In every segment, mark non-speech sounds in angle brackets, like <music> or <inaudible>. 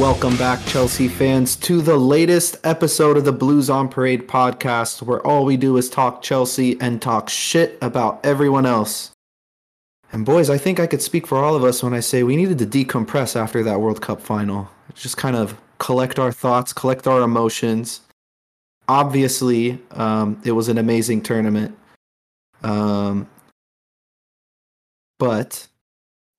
Welcome back, Chelsea fans, to the latest episode of the Blues on Parade podcast, where all we do is talk Chelsea and talk shit about everyone else. And boys, I think I could speak for all of us when I say we needed to decompress after that World Cup final. Just kind of collect our thoughts, collect our emotions. Obviously, um, it was an amazing tournament. Um, but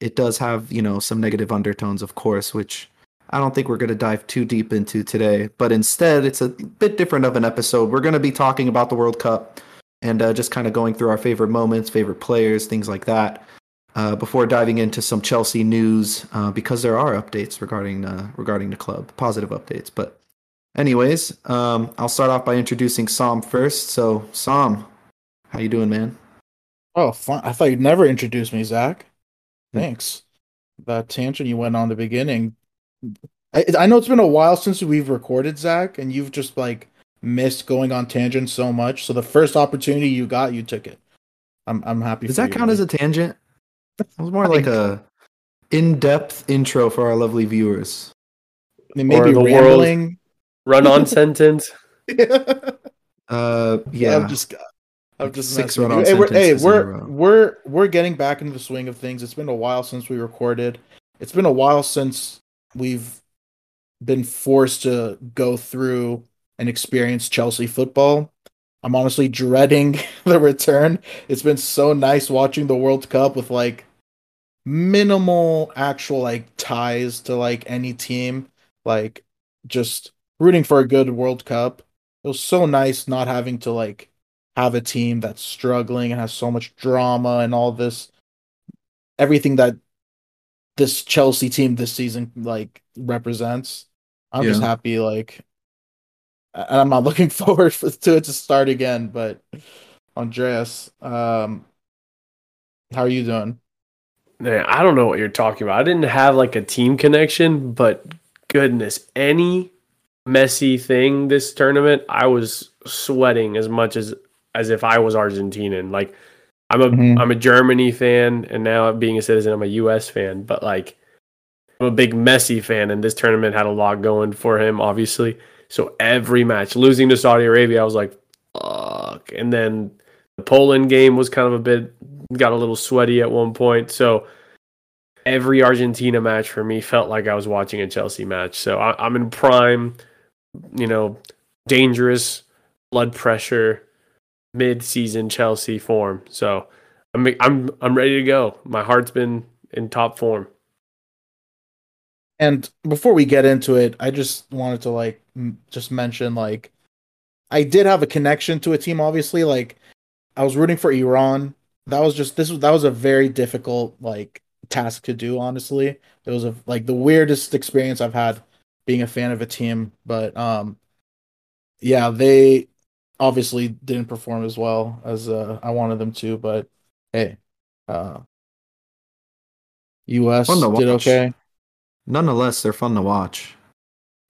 it does have, you know, some negative undertones, of course, which I don't think we're going to dive too deep into today. But instead, it's a bit different of an episode. We're going to be talking about the World Cup and uh, just kind of going through our favorite moments, favorite players, things like that. Uh, before diving into some Chelsea news, uh, because there are updates regarding uh, regarding the club, positive updates. But, anyways, um, I'll start off by introducing Sam first. So, Sam, how you doing, man? Oh, fine. I thought you'd never introduce me, Zach. Thanks. That tangent you went on the beginning. I, I know it's been a while since we've recorded, Zach, and you've just like missed going on tangents so much. So the first opportunity you got, you took it. I'm I'm happy. Does that you, count as a tangent? It was more like a in-depth intro for our lovely viewers. I mean, maybe or the world- Run on <laughs> sentence. Uh, yeah, I'm just. I'm Like just six run-on you. Hey, we're, hey, sentences in a we're we're we're getting back into the swing of things. It's been a while since we recorded. It's been a while since we've been forced to go through and experience Chelsea football. I'm honestly dreading <laughs> the return. It's been so nice watching the World Cup with like minimal actual like ties to like any team, like just rooting for a good World Cup. It was so nice not having to like have a team that's struggling and has so much drama and all this everything that this Chelsea team this season like represents. I'm just happy like and I'm not <laughs> looking forward for, to it to start again, but Andreas, um how are you doing? Man, I don't know what you're talking about. I didn't have like a team connection, but goodness, any messy thing this tournament, I was sweating as much as as if I was Argentinian. Like I'm a am a Germany fan, and now being a citizen, I'm a U.S. fan. But like I'm a big Messi fan, and this tournament had a lot going for him, obviously. So every match, losing to Saudi Arabia, I was like, fuck. And then the Poland game was kind of a bit got a little sweaty at one point. So every Argentina match for me felt like I was watching a Chelsea match. So I, I'm in prime, you know, dangerous blood pressure mid-season Chelsea form. So I'm I'm I'm ready to go. My heart's been in top form. And before we get into it, I just wanted to like m- just mention like I did have a connection to a team obviously like I was rooting for Iran. That was just this was that was a very difficult like task to do honestly. It was a like the weirdest experience I've had being a fan of a team, but um yeah, they obviously didn't perform as well as uh, I wanted them to, but hey, uh US did okay. nonetheless, they're fun to watch.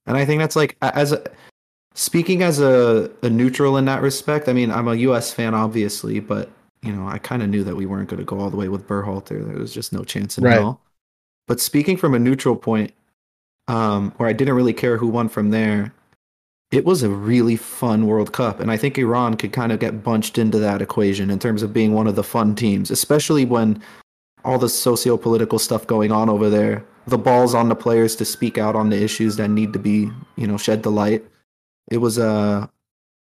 And I think that's like as a, speaking as a, a neutral in that respect. I mean, I'm a U.S. fan, obviously, but you know, I kind of knew that we weren't going to go all the way with Berhalter. There was just no chance in Right. hell. But speaking from a neutral point, um, where I didn't really care who won from there, it was a really fun World Cup, and I think Iran could kind of get bunched into that equation in terms of being one of the fun teams, especially when all the socio-political stuff going on over there. The ball's on the players to speak out on the issues that need to be, you know, shed the light. It was uh,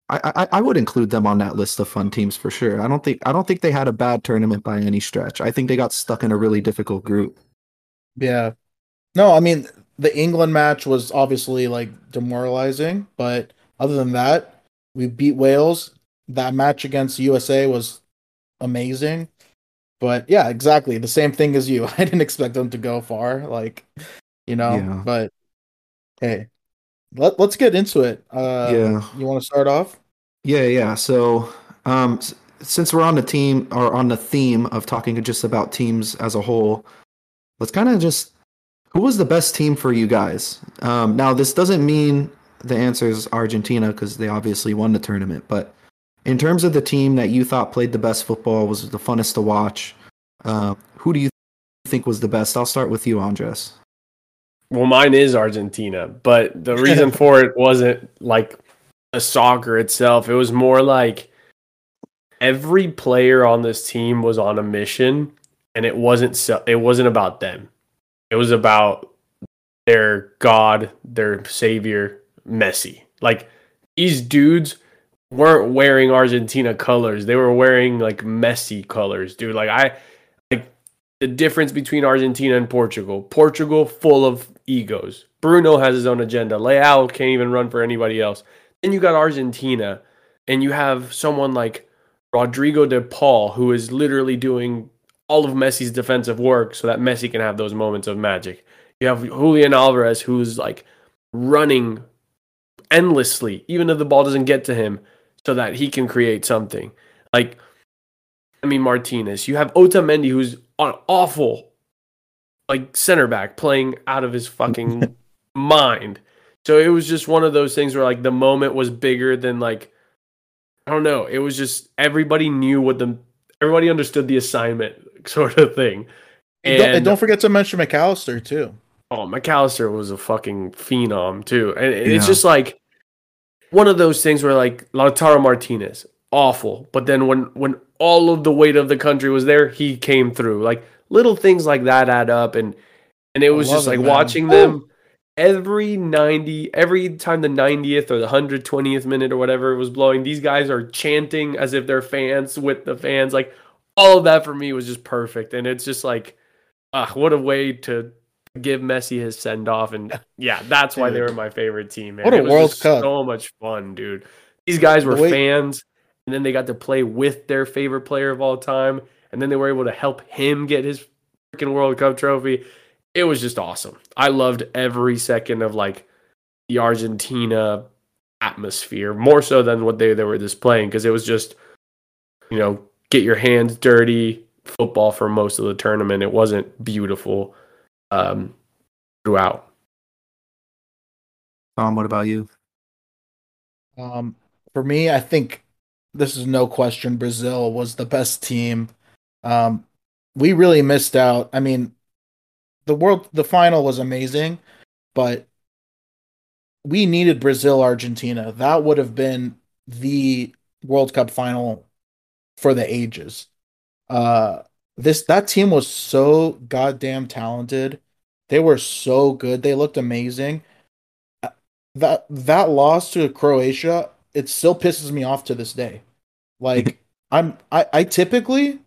I, I I would include them on that list of fun teams for sure. I don't think I don't think they had a bad tournament by any stretch. I think they got stuck in a really difficult group. Yeah. No, I mean the England match was obviously like demoralizing, but other than that, we beat Wales. That match against USA was amazing. But yeah, exactly. The same thing as you. <laughs> I didn't expect them to go far, like you know, Yeah. but hey. Let, let's get into it. Uh Yeah. you want to start off? Yeah, yeah. So, um, since we're on the team or on the theme of talking just about teams as a whole, let's kind of just Who was the best team for you guys? Um, now, this doesn't mean the answer is Argentina because they obviously won the tournament, but in terms of the team that you thought played the best football, was the funnest to watch, uh, who do you think was the best? I'll start with you, Andres. Well, mine is Argentina, but the reason <laughs> for it wasn't like the soccer itself. It was more like every player on this team was on a mission, and it wasn't so, it wasn't about them. It was about their god, their savior, Messi. Like these dudes weren't wearing Argentina colors; they were wearing like Messi colors, dude. Like I like the difference between Argentina and Portugal. Portugal full of egos. Bruno has his own agenda. Leal can't even run for anybody else. Then you got Argentina, and you have someone like Rodrigo de Paul, who is literally doing all of Messi's defensive work so that Messi can have those moments of magic. You have Julian Alvarez, who's like running endlessly, even if the ball doesn't get to him, so that he can create something. Like, I mean, Martinez. You have Otamendi, who's an awful, like center back, playing out of his fucking <laughs> mind. So it was just one of those things where like the moment was bigger than like I don't know. It was just everybody knew what the everybody understood the assignment <laughs> sort of thing. And don't, and don't forget to mention McAllister, too. Oh, McAllister was a fucking phenom too, and yeah. it's just like one of those things where like Lautaro Martinez, awful, but then when when all of the weight of the country was there, he came through. Like little things like that add up, and and it was just like watching them every 90 every time the 90th or the 120th minute or whatever was blowing these guys are chanting as if they're fans with the fans. Like all of that for me was just perfect. And it's just like ah, what a way to give Messi his send off and yeah that's why they were my favorite team man. what a world cup. so much fun dude. These guys were fans and then they got to play with their favorite player of all time and then they were able to help him get his freaking world cup trophy. It was just awesome. I loved every second of like the Argentina atmosphere more so than what they, they were displaying because it was just you know get your hands dirty football for most of the tournament. It wasn't beautiful um throughout tom what about you um for me i think this is no question brazil was the best team um we really missed out i mean the world the final was amazing, but we needed Brazil Argentina. That would have been the World Cup final for the ages. Uh this that team was so goddamn talented. They were so good. They looked amazing. Uh, that that loss to Croatia, it still pisses me off to this day. Like <laughs> I'm I, I typically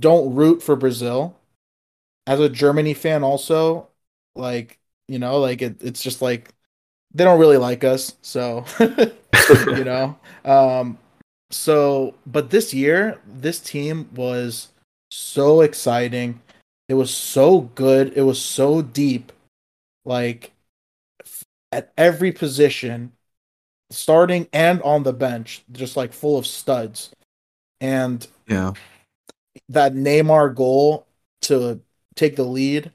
don't root for Brazil as a Germany fan, also, like you know, like it, it's just like they don't really like us, so <laughs> you know. <laughs> Um, so, but this year, this team was so exciting. It was so good. It was so deep. Like at every position, starting and on the bench, just like full of studs. And yeah, that Neymar goal to take the lead.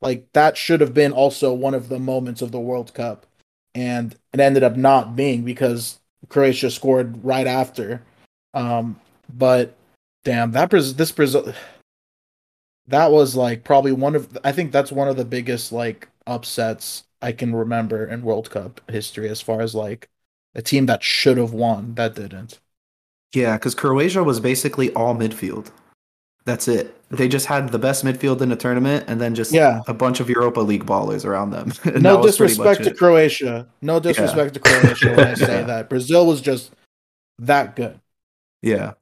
Like that should have been also one of the moments of the World Cup, and it ended up not being because Croatia scored right after. Um, but damn, that Brazil, this Brazil, that was like probably one of I think that's one of the biggest like upsets I can remember in World Cup history as far as like a team that should have won that didn't. Yeah, because Croatia was basically all midfield. That's it. They just had the best midfield in the tournament, and then just yeah. a bunch of Europa League ballers around them. <laughs> no disrespect to it. Croatia. No disrespect yeah. to Croatia when I <laughs> say that. Brazil was just that good. Yeah,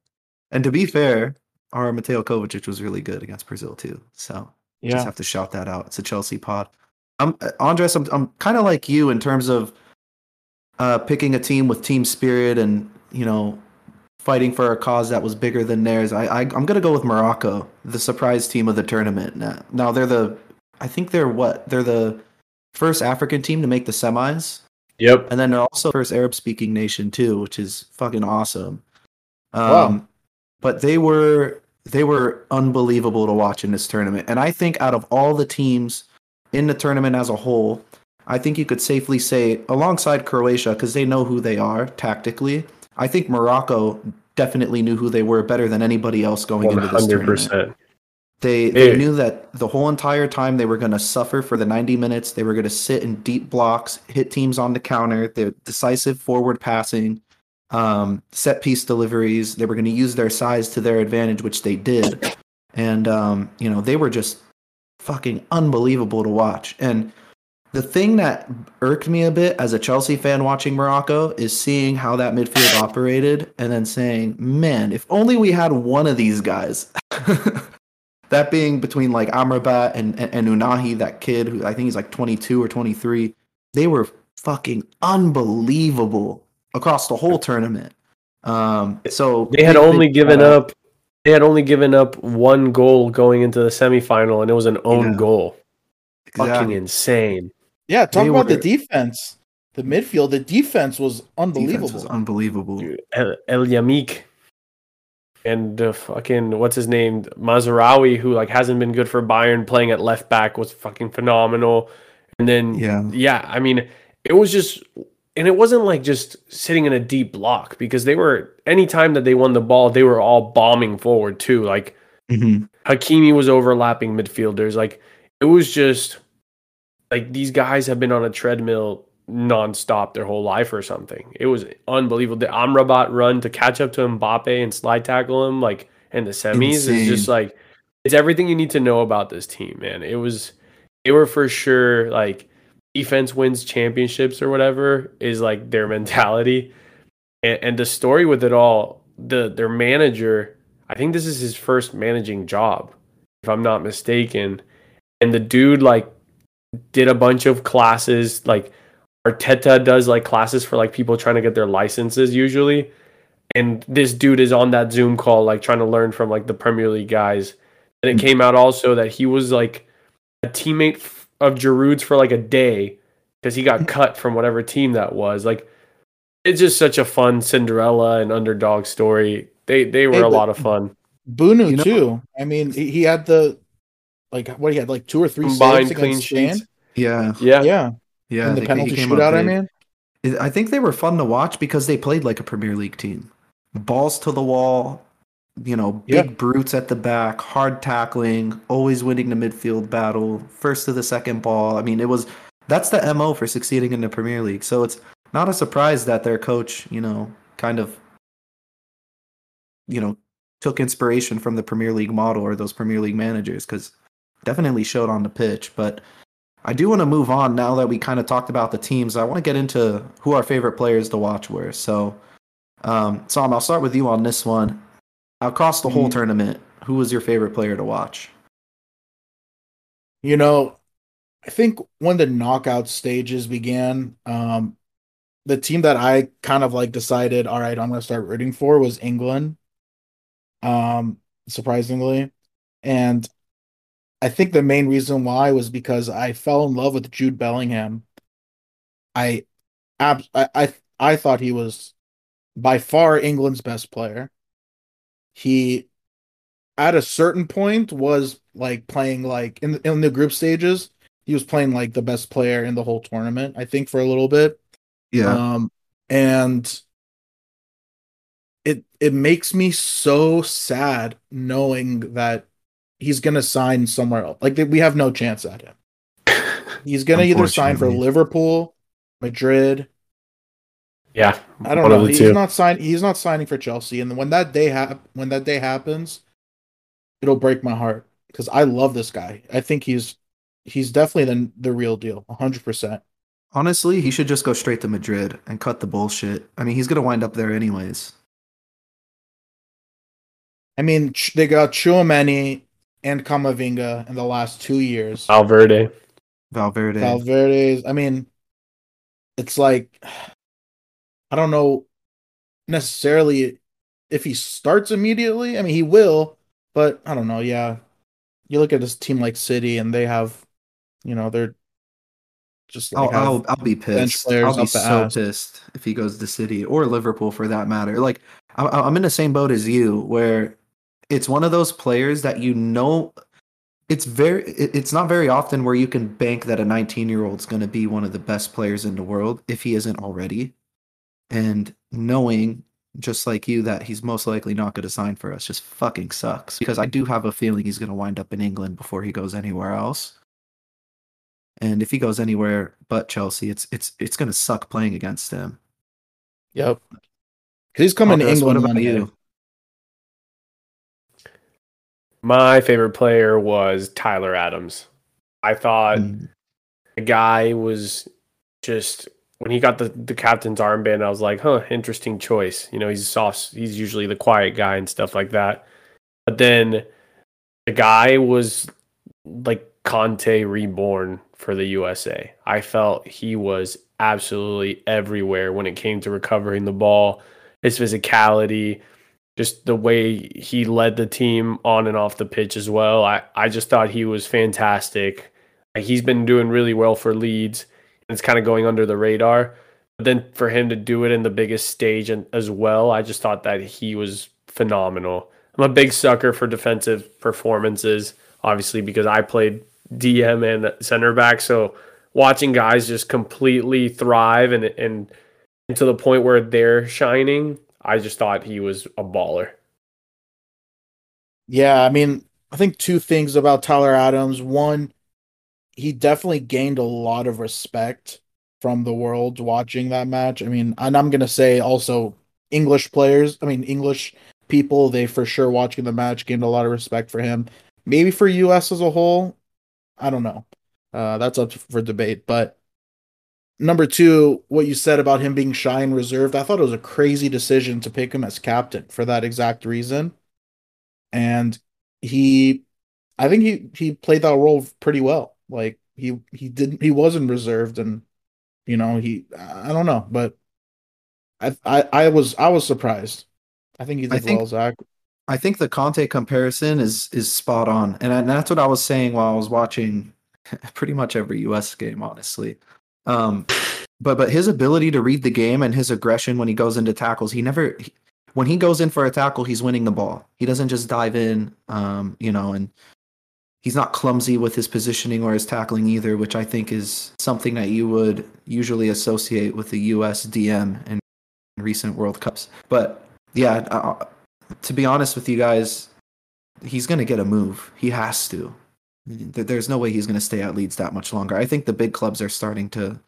and to be fair, our Mateo Kovacic was really good against Brazil too. So yeah. just have to shout that out. It's a Chelsea pod. I'm Andres. I'm I'm kind of like you in terms of uh, picking a team with team spirit and you know fighting for a cause that was bigger than theirs. I, I am gonna go with Morocco, the surprise team of the tournament. Now, now they're the I think they're what they're the first African team to make the semis. Yep, and then they're also first Arab speaking nation too, which is fucking awesome. Um, wow. But they were they were unbelievable to watch in this tournament, and I think out of all the teams in the tournament as a whole, I think you could safely say, alongside Croatia, because they know who they are tactically, I think Morocco definitely knew who they were better than anybody else going into this tournament. They, they knew that the whole entire time they were going to suffer for the 90 minutes. They were going to sit in deep blocks, hit teams on the counter, their decisive forward passing, um, set piece deliveries. They were going to use their size to their advantage, which they did. And, um, you know, they were just fucking unbelievable to watch. And the thing that irked me a bit as a Chelsea fan watching Morocco is seeing how that midfield operated and then saying, man, if only we had one of these guys. <laughs> that being between like Amrabat and, and, and Ounahi, that kid who I think he's like 22 or 23. They were fucking unbelievable across the whole tournament. Um, so they had they, only they, given uh, up they had only given up one goal going into the semifinal, and it was an own yeah, goal. Exactly. Fucking insane. Yeah, talk they about were, the defense. The midfield, the defense was unbelievable. Defense was unbelievable. El, El Yamiq and uh, fucking what's his name Mazraoui, who like hasn't been good for Bayern, playing at left back was fucking phenomenal. And then yeah, yeah, I mean, it was just, and it wasn't like just sitting in a deep block because they were anytime that they won the ball, they were all bombing forward too. Like mm-hmm. Hakimi was overlapping midfielders. Like it was just like these guys have been on a treadmill nonstop their whole life or something. It was unbelievable. The Amrabat run to catch up to Mbappe and slide tackle him like in the semis Insane. is just like it's everything you need to know about this team, man. It was they were for sure like defense wins championships or whatever is like their mentality. And, and the story with it all, the their manager, I think this is his first managing job, if I'm not mistaken. And the dude like did a bunch of classes. Like Arteta does like classes for like people trying to get their licenses usually. And this dude is on that Zoom call, like trying to learn from like the Premier League guys. And it hmm. came out also that he was like a teammate of Giroud's for like a day because he got <laughs> cut from whatever team that was. Like, it's just such a fun Cinderella and underdog story. They they were hey, a lot of fun. Bounou you know, too. I mean, he had the like what he had like two or three combined clean sheets. Yeah, yeah, yeah, yeah. In the penalty shootout, I mean, I think they were fun to watch because they played like a Premier League team. Balls to the wall, you know, big yeah. brutes at the back, hard tackling, always winning the midfield battle, first to the second ball. I mean, it was that's the mo for succeeding in the Premier League. So it's not a surprise that their coach, you know, kind of, you know, took inspiration from the Premier League model or those Premier League managers because definitely showed on the pitch. But I do want to move on now that we kind of talked about the teams. I want to get into who our favorite players to watch were. So, um, Sam, I'll start with you on this one. Across the whole mm. tournament, who was your favorite player to watch? You know, I think when the knockout stages began, um, the team that I kind of like decided, all right, I'm going to start rooting for was England. Um, surprisingly, and I think the main reason why was because I fell in love with Jude Bellingham. I, I, I, I thought he was by far England's best player. He, at a certain point, was like playing like in in the group stages. He was playing like the best player in the whole tournament. I think for a little bit. Yeah. Um, and it it makes me so sad knowing that he's gonna sign somewhere else. Like we have no chance at him. <laughs> He's gonna either sign for Liverpool, Madrid. Yeah, I don't know. He's two. not signing. He's not signing for Chelsea. And when that day hap- when that day happens, it'll break my heart because I love this guy. I think he's he's definitely the the real deal, hundred percent. Honestly, he should just go straight to Madrid and cut the bullshit. I mean, he's gonna wind up there anyways. I mean, they got Tchouameni and Camavinga in the last two years. Valverde. Valverde. Valverde's. I mean, it's like I don't know necessarily if he starts immediately. I mean, he will, but I don't know. Yeah, you look at this team like City, and they have, you know, they're just. Like I'll, I'll, I'll be pissed. I'll be so ass. pissed if he goes to City or Liverpool for that matter. Like I'm in the same boat as you, where it's one of those players that you know it's very it's not very often where you can bank that a 19 year old's going to be one of the best players in the world if he isn't already and knowing just like you that he's most likely not going to sign for us just fucking sucks because i do have a feeling he's going to wind up in england before he goes anywhere else and if he goes anywhere but chelsea it's it's it's going to suck playing against him Yep. Because he's coming to Marcus, what England about Monday. you My favorite player was Tyler Adams. I thought Mm. the guy was just when he got the, the captain's armband, I was like, huh, interesting choice. You know, he's soft, he's usually the quiet guy and stuff like that. But then the guy was like Kanté reborn for the USA. I felt he was absolutely everywhere when it came to recovering the ball, his physicality, just the way he led the team on and off the pitch as well. I, I just thought he was fantastic. He's been doing really well for Leeds. It's kind of going under the radar. But then for him to do it in the biggest stage and, as well, I just thought that he was phenomenal. I'm a big sucker for defensive performances, obviously, because I played DM and center back. So watching guys just completely thrive and, and, and to the point where they're shining, I just thought he was a baller. Yeah, I mean, I think two things about Tyler Adams. One, he definitely gained a lot of respect from the world watching that match. I mean, and I'm gonna say also English players, I mean English people, they for sure watching the match gained a lot of respect for him. Maybe for US as a whole, I don't know. Uh, that's up for debate. But number two, what you said about him being shy and reserved, I thought it was a crazy decision to pick him as captain for that exact reason. And he, I think he he played that role pretty well. Like he he didn't he wasn't reserved, and you know he I don't know, but I I I was I was surprised. I think he I did think- well, Zach. I think the Kanté comparison is is spot on, and, I- and that's what I was saying while I was watching <laughs> pretty much every U.S. game, honestly. Um, but but his ability to read the game and his aggression when he goes into tackles, he never he- when he goes in for a tackle, he's winning the ball. He doesn't just dive in, um, you know, and he's not clumsy with his positioning or his tackling either, which I think is something that you would usually associate with the U.S. DM in recent World Cups. But yeah, uh, to be honest with you guys, he's going to get a move. He has to. There's no way he's going to stay at Leeds that much longer. I think the big clubs are starting to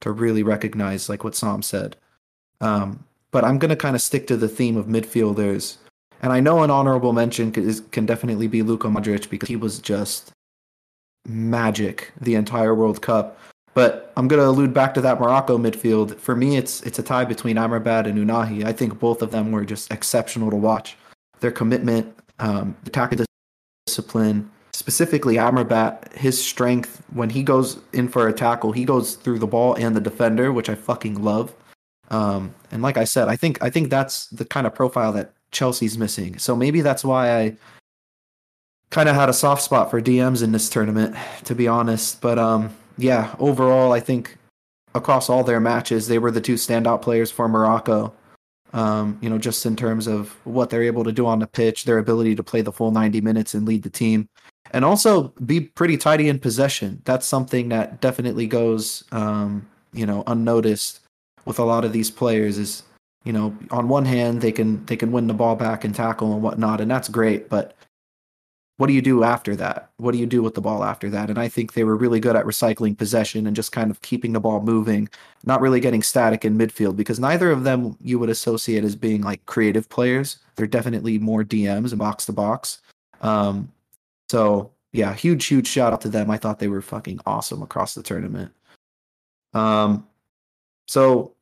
to really recognize, like what Sam said. Um, but I'm going to kind of stick to the theme of midfielders. And I know an honorable mention can, definitely be Luka Modric because he was just magic the entire World Cup. But I'm going to allude back to that Morocco midfield. For me, it's it's a tie between Amrabat and Ounahi. I think both of them were just exceptional to watch. Their commitment, um, the tactical discipline, specifically Amrabat, his strength when he goes in for a tackle, he goes through the ball and the defender, which I fucking love. Um, and like I said, I think I think that's the kind of profile that Chelsea's missing. So maybe that's why I kind of had a soft spot for DMs in this tournament, to be honest. But um, yeah, overall, I think across all their matches, they were the two standout players for Morocco. Um, you know, just in terms of what they're able to do on the pitch, their ability to play the full 90 minutes and lead the team, and also be pretty tidy in possession. That's something that definitely goes, um, you know, unnoticed with a lot of these players. Is you know, on one hand, they can they can win the ball back and tackle and whatnot, and that's great, but what do you do after that? What do you do with the ball after that? And I think they were really good at recycling possession and just kind of keeping the ball moving, not really getting static in midfield because neither of them you would associate as being like creative players. They're definitely more DMs and box to box. Um, so yeah, huge, huge shout out to them. I thought they were fucking awesome across the tournament. Um, so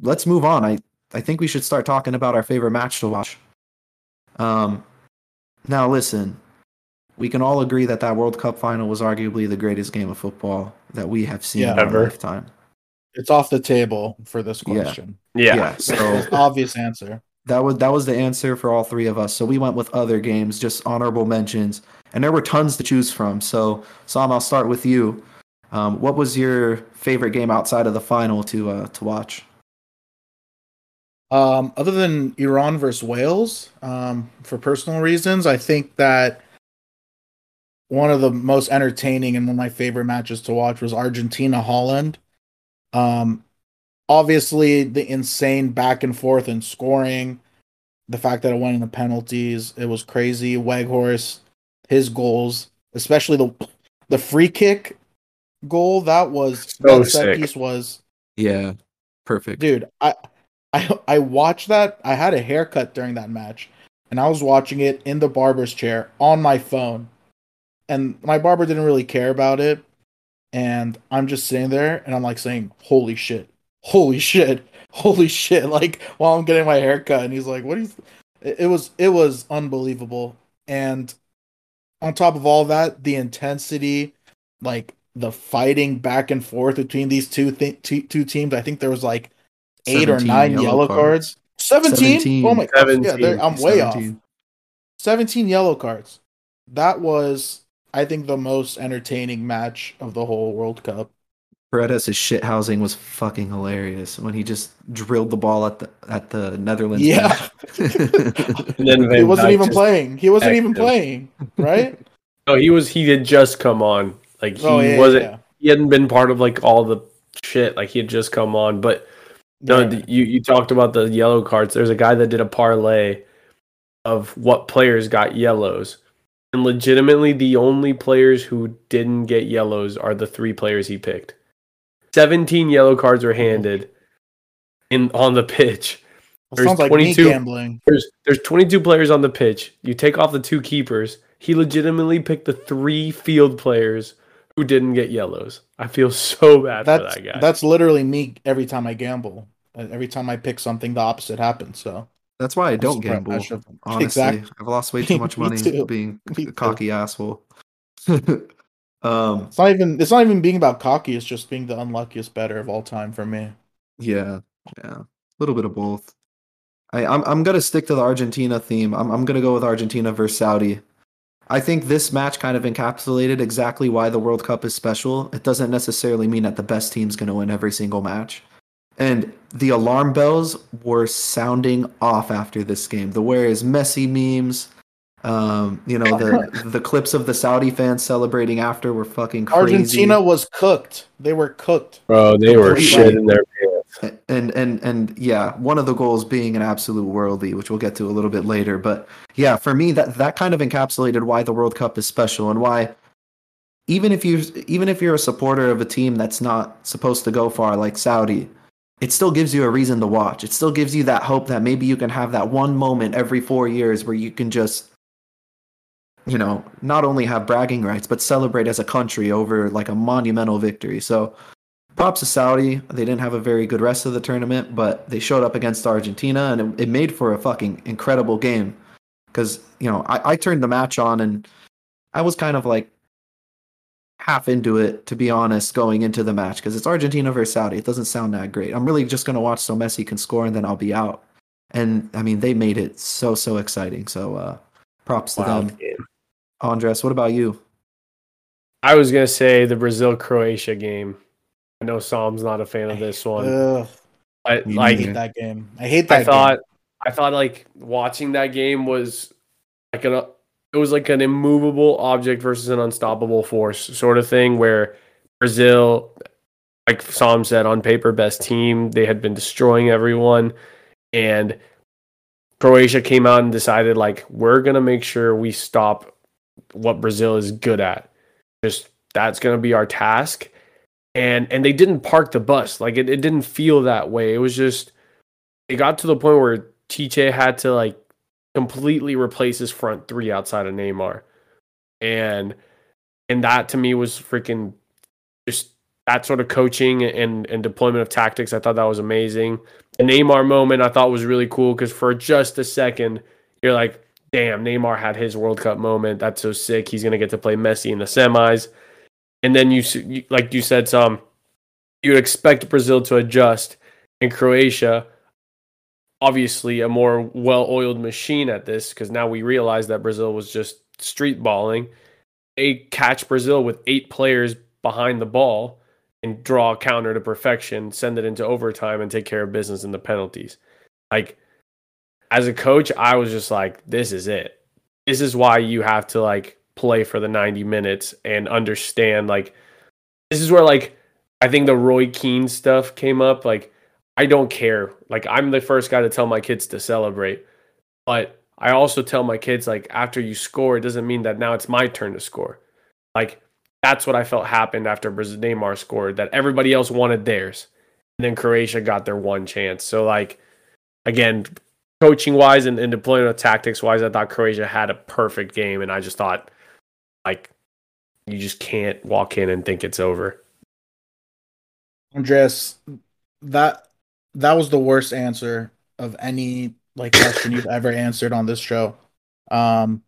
let's move on. I I think we should start talking about our favorite match to watch. Um, now listen, we can all agree that that World Cup final was arguably the greatest game of football that we have seen Yeah. in our lifetime. It's off the table for this Yeah. question. Yeah. so <laughs> Obvious answer. that was that was the answer for all three of us. So we went with other games, just honorable mentions, and there were tons to choose from. So Sam, I'll start with you. Um, what was your favorite game outside of the final to uh, to watch? Um, other than Iran versus Wales, um, for personal reasons, I think that one of the most entertaining and one of my favorite matches to watch was Argentina Holland. Um, obviously the insane back and forth and scoring, the fact that it went into penalties, it was crazy. Weghorst, his goals, especially the the free kick goal, that was So that set sick. piece was Yeah, perfect. dude. I I I watched that. I had a haircut during that match, and I was watching it in the barber's chair on my phone, and my barber didn't really care about it. And I'm just sitting there, and I'm like saying, "Holy shit! Holy shit! Holy shit!" <laughs> Like while I'm getting my haircut, and he's like, "What do you?" It was it was unbelievable, and on top of all that, the intensity, like the fighting back and forth between these two th- two, two teams. I think there was like eight or nine yellow, cards. 17? 17. Oh my god. Yeah, 17. there- I'm way off. 17. 17 yellow cards. That was, I think, the most entertaining match of the whole World Cup. Paredes' shit housing was fucking hilarious when he just drilled the ball at the at the Netherlands. Yeah. <laughs> And then he wasn't Dijk even playing. He wasn't even playing, right? <laughs> No, he was. He had just come on. Like oh, he oh, yeah, wasn't. yeah. He hadn't been part of like all the shit. Like he had just come on. But no, Yeah. you you talked about the yellow cards. There's a guy that did a parlay of what players got yellows, and legitimately the only players who didn't get yellows are the three players he picked. Seventeen yellow cards were handed in on the pitch. That there's sounds like 22 me gambling. There's there's 22 players on the pitch. You take off the two keepers. He legitimately picked the three field players who didn't get yellows. I feel <laughs> so bad That's for that guy. that's literally me every time I gamble. Uh, Every time I pick something, the opposite happens. So That's why I don't surprised- I gamble. Honestly, Exactly. I've lost way <laughs> too much money too. being <laughs> Me a too. cocky asshole. <laughs> um, It's not even it's not even being about cocky, it's just being the unluckiest better of all time for me. yeah, yeah, a little bit of both. I, I'm I'm gonna stick to the Argentina theme. I'm I'm gonna go with Argentina versus Saudi. I think this match kind of encapsulated exactly why the World Cup is special. It doesn't necessarily mean that the best team's gonna win every single match. And the alarm bells were sounding off after this game. The where is Messi memes, um, you know, the <laughs> the clips of the Saudi fans celebrating after were fucking crazy. Argentina was cooked. They were cooked. Bro, they were Completely. shit in their pants. and and and yeah, one of the goals being an absolute worldie, which we'll get to a little bit later. But yeah, for me, that that kind of encapsulated why the World Cup is special and why even if you even if you're a supporter of a team that's not supposed to go far, like Saudi, it still gives you a reason to watch. It still gives you that hope that maybe you can have that one moment every four years where you can just you know, not only have bragging rights, but celebrate as a country over like a monumental victory. So props to Saudi. They didn't have a very good rest of the tournament, but they showed up against Argentina and it, it made for a fucking incredible game. Because, you know, I, I turned the match on and I was kind of like half into it, to be honest, going into the match because it's Argentina versus Saudi. It doesn't sound that great. I'm really just going to watch so Messi can score and then I'll be out. And I mean, they made it so, so exciting. So uh, props to Wow. them. Andres, what about you? I was gonna say the Brazil Croatia game. I know Sam's not a fan of this one. Ugh, I, Me I like hate that game. I hate that I thought game. I thought like watching that game was like an it was like an immovable object versus an unstoppable force sort of thing where Brazil like Sam said on paper best team. They had been destroying everyone. And Croatia came out and decided like we're going to make sure we stop what Brazil is good at. Just that's going to be our task. And and they didn't park the bus. Like it, it didn't feel that way. It was just it got to the point where Tite had to like completely replaces front three outside of Neymar. And and that to me was freaking just that sort of coaching and and deployment of tactics. I thought that was amazing. The Neymar moment I thought was really cool because for just a second you're like, damn, Neymar had his World Cup moment. That's so sick. He's gonna get to play Messi in the semis. And then you, like you said, Sam you would expect Brazil to adjust, and Croatia obviously a more well-oiled machine at this because now we realize that Brazil was just street balling. They catch Brazil with eight players behind the ball and draw a counter to perfection, send it into overtime, and take care of business in the penalties. Like as a coach, I was just like, this is it. This is why you have to like play for the 90 minutes and understand like this is where like I think the Roy Keane stuff came up. Like I don't care. Like I'm the first guy to tell my kids to celebrate. But I also tell my kids like after you score, it doesn't mean that now it's my turn to score. Like that's what I felt happened after Brazil Neymar scored. That everybody else wanted theirs, and then Croatia got their one chance. So like again, coaching wise and, and deployment of tactics wise, I thought Croatia had a perfect game, and I just thought like you just can't walk in and think it's over. Andreas, that that was the worst answer of any like question you've ever answered on this show. Um,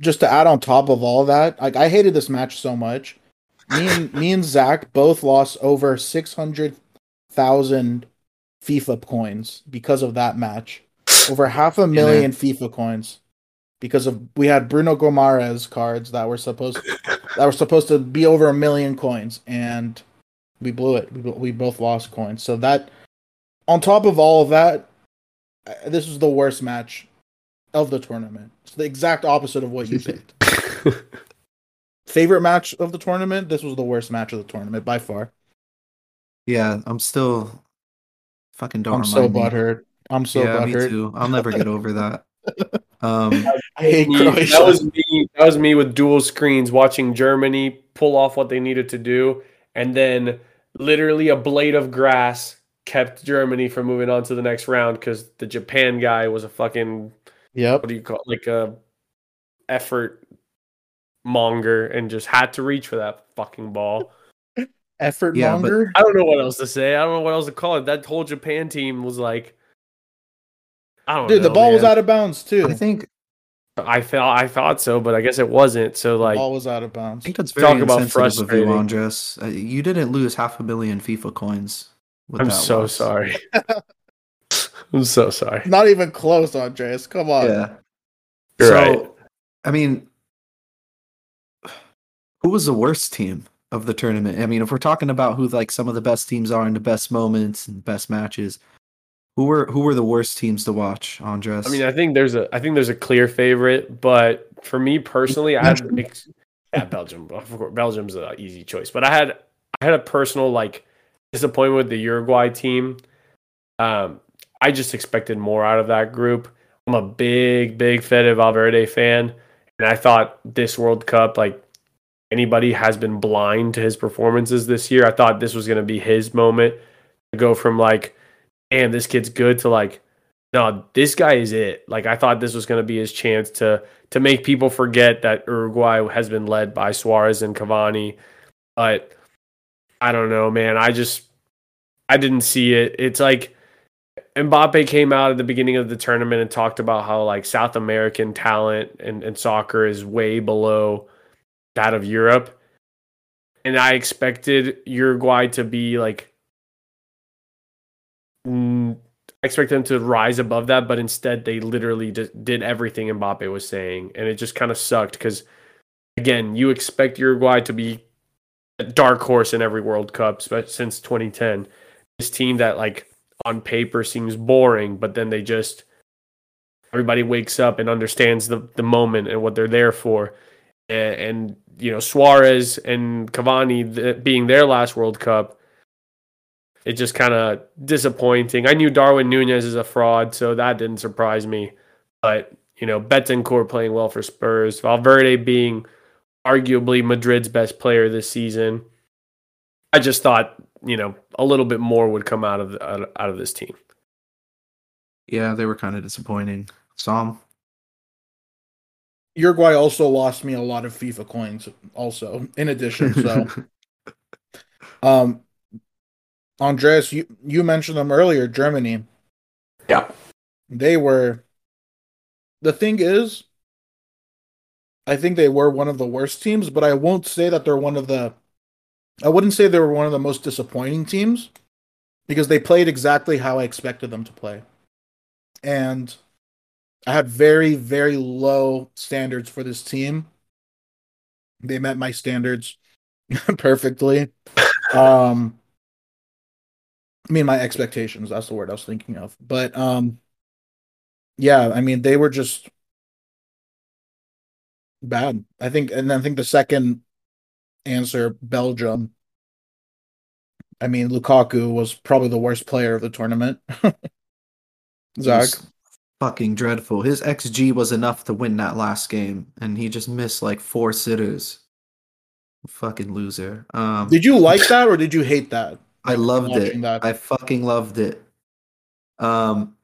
just to add on top of all that, like I hated this match so much. Me and me and Zach both lost over six hundred thousand FIFA coins because of that match. Over half a million yeah. FIFA coins because of we had Bruno Guimarães cards that were supposed that were supposed to be over a million coins and we blew it. We, we both lost coins. So that on top of all of that, uh, this was the worst match of the tournament. It's the exact opposite of what you <laughs> picked. Favorite match of the tournament? This was the worst match of the tournament by far. Yeah, I'm still fucking don't. I'm so butthurt. I'm so yeah, butthurt. Me too. I'll never get over that. <laughs> Um, I hate Croatia. That was me. That was me with dual screens watching Germany pull off what they needed to do, and then literally a blade of grass kept Germany from moving on to the next round because the Japan guy was a fucking yeah. What do you call it? like a effort monger and just had to reach for that fucking ball. effort yeah, monger. I don't know what else to say. I don't know what else to call it. That whole Japan team was like, I don't Dude, know, the ball man. was out of bounds too. I think I felt I thought so, but I guess it wasn't. So like, the ball was out of bounds. I think that's very talk about frustrating. Of you, Andres. Uh, you didn't lose half a million FIFA coins. I'm so loss. sorry. <laughs> <laughs> I'm so sorry. Not even close, Andreas. Come on. Yeah. You're so, right. I mean, who was the worst team of the tournament? I mean, if we're talking about who like some of the best teams are in the best moments and best matches, who were who were the worst teams to watch, Andres? I mean, I think there's a I think there's a clear favorite, but for me personally, I had yeah, Belgium. Belgium's an easy choice, but I had I had a personal like disappointment with the Uruguay team. Um, I just expected more out of that group. I'm a big, big Fede Valverde fan, and I thought this World Cup, like anybody has been blind to his performances this year. I thought this was going to be his moment to go from like damn, this kid's good to like, no, this guy is it. Like I thought this was going to be his chance to to make people forget that Uruguay has been led by Suarez and Cavani. But I don't know, man. I just I didn't see it. It's like Mbappe came out at the beginning of the tournament and talked about how like South American talent and, and soccer is way below that of Europe. And I expected Uruguay to be like I expect them to rise above that, but instead they literally did everything Mbappe was saying, and it just kind of sucked because, again, you expect Uruguay to be dark horse in every World Cup since 2010. This team that like on paper seems boring, but then they just everybody wakes up and understands the the moment and what they're there for, and, and you know Suarez and Cavani being their last World Cup it's just kind of disappointing. I knew Darwin Nunez is a fraud, so that didn't surprise me. But you know, Bentancur playing well for Spurs, Valverde being arguably Madrid's best player this season. I just thought you know a little bit more would come out of out of this team. Yeah, they were kind of disappointing. Sam. Uruguay also lost me a lot of FIFA coins. Also, in addition, so <laughs> um, Andreas, you, you mentioned them earlier, Germany. Yeah. They were the thing is I think they were one of the worst teams, but I won't say that they're one of the I wouldn't say they were one of the most disappointing teams because they played exactly how I expected them to play. And I had very, very low standards for this team. They met my standards <laughs> perfectly. Um I mean, my expectations. That's the word I was thinking of. But um, yeah, I mean, they were just bad. I think, and I think the second answer, Belgium. I mean, Lukaku was probably the worst player of the tournament. <laughs> Zach, fucking dreadful. His XG was enough to win that last game, and he just missed like four sitters. Fucking loser. Um, did you like that or did you hate that? I loved it. that. I fucking loved it. Um,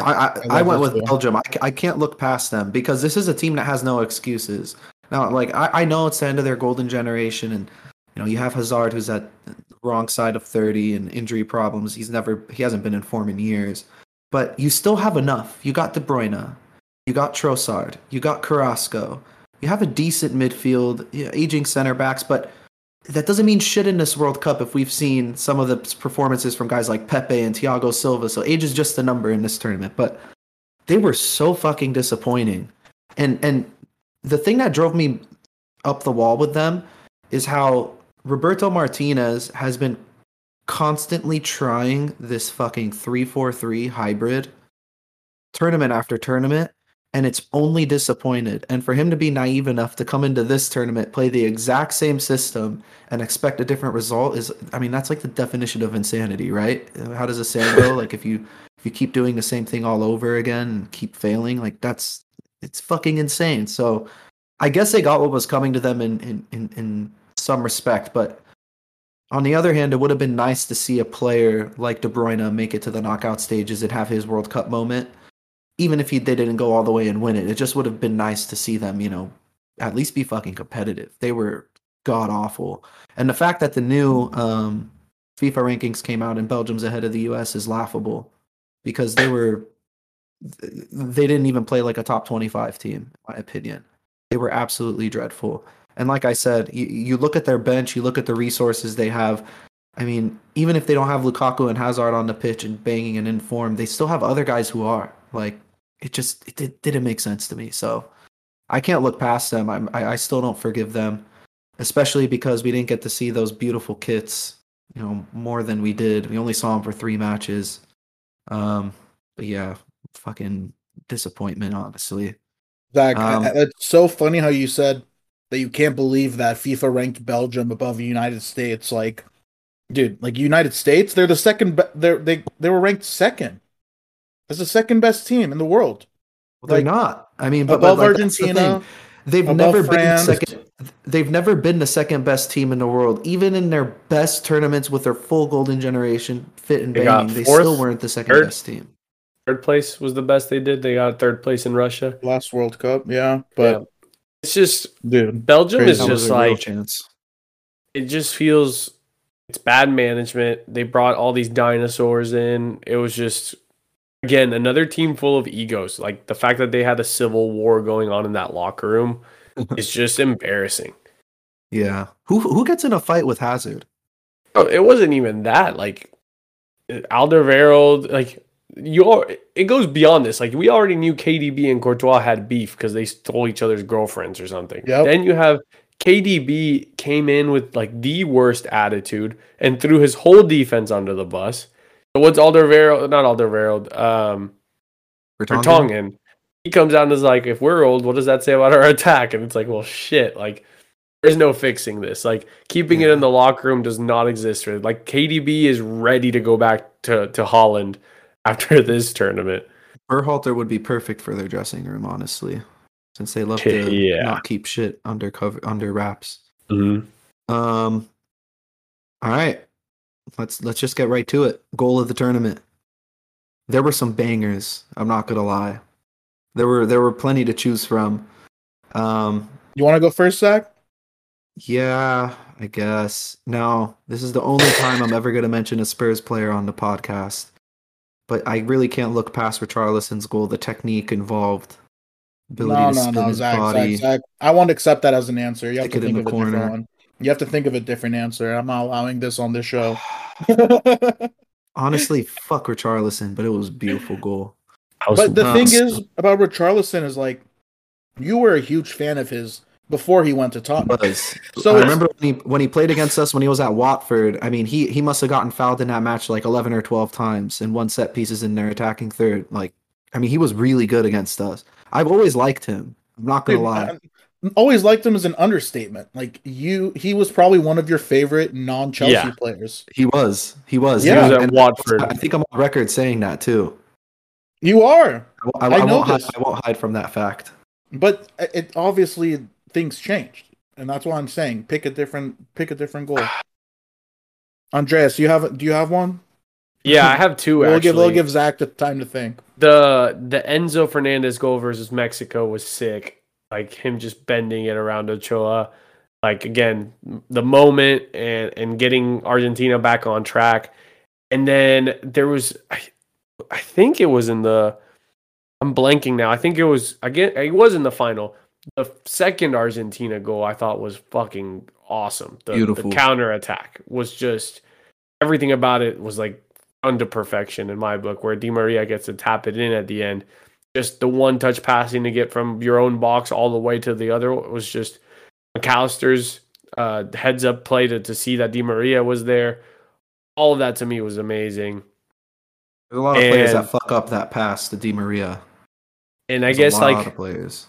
I I, I went with. Belgium. I, I can't look past them because this is a team that has no excuses. Now, like I, I know it's the end of their golden generation, and you know you have Hazard who's at the wrong side of thirty and injury problems. He's never he hasn't been in form in years, but you still have enough. You got De Bruyne, you got Trossard, you got Carrasco. You have a decent midfield, yeah, aging center backs, but that doesn't mean shit in this World Cup if we've seen some of the performances from guys like Pepe and Thiago Silva. So age is just a number in this tournament, but they were so fucking disappointing. And and the thing that drove me up the wall with them is how Roberto Martinez has been constantly trying this fucking 3-4-3 hybrid tournament after tournament and it's only disappointed. And for him to be naive enough to come into this tournament, play the exact same system, and expect a different result is, I mean, that's like the definition of insanity, right? How does a saying go? like if you if you keep doing the same thing all over again and keep failing, like that's it's fucking insane. So I guess they got what was coming to them in in in, in some respect, but on the other hand, it would have been nice to see a player like De Bruyne make it to the knockout stages and have his World Cup moment even if he they didn't go all the way and win it, it just would have been nice to see them, you know, at least be fucking competitive. They were god awful, and the fact that the new um, FIFA rankings came out and Belgium's ahead of the U.S. is laughable because they were they didn't even play like a top twenty-five team, in my opinion. They were absolutely dreadful. And like I said, you, you look at their bench, you look at the resources they have. I mean, even if they don't have Lukaku and Hazard on the pitch and banging and in form, they still have other guys who are. Like, it just it did, didn't make sense to me. So I can't look past them. I'm, I I still don't forgive them, especially because we didn't get to see those beautiful kits. You know, more than we did. We only saw them for three matches. Um, but yeah, fucking disappointment, honestly. Zach, Um, I- it's so funny how you said that you can't believe that FIFA ranked Belgium above the United States. Like, dude, like United States, they're the second. Be- they're they they were ranked second. That's the second best team in the world. Well, they're Like, not. I mean, but, but above like, that's the Argentina. They've above never been second. They've never been the second best team in the world. Even in their best tournaments with their full golden generation fit and They banging, they fourth, still weren't the second third. best team. Third place was the best they did. They got third place in Russia. Last World Cup, yeah, but Yeah. It's just dude, Belgium is just like chance. it just feels it's bad management. They brought all these dinosaurs in. It was just again another team full of egos. Like the fact that they had a civil war going on in that locker room <laughs> is just embarrassing. Yeah. Who who gets in a fight with Hazard? Oh, It wasn't even that. Like Alderweireld, like you it goes beyond this. Like we already knew KDB and Courtois had beef because they stole each other's girlfriends or something. Yep. Then you have KDB came in with like the worst attitude and threw his whole defense under the bus. So what's Alderweireld? Not Alderweireld. Um, Vertonghen? Vertonghen. He comes out and is like, if we're old, what does that say about our <laughs> attack? And it's like, well, shit. Like, there's no fixing this. Like, keeping it in the locker room does not exist. For like, KDB is ready to go back to to Holland after <laughs> this tournament. Berhalter would be perfect for their dressing room, honestly, since they love <laughs> to Yeah. not keep shit under cover under wraps. Mm-hmm. Um. All right, let's let's just get right to it. Goal of the tournament. There were some bangers. I'm not gonna lie. There were there were plenty to choose from. Um. you want to go first, Zach? Yeah, I guess. No, this is the only time I'm ever gonna mention a Spurs player on the podcast. But I really can't look past Richarlison's goal. The technique involved, ability No, to no, spin no, his Zach, body. Zach, Zach. I won't accept that as an answer. You have to it in think the of a different corner. one. You have to think of a different answer. I'm not allowing this on this show. <sighs> Honestly, fuck Richarlison, but it was a beautiful goal. But the thing is about Richarlison is like you were a huge fan of his before he went to Tottenham. was. So I remember when he when he played against us when he was at Watford. I mean, he he must have gotten fouled in that match like eleven or twelve times and one set pieces in their attacking third. Like, I mean, he was really good against us. I've always liked him. I'm not gonna Dude, lie. Uh, always liked him as an understatement. Like you, he was probably one of your favorite non-Chelsea Yeah. players. He was. He was. Yeah. He was at And Watford. I think I'm on record saying that too. You are, I, I, I I know won't hide. I won't hide from that fact. but it obviously things changed, and that's why I'm saying pick a different pick a different goal. <sighs> Andreas, you have do you have one? Yeah, I have 2 We'll actually. give we'll give Zach the time to think. the the Enzo Fernandez goal versus Mexico was sick. Like him just bending it around Ochoa. Like again, the moment and and getting Argentina back on track. And then there was I, I think it was in the I'm blanking now. I think it was again it was in the final. The second Argentina goal I thought was fucking awesome. The, Beautiful. the counter attack was just everything about it was like under perfection in my book, where Di Maria gets to tap it in at the end. Just the one touch passing to get from your own box all the way to the other was just Mac Allister's uh, heads up play to, to see that Di Maria was there. All of that to me was amazing. There's a lot of players that fuck up that pass to Di Maria. And I There's a guess lot like of players.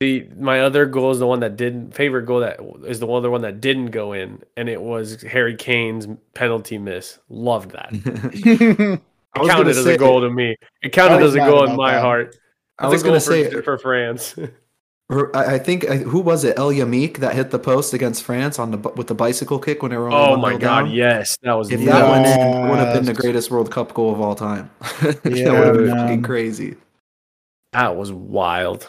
the my other goal is the one that didn't favorite goal that is the other one that didn't go in, and it was Harry Kane's penalty miss. Loved that. <laughs> <laughs> It I was counted as say- a goal to me. It counted as a goal in my that. heart. I was gonna say for France. <laughs> I I think who was it? El Yamiq that hit the post against France on the with the bicycle kick when they were only oh one my god, down? yes, that was If nuts. that went in, it would have been the greatest World Cup goal of all time. Yeah, <laughs> that would have been man. fucking crazy. that was wild.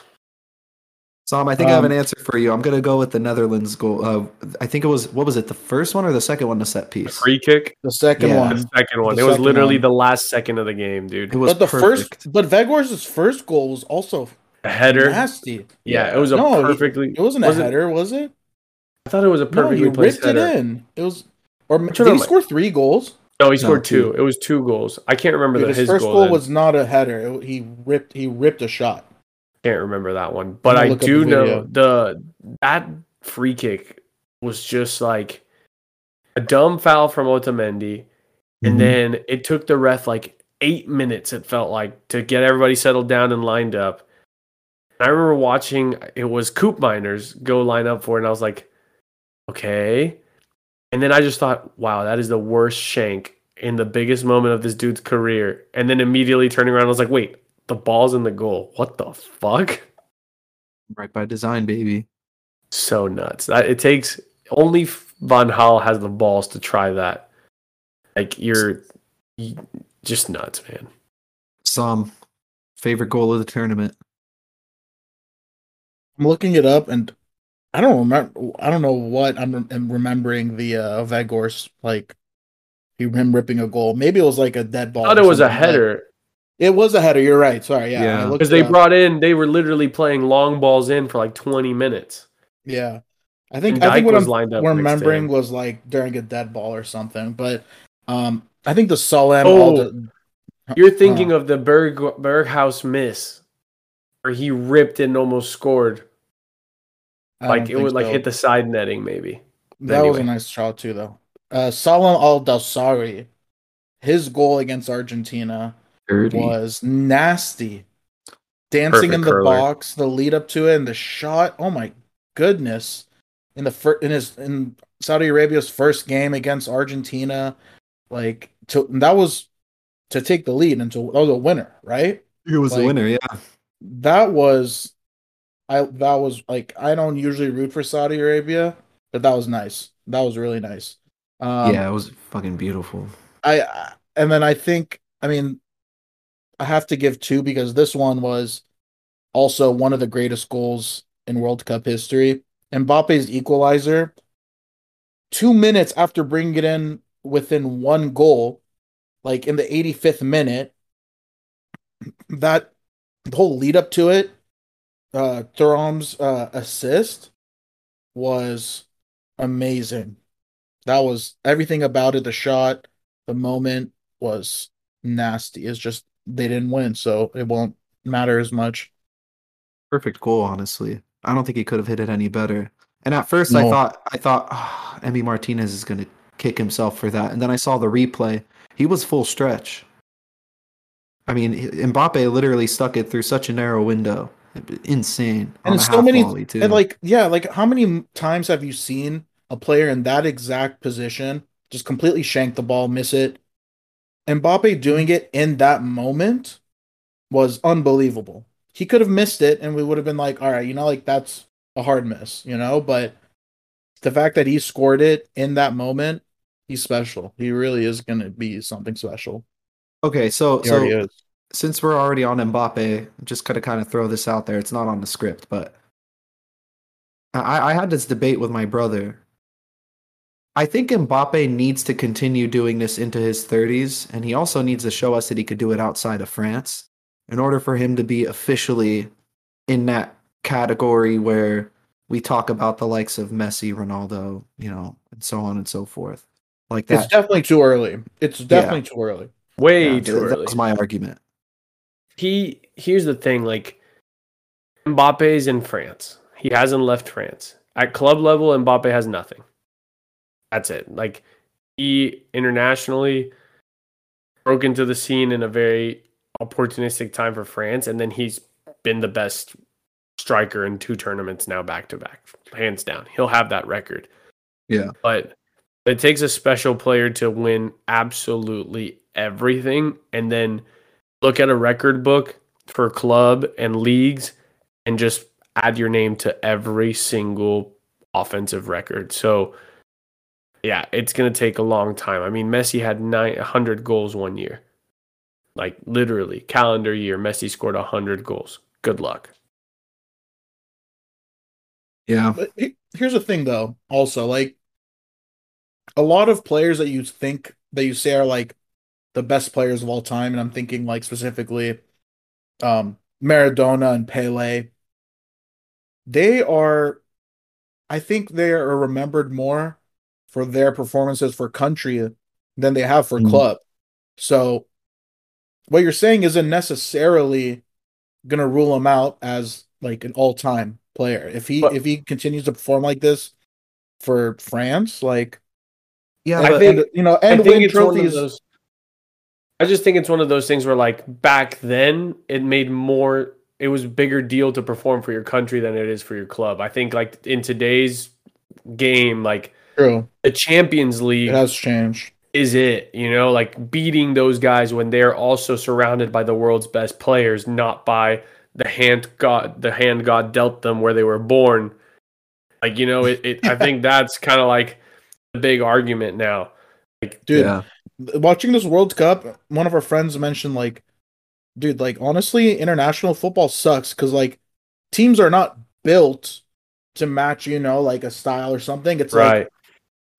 Sam, I think I have an Um, answer for you. I'm gonna go with the Netherlands goal. Uh, I think it was what was it? The first one or the second one? The set piece. Free kick. the second Yeah. The one. second one. The it was literally one. the last second of the game, dude. It was But the perfect. first, but Weghorst's first goal was also A header. nasty. Yeah, it was a No, perfectly. It wasn't a was it- header, was it? I thought it was a No, perfectly he placed ripped it in. It was, or did he am score three goals? No, he scored two. two. It was two goals. I can't remember Dude, the, his, his first goal. goal then. was not a header. It- he ripped. He ripped a shot. Can't remember that one, but I do know the that free kick was just like a dumb foul from Otamendi, and Mhm. then it took the ref like eight minutes. It felt like to get everybody settled down and lined up. I remember watching it was Koopmeiners go line up for it, and I was like, okay. And then I just thought, wow, that is the worst shank in the biggest moment of this dude's career. And then immediately turning around, I was like, wait, the ball's in the goal. What the fuck? right by design, baby. So nuts. That it takes only Van Gaal has the balls to try that. Like you're you- just nuts, man. Some favorite goal of the tournament. I'm looking it up, and I don't remember. I don't know what I'm, I'm remembering the uh, Weghorst like him ripping a goal. Maybe it was like a dead ball. I thought it was a header. but- heder It was a header. You're right. Sorry. Yeah. Yeah. Because it they up. brought in. They were literally playing long balls in for like 20 minutes. Yeah. I think And I think Dyke what was I'm lined up we're next to remembering was like during a dead ball or something. But um I think the Solem Oh, all the, You're thinking of the Berg Berghuis miss, where he ripped and almost scored. I Like it would think like hit the side netting, maybe. That was a nice shot too though. Uh Salem Al Dawsari, his goal against Argentina Dirty. was nasty. Dancing Perfect in the curler. box, the lead up to it, and the shot. Oh my goodness! In the fir- in his in Saudi Arabia's first game against Argentina, like to that was to take the lead and to that was a winner, right? It was the like- winner, yeah. That was, I that was like I don't usually root for Saudi Arabia, but that was nice. That was really nice. Um, yeah, it was fucking beautiful. I I- and then I think I mean I have to give two because this one was also one of the greatest goals in World Cup history. Mbappe's equalizer. Two minutes after bringing it in within one goal, like in the 85th minute, that the whole lead up to it, uh Thuram's uh assist was amazing. That was everything about it, the shot, the moment was nasty. It's just they didn't win, so it won't matter as much. Perfect goal, honestly. I don't think he could have hit it any better. And at first, I thought, I thought, ah, oh, Emmy Martinez is going to kick himself for that. And then I saw the replay. He was full stretch. I mean, Mbappe literally stuck it through such a narrow window. insane. and so many and like yeah like how many times have you seen a player in that exact position just completely shank the ball miss it Mbappe doing it in that moment was unbelievable he could have missed it and we would have been like all right you know like that's a hard miss you know but the fact that he scored it in that moment he's special he really is going to be something special okay, so so since we're already on Mbappe, I'm just gonna kind of throw this out there. It's not on the script, but I, I had this debate with my brother. I think Mbappe needs to continue doing this into his 30s, and he also needs to show us that he could do it outside of France in order for him to be officially in that category where we talk about the likes of Messi, Ronaldo, you know, and so on and so forth. Like that. it's definitely too early it's definitely too early Way Yeah, too that early. was my argument. he here's the thing like Mbappe's in France. He hasn't left France. At club level, Mbappe has nothing. That's it. Like he internationally broke into the scene in a very opportunistic time for France, and then he's been the best striker in two tournaments now back to back, hands down. He'll have that record. Yeah. But it takes a special player to win absolutely everything and then look at a record book for club and leagues and just add your name to every single offensive record. So yeah, it's going to take a long time. I mean, Messi had 900 goals one year. Like literally, calendar year, Messi scored 100 goals. Good luck. Yeah. But here's the thing, though. Also, like a lot of players that you think that you say are like the best players of all time, and I'm thinking like specifically, um, Maradona and Pele. They are, I think, they are remembered more for their performances for country than they have for Mhm. club. So, what you're saying isn't necessarily gonna rule him out as like an all-time player. If he But- if he continues to perform like this for France, like Yeah, I think- and, you know, I and think win it's one of trophies. those. I just think it's one of those things where, like, back then, it made more. It was bigger deal to perform for your country than it is for your club. I think, like in today's game, like True, the Champions League it has changed. is it. You know, like beating those guys when they're also surrounded by the world's best players, not by the hand God, the hand God dealt them where they were born. Like you know, it. it I think <laughs> that's kind of like the big argument now. Like, Dude, yeah. watching this World Cup, one of our friends mentioned like, dude, like honestly, international football sucks because like teams are not built to match, you know, like a style or something. It's like right?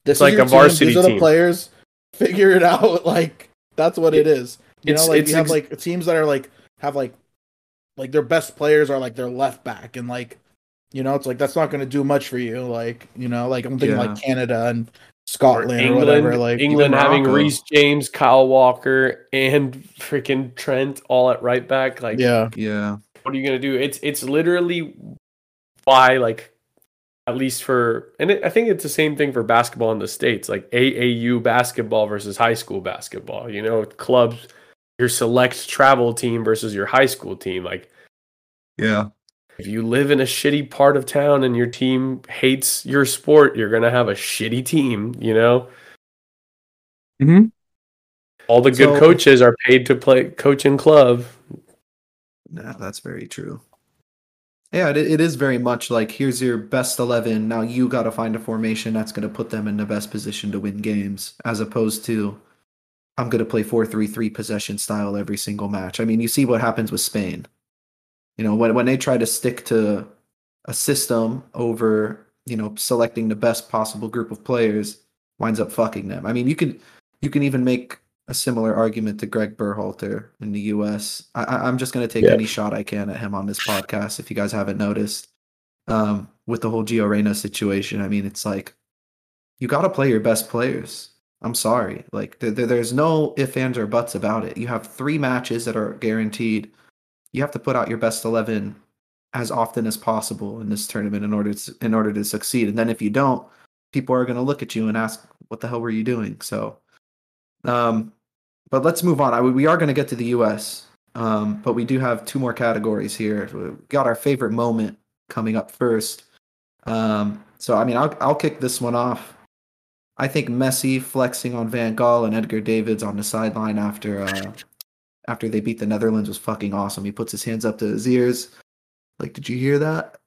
This It's like is your a varsity These are the team. players. <laughs> Figure it out. <laughs> Like that's what it is. You It's- know, like you have ex- like teams that are like have like like their best players are like their left back and like you know it's like that's not going to do much for you. Like you know, like I'm thinking Yeah. like Canada and Scotland or, England, whatever. Like England having Reece James, Kyle Walker, and <laughs> freaking Trent all at right back. Like, yeah, Yeah. what are you gonna do? It's it's literally why like at least for and it, I think it's the same thing for basketball in the states, like AAU basketball versus high school basketball. You know, clubs, your select travel team versus your high school team. Like, Yeah. if you live in a shitty part of town and your team hates your sport, you're gonna have a shitty team. You know. Mhm. All the good So- coaches are paid to play coach in club. No, that's very true. Yeah, it, it is very much like here's your best 11. Now you got to find a formation that's going to put them in the best position to win games, as opposed to I'm going to play 4 3 3 possession style every single match. I mean, you see what happens with Spain. You know, when, when they try to stick to a system over, you know, selecting the best possible group of players, winds up fucking them. I mean, you can you can even make a similar argument to Greg Berhalter in the U.S. I, I'm just going to take Yeah. any shot I can at him on this podcast. If you guys haven't noticed, um, with the whole Gio Reyna situation, I mean, it's like you got to play your best players. I'm sorry, like there, there- there's no ifs, ands, or buts about it. You have three matches that are guaranteed. You have to put out your best eleven as often as possible in this tournament in order to, in order to succeed. And then if you don't, people are going to look at you and ask, "What the hell were you doing?" So, um, but let's move on. I, we are going to get to the U.S. Um, but we do have two more categories here. We got our favorite moment coming up first. Um, so I mean, I'll I'll kick this one off. I think Messi flexing on Van Gaal and Edgar Davids on the sideline after uh, after they beat the Netherlands was fucking awesome. He puts his hands up to his ears, like, "Did you hear that?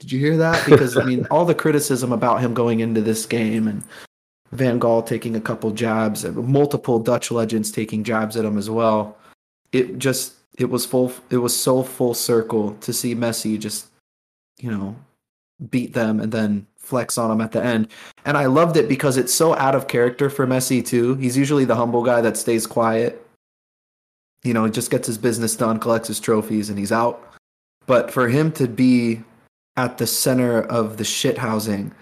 Did you hear that?" Because I mean, <laughs> all the criticism about him going into this game and Van Gaal taking a couple jabs, uh, multiple Dutch legends taking jabs at him as well. It just it was full. It was so full circle to see Messi just, you know, beat them and then flex on them at the end. And I loved it because it's so out of character for Messi too. He's usually the humble guy that stays quiet. You know, he just gets his business done, collects his trophies, and he's out. But for him to be at the center of the shit housing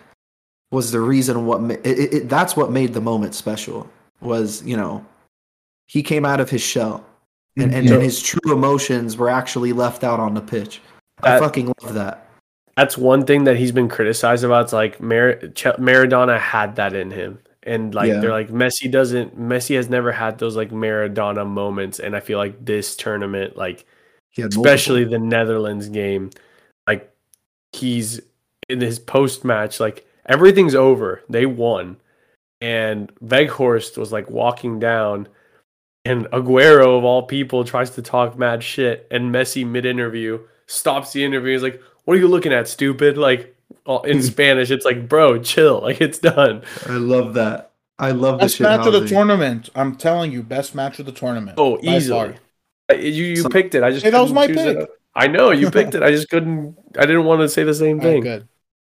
was the reason what ma- it, it, that's what made the moment special was you know he came out of his shell and, and, Yeah. and his true emotions were actually left out on the pitch i fucking love that That's one thing that he's been criticized about. It's like Mar- Maradona had that in him, and like Yeah. they're like Messi doesn't. Messi has never had those like Maradona moments, and I feel like this tournament, like especially the Netherlands game, like he's in his post match, like everything's over. They won. And Weghorst was like walking down, and Aguero, of all people, tries to talk mad shit. And Messi, mid interview, stops the interview. He's like, What are you looking at, stupid? Like in <laughs> Spanish, it's like, Bro, chill. <laughs> Like it's done. i love that i love the Best shit match of the tournament. I'm telling you, best match of the tournament. Oh, easily. Uh, You, you Some- picked it. I just Hey, that was my choose it. pick. I know you <laughs> picked it. I just couldn't. I didn't want to say the same All right, thing.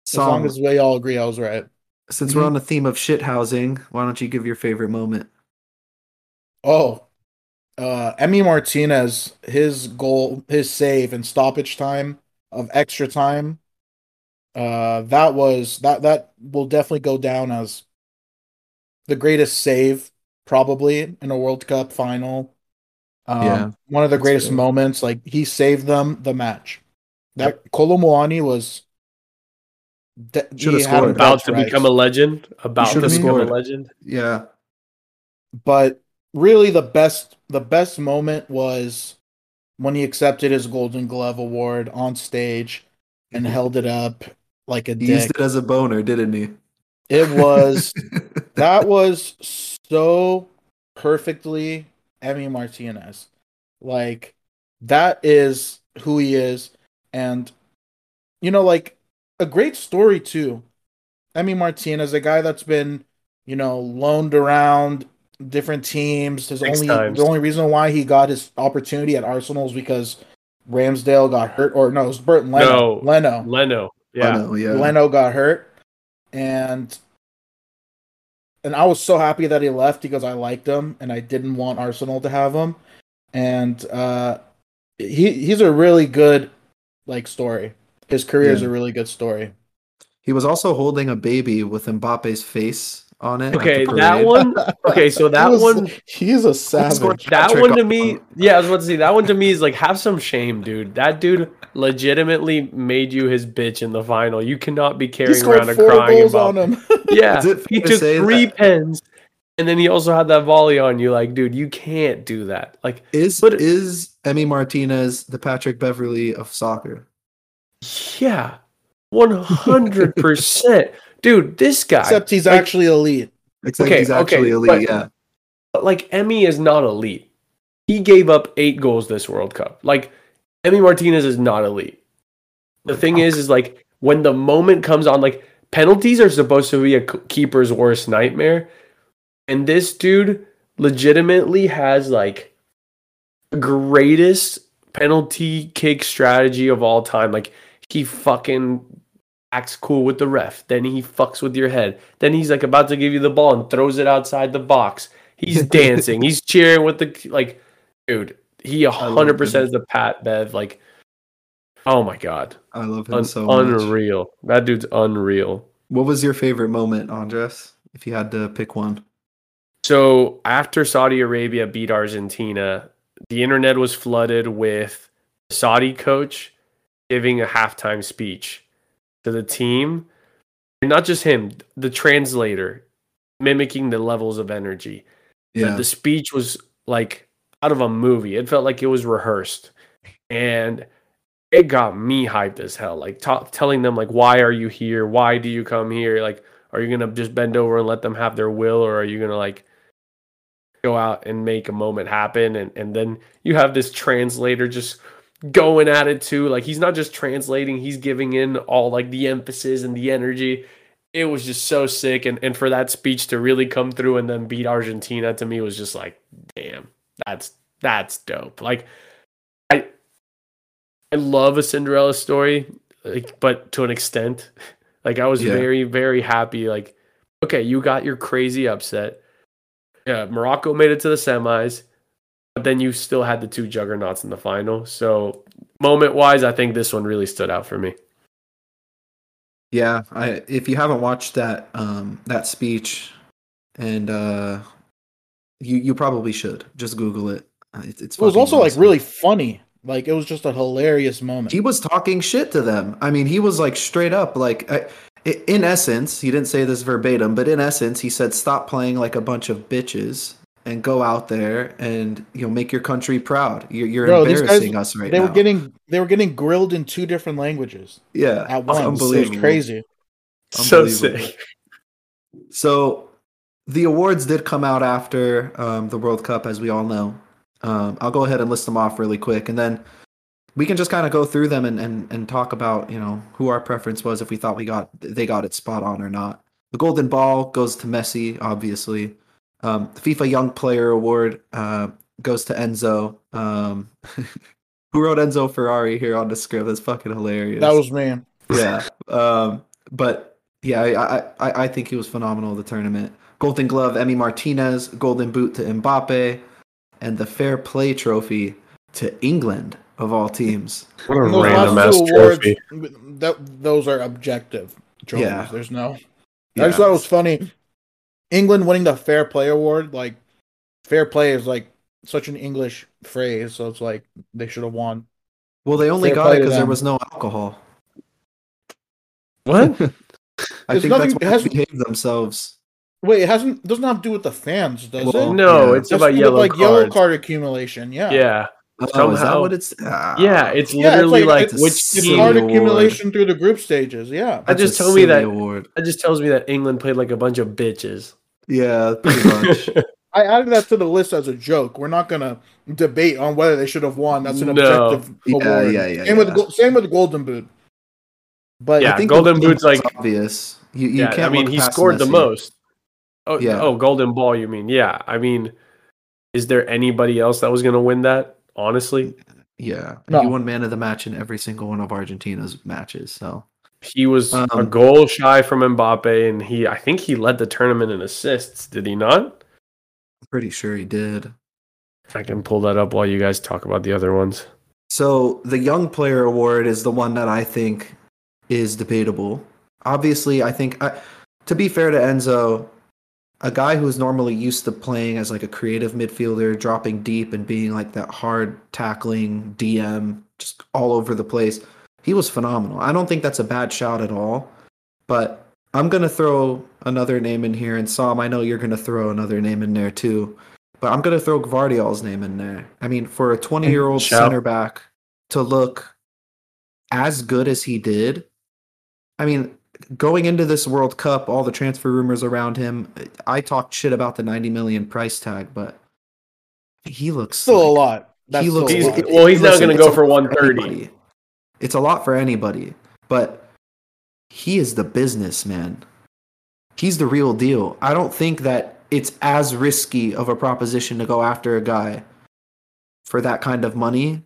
Good. As long as we all agree, I was right. since Mm-hmm. we're on the theme of shit housing why don't you give your favorite moment Oh, uh, Emmy Martinez, his goal, his save and stoppage time of extra time. Uh, that was that that will definitely go down as the greatest save probably in a World Cup final. Um, Yeah, one of the greatest fair. moments. Like he saved them the match. That Kolo Muani was. De- Should've he had scored. About to right. become a legend. About to should've become a legend. yeah but really the best the best moment was when he accepted his golden glove award on stage and mm-hmm. held it up like a he used it as a boner didn't he it was <laughs> that was so perfectly Emmy Martinez like that is who he is and you know like a great story too Emmy Martinez a guy that's been you know loaned around different teams his Six only times. the only reason why he got his opportunity at Arsenal is because Ramsdale got hurt or no it was Bernd Leno No. Leno Leno. Yeah. know, yeah Leno got hurt, and and I was so happy that he left because I liked him and I didn't want Arsenal to have him, and uh, he he's a really good like story. His career is a really good story. He was also holding a baby with Mbappe's face on it. Okay, that one. <laughs> Okay, so that He was- one. he's a scored savage. That Patrick one to on- me, yeah, I was about to say that one to me is like have some shame, dude. That dude legitimately made you his bitch in the final. You cannot be carrying around a crying goals about. on him. <laughs> Yeah, it fair he to took say three that- pens, and then he also had that volley on you. Like, dude, you can't do that. Like, Is But- is Emmy Martinez the Patrick Beverley of soccer? Yeah, one hundred percent, dude. This guy, Except he's like, actually elite. Except Okay, he's actually okay, elite. but- yeah, But like Emmy is not elite. He gave up eight goals this World Cup. Like Emmy Martinez is not elite. The thing is, is like when the moment comes on, like penalties are supposed to be a keeper's worst nightmare, and this dude legitimately has like the greatest penalty kick strategy of all time. Like he fucking acts cool with the ref, then he fucks with your head, then he's like about to give you the ball and throws it outside the box. He's <laughs> dancing, he's cheering with the like, dude. He a hundred percent is the Pat Bev. Like, oh my god, I love him Un- so much. unreal. That dude's unreal. What was your favorite moment, Andres? If you had to pick one, So after Saudi Arabia beat Argentina, the internet was flooded with Saudi coach giving a halftime speech to the team. And not just him, the translator mimicking the levels of energy. The- yeah, The, speech was like out of a movie. It felt like it was rehearsed, and it got me hyped as hell. Like ta- telling them like, why are you here? Why do you come here? Like, are you gonna just bend over and let them have their will, or are you gonna like go out and make a moment happen? And and then you have this translator just going at it too. Like he's not just translating, he's giving in all like the emphasis and the energy. It was just so sick. And and for that speech to really come through and then beat Argentina to me was just like, damn, that's that's dope. Like I I love a Cinderella story, like, but to an extent. <laughs> Like I was Yeah. very, very happy. Like, okay, you got your crazy upset. Yeah, Morocco made it to the semis but then you still had the two juggernauts in the final. So moment wise, I think this one really stood out for me. Yeah, I if you haven't watched that um that speech, and uh, you you probably should just Google it. Uh, It's, it's It was fucking also like really funny. Like it was just a hilarious moment. He was talking shit to them. I mean, he was like straight up like. I, i- in essence, he didn't say this verbatim, but in essence, he said, "Stop playing like a bunch of bitches and go out there and you know make your country proud. You're, you're Bro, these guys- embarrassing us right they now." were getting they were getting grilled in two different languages yeah, at once. It was unbelievable. crazy. So sick. So the awards did come out after um, the World Cup, as we all know. Um, I'll go ahead and list them off really quick, and then we can just kind of go through them and, and, and talk about you know who our preference was if we thought we got they got it spot on or not. The Golden Ball goes to Messi, obviously. Um, the FIFA Young Player Award uh, goes to Enzo. Um, <laughs> who wrote Enzo Ferrari here on the script? That's fucking hilarious That was me. yeah. Um, but yeah, I, I, I I think he was phenomenal at the tournament. Golden Glove, Emmy Martinez, Golden Boot to Mbappe, and the Fair Play Trophy to England of all teams. What a those random last ass two awards, trophy. that, those are objective trophies. Yeah. There's no. I just thought it was funny. England winning the Fair Play Award, like fair play is like such an English phrase, so it's like they should have won. Well, they only Fair got it because there was no alcohol. What? <laughs> I There's think nothing- that's it why has- they behaved themselves. Wait, it hasn't doesn't have to do with the fans, does Well, it? no, Yeah. it's That's about yellow like cards. yellow card accumulation. Yeah. Yeah, Oh, is that Somehow- what it's? Ah. yeah. It's Yeah, it's literally like, it's- which it's silly card team. award. accumulation through the group stages. Yeah. That just a told me that- award. That just tells me that England played like a bunch of bitches. Yeah, pretty much. <laughs> I added that to the list as a joke. We're not gonna debate on whether they should have won. That's an No. objective Yeah, award. yeah, yeah, Same with yeah. the, same with the Golden Boot. But Yeah, I think Golden Boot's like- obvious. You, you yeah, can't. I mean, he past scored the most. Oh, Yeah. oh, Golden Ball. You mean? Yeah. I mean, is there anybody else that was going to win that? Honestly, Yeah, and No. he won man of the match in every single one of Argentina's matches. So he was a Um, goal shy from Mbappe, and he, I think, he led the tournament in assists. Did he not? I'm pretty sure he did. I can pull that up while you guys talk about the other ones. So the Young Player Award is the one that I think is debatable. Obviously, I think I, to be fair to Enzo, a guy who's normally used to playing as like a creative midfielder, dropping deep and being like that hard tackling DM, just all over the place. He was phenomenal. I don't think that's a bad shout at all. But I'm gonna throw another name in here, and Sam, I know you're gonna throw another name in there too. But I'm gonna throw Gvardiol's name in there. I mean, for a 20 year old center back to look as good as he did, I mean, going into this World Cup, all the transfer rumors around him, I talked shit about the 90 million price tag, but he looks still a lot. That's he looks He's- lot. well, he's not listen, gonna go for 130. anybody. It's a lot for anybody, but he is the businessman. He's the real deal. I don't think that it's as risky of a proposition to go after a guy for that kind of money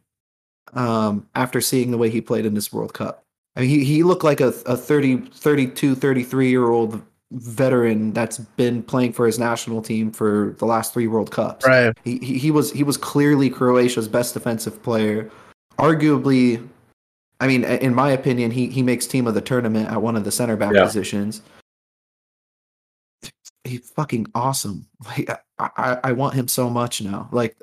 um, after seeing the way he played in this World Cup. I mean, he, he looked like a, a 30, 32, 33 year old veteran that's been playing for his national team for the last three World Cups. right. He, he he was he was clearly Croatia's best defensive player. Arguably, I mean, in my opinion, he he makes team of the tournament at one of the center back Yeah. positions. He's fucking awesome. <laughs> Like I, I, I want him so much now. Like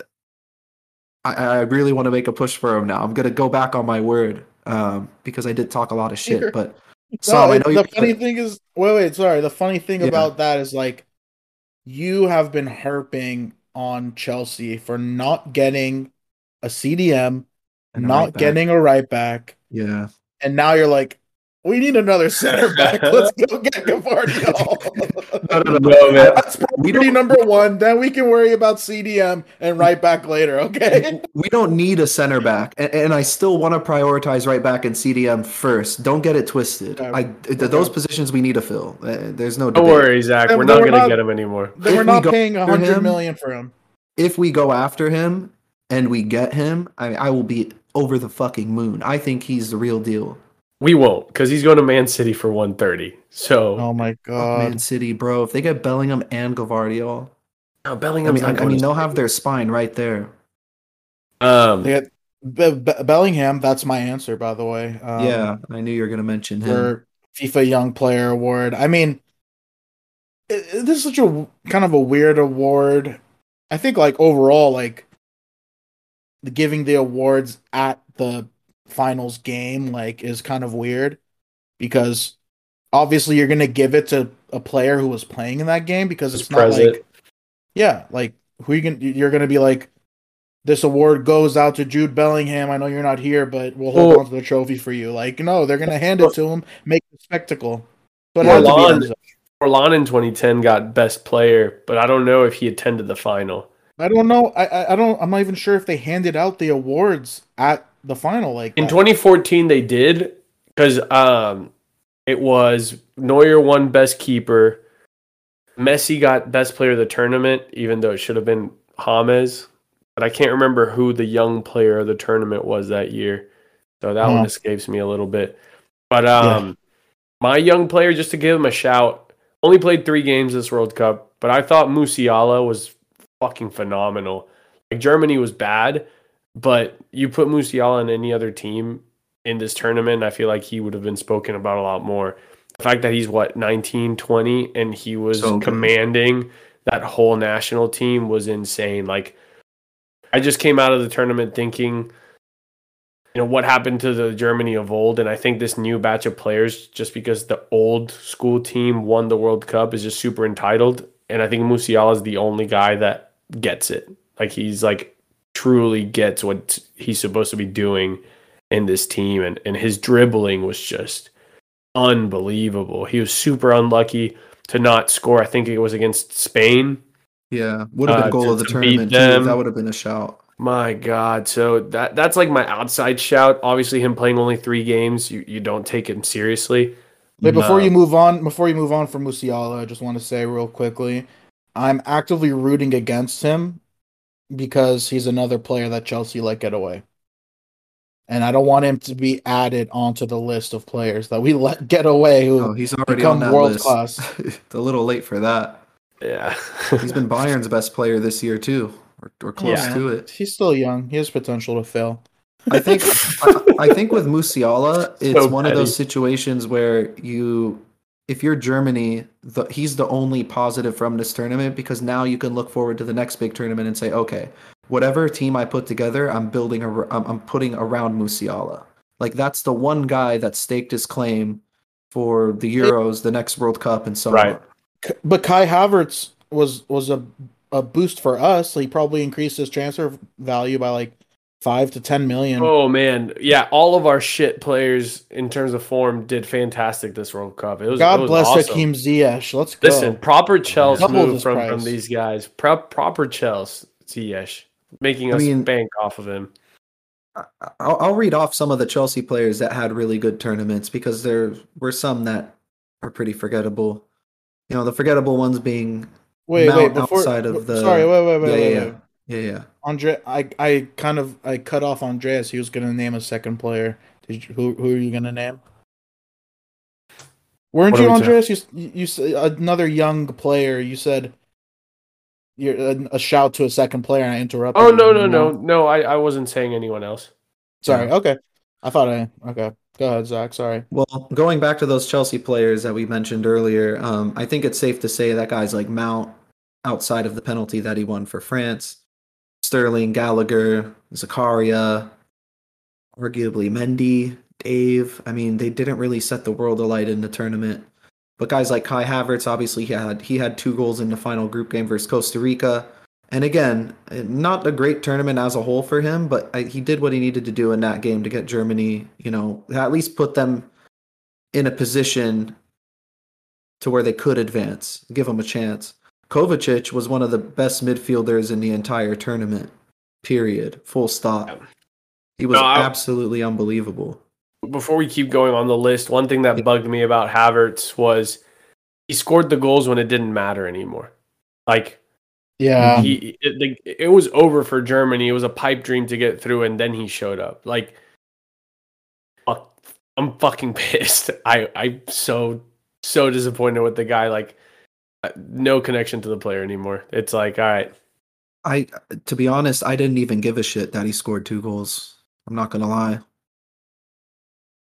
I, I really want to make a push for him now. I'm gonna go back on my word um, because I did talk a lot of shit. But <laughs> No, Sam, I it- know the you. funny thing is, wait, wait, sorry. The funny thing Yeah. about that is like, you have been harping on Chelsea for not getting a CDM, And a not right getting a right back, Yeah. and now you're like, we need another center back. <laughs> Let's go get Gvardiol. <laughs> No, no, no. No, man. That's We priority don't- number one. Then we can worry about CDM and right back later. Okay. <laughs> we don't need a center back, and, and I still want to prioritize right back and CDM first. Don't get it twisted. Okay. I th- those positions we need to fill. Uh, there's no Don't debate. worry, Zach. We're not we're going to get him anymore. Then we're not go paying a after hundred him- million for him. If we go after him and we get him, I, I will be over the fucking moon. I think he's the real deal. We won't because he's going to Man City for 130. So Oh my god. Man City, bro. If they get Bellingham and Gvardiol, no, I mean, I, I mean, they'll have their spine right there. Um, They get Be- Be- Bellingham. That's my answer, by the way. Um, yeah, I knew you were gonna mention him. for FIFA Young Player Award. I mean, it, it- this is such a kind of a weird award. I think, like overall, like the giving the awards at the finals game, like, is kind of weird because obviously you're gonna give it to a player who was playing in that game because Just it's not present. like, yeah, like who you can you're gonna be like. This award goes out to Jude Bellingham. I know you're not here, but we'll hold Well- on to the trophy for you. Like, no, they're gonna hand it to him, make a spectacle. But it Yeah, had to be Lon- Enzo. Orlan in 2010 got best player, but I don't know if he attended the final. I don't know. I, I I don't. I'm not even sure if they handed out the awards at the final. Like In that. 2014, they did because um, it was Neuer won best keeper. Messi got best player of the tournament, even though it should have been James. But I can't remember who the young player of the tournament was that year. So that one Oh. escapes me a little bit. But um, my young player, just to give him a shout, only played three games this World Cup, but I thought Musiala was fucking phenomenal. Like Germany was bad, but you put Musiala in any other team in this tournament, I feel like he would have been spoken about a lot more. The fact that he's what 19, 20 and he was So commanding that whole national team was insane. Like I just came out of the tournament thinking you know what happened to the Germany of old and I think this new batch of players just because the old school team won the World Cup is just super entitled and I think Musiala is the only guy that gets it. Like he's like truly gets what he's supposed to be doing in this team and, and his dribbling was just unbelievable. He was super unlucky to not score. I think it was against Spain. Yeah, would have been Uh, goal to- of the to tournament too. them. That would have been a shout. My God. So that that's like my outside shout. Obviously him playing only three games, you, you don't take him seriously. Wait, before No. you move on, before you move on from Musiala, I just want to say real quickly, I'm actively rooting against him because he's another player that Chelsea let get away, and I don't want him to be added onto the list of players that we <laughs> let get away who Oh, he's already become on that world list. class. <laughs> it's a little late for that. Yeah. <laughs> He's been Bayern's best player this year too, or, or close Yeah. to it. He's still young. He has potential to fail. I think I, I think with Musiala, it's So one of those situations where you, if you're Germany, the, he's the only positive from this tournament because now you can look forward to the next big tournament and say, okay, whatever team I put together, I'm building, a, I'm, I'm putting around Musiala. Like that's the one guy that staked his claim for the Euros, the next World Cup, and so Right. on. K- But Kai Havertz was was a a boost for us. He probably increased his transfer value by like five to ten million. Oh man, yeah, all of our shit players in terms of form did fantastic this World Cup. It was it God was bless awesome. Hakeem Ziyech. Let's go. Listen, proper Chels Doubled move from, price. from these guys. Pro- proper Chels, Ziyech, making I us mean- bank off of him. I'll, I'll read off some of the Chelsea players that had really good tournaments because there were some that are pretty forgettable. You know, the forgettable ones being wait, Mount wait, before outside of the- sorry, wait, wait, wait, yeah, wait, yeah, wait. yeah, yeah, yeah. Andre, I, I kind of, I cut off Andreas. He was gonna name a second player. Did you, who, who are you gonna name? Weren't What you, we Andreas? You, you, you said another young player. You said you're a, a shout to a second player, and I interrupted. Oh no no no no! I, I wasn't saying anyone else. Sorry. Okay, I thought I. Okay, go ahead, Zach. Sorry. Well, going back to those Chelsea players that we mentioned earlier, um, I think it's safe to say that guys like Mount, outside of the penalty that he won for France, Sterling, Gallagher, Zakaria, arguably Mendy, Dave. I mean, they didn't really set the world alight in the tournament. But guys like Kai Havertz, obviously he had he had two goals in the final group game versus Costa Rica, And again, not a great tournament as a whole for him, but I, he did what he needed to do in that game to get Germany, you know, at least put them in a position to where they could advance, give them a chance. Kovacic was one of the best midfielders in the entire tournament. Period. Full stop. He was No, I- absolutely unbelievable. Before we keep going on the list, one thing that bugged me about Havertz was he scored the goals when it didn't matter anymore. Like Yeah. he, it, it was over for Germany. It was a pipe dream to get through, and then he showed up. Like, I'm fucking <laughs> pissed. I I'm so so disappointed with the guy. Like, no connection to the player anymore. It's like, all right, I to be honest, I didn't even give a shit that he scored two goals. I'm not gonna lie.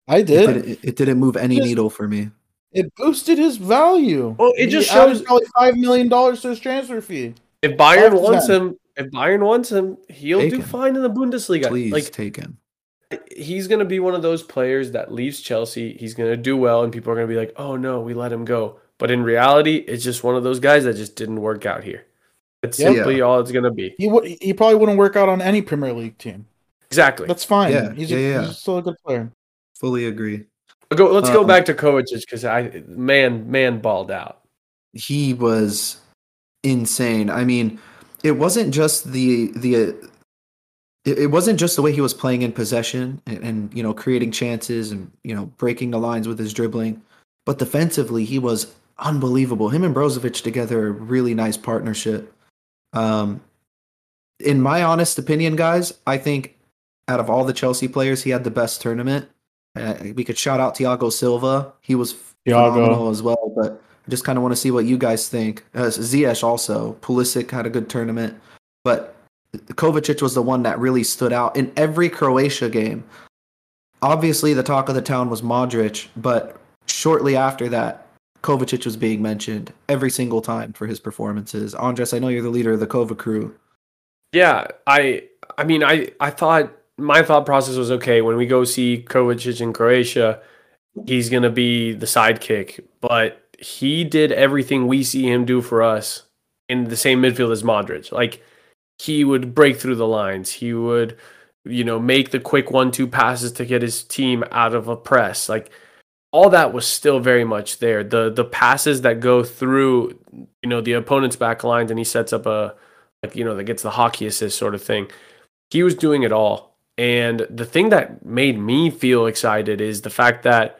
I It, did. didn't, it didn't move any Just- needle for me. It boosted his value. Well, it He just added shows- probably five million dollars to his transfer fee. if Bayern 100%. wants him, if Bayern wants him, he'll Take do him. fine in the Bundesliga. Please like take him. he's going to be one of those players that leaves Chelsea. He's going to do well, and people are going to be like, "Oh no, we let him go." But in reality, it's just one of those guys that just didn't work out here. That's Yeah. simply all it's going to be. He would. He probably wouldn't work out on any Premier League team. Exactly. That's fine. Yeah, He's, yeah, a, yeah. he's still a good player. Fully agree. Go. Let's go Um, back to Kovacic because I man man balled out. he was insane. I mean, it wasn't just the the uh, it, it wasn't just the way he was playing in possession and, and you know creating chances and you know breaking the lines with his dribbling, but defensively he was unbelievable. Him and Brozovic together, really nice partnership. Um, in my honest opinion, guys, I think out of all the Chelsea players, he had the best tournament. Uh, we could shout out Thiago Silva. He was Thiago. phenomenal as well, but I just kind of want to see what you guys think. Uh, Ziyech also. Pulisic had a good tournament, but Kovacic was the one that really stood out in every Croatia game. Obviously, the talk of the town was Modric, but shortly after that, Kovacic was being mentioned every single time for his performances. Andres, I know you're the leader of the Kova crew. Yeah, I I mean I I thought my thought process was okay when we go see Kovacic in Croatia, he's going to be the sidekick, but he did everything we see him do for us in the same midfield as Modric. Like he would break through the lines. He would you know make the quick one-two passes to get his team out of a press. Like all that was still very much there. The the passes that go through you know the opponent's back lines and he sets up a like you know that gets the hockey assist sort of thing. He was doing it all. And the thing that made me feel excited is the fact that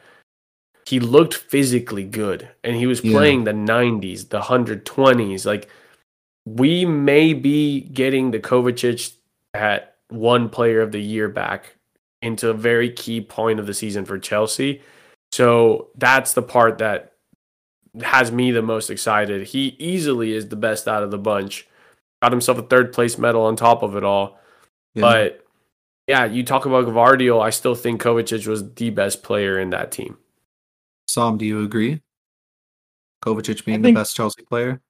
he looked physically good and he was Yeah. playing the 90s, the 120s. Like we may be getting the Kovacic at one player of the year back into a very key point of the season for Chelsea. So that's the part that has me the most excited. He easily is the best out of the bunch. Got himself a third place medal on top of it all. Yeah. But yeah, you talk about Gvardiol. I still think Kovacic was the best player in that team. Sam, do you agree? Kovacic being think- the best Chelsea player?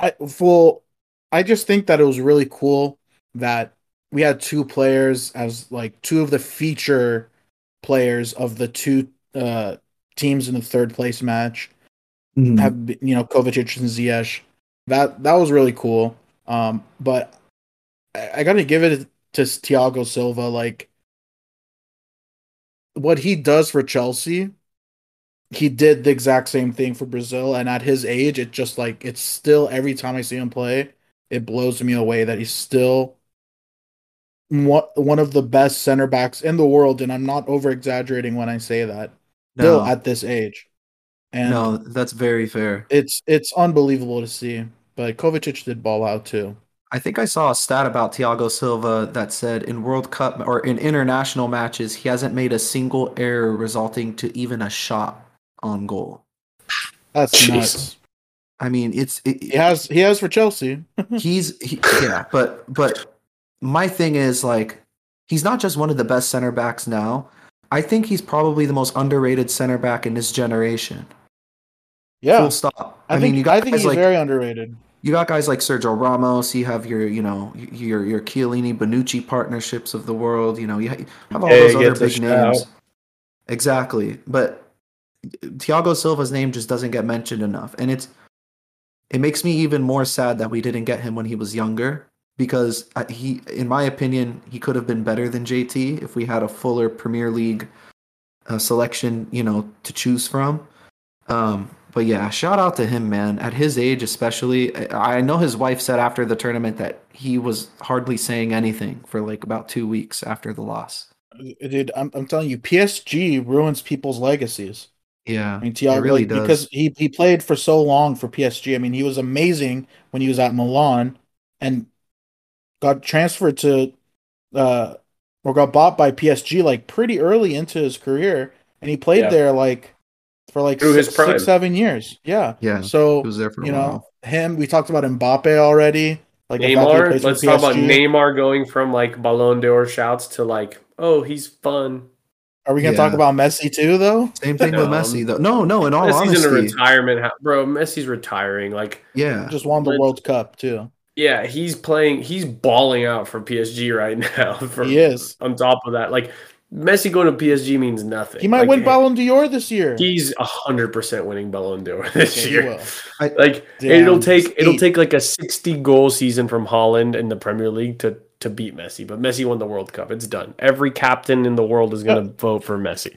I well, I just think that it was really cool that we had two players as like two of the feature players of the two uh teams in the third place match have been- you know Kovacic and Ziyech. That that was really cool. Um, but I, I got to give it to Thiago Silva. Like what he does for Chelsea, he did the exact same thing for Brazil. And at his age, it just like it's still every time I see him play, it blows me away that he's still one of the best center backs in the world. And I'm not over exaggerating when I say that. Still No, at this age, and no, that's very fair. it's it's unbelievable to see. But Kovacic did ball out too. I think I saw a stat about Thiago Silva that said in World Cup or in international matches, he hasn't made a single error resulting to even a shot on goal. That's Jeez. nuts. I mean, it's it, He has he has for Chelsea. <laughs> he's he, yeah, but but my thing is like he's not just one of the best center backs now. I think he's probably the most underrated center back in this generation. yeah, Full stop. I, I, think mean, you got I think guys he's like very underrated. you got guys like Sergio Ramos. You have your, you know, your your Chiellini, Bonucci partnerships of the world. You know, you have all Yeah, those he other big shout. names. Exactly, but Thiago Silva's name just doesn't get mentioned enough, and it's it makes me even more sad that we didn't get him when he was younger because he, in my opinion, he could have been better than JT if we had a fuller Premier League uh, selection, you know, to choose from. Um, but yeah, shout out to him, man. At his age, especially, I I know his wife said after the tournament that he was hardly saying anything for like about two weeks after the loss. Dude, I'm, I'm telling you, PSG ruins people's legacies. Yeah, I mean, Thiago, really like, does. because he, he played for so long for PSG. I mean, he was amazing when he was at Milan and got transferred to uh or got bought by PSG like pretty early into his career, and he played Yeah. there like for like Through his six, six, seven years. Yeah. yeah, So he was there for you know him. We talked about Mbappe already. Like the fact that he Neymar. Let's talk about Neymar going from like Ballon d'Or shouts to like, oh, he's fun. Are we gonna Yeah. talk about Messi too, though? Same thing with No. Messi, though. No, no. In all Messi's in a honesty, retirement, ha- bro. Messi's retiring. Like, yeah, Just won the Let's- World Cup too. Yeah, he's playing. He's balling out for PSG right <laughs> now. For, He is. On top of that, like Messi going to PSG means nothing. He might Like, win Ballon d'Or this year. He's hundred percent winning Ballon d'Or this Okay, year. <laughs> I- like Damn, it'll take it'll eight. take like a sixty goal season from Haaland in the Premier League to to beat Messi. But Messi won the World Cup. It's done. Every captain in the world is going to vote for Messi.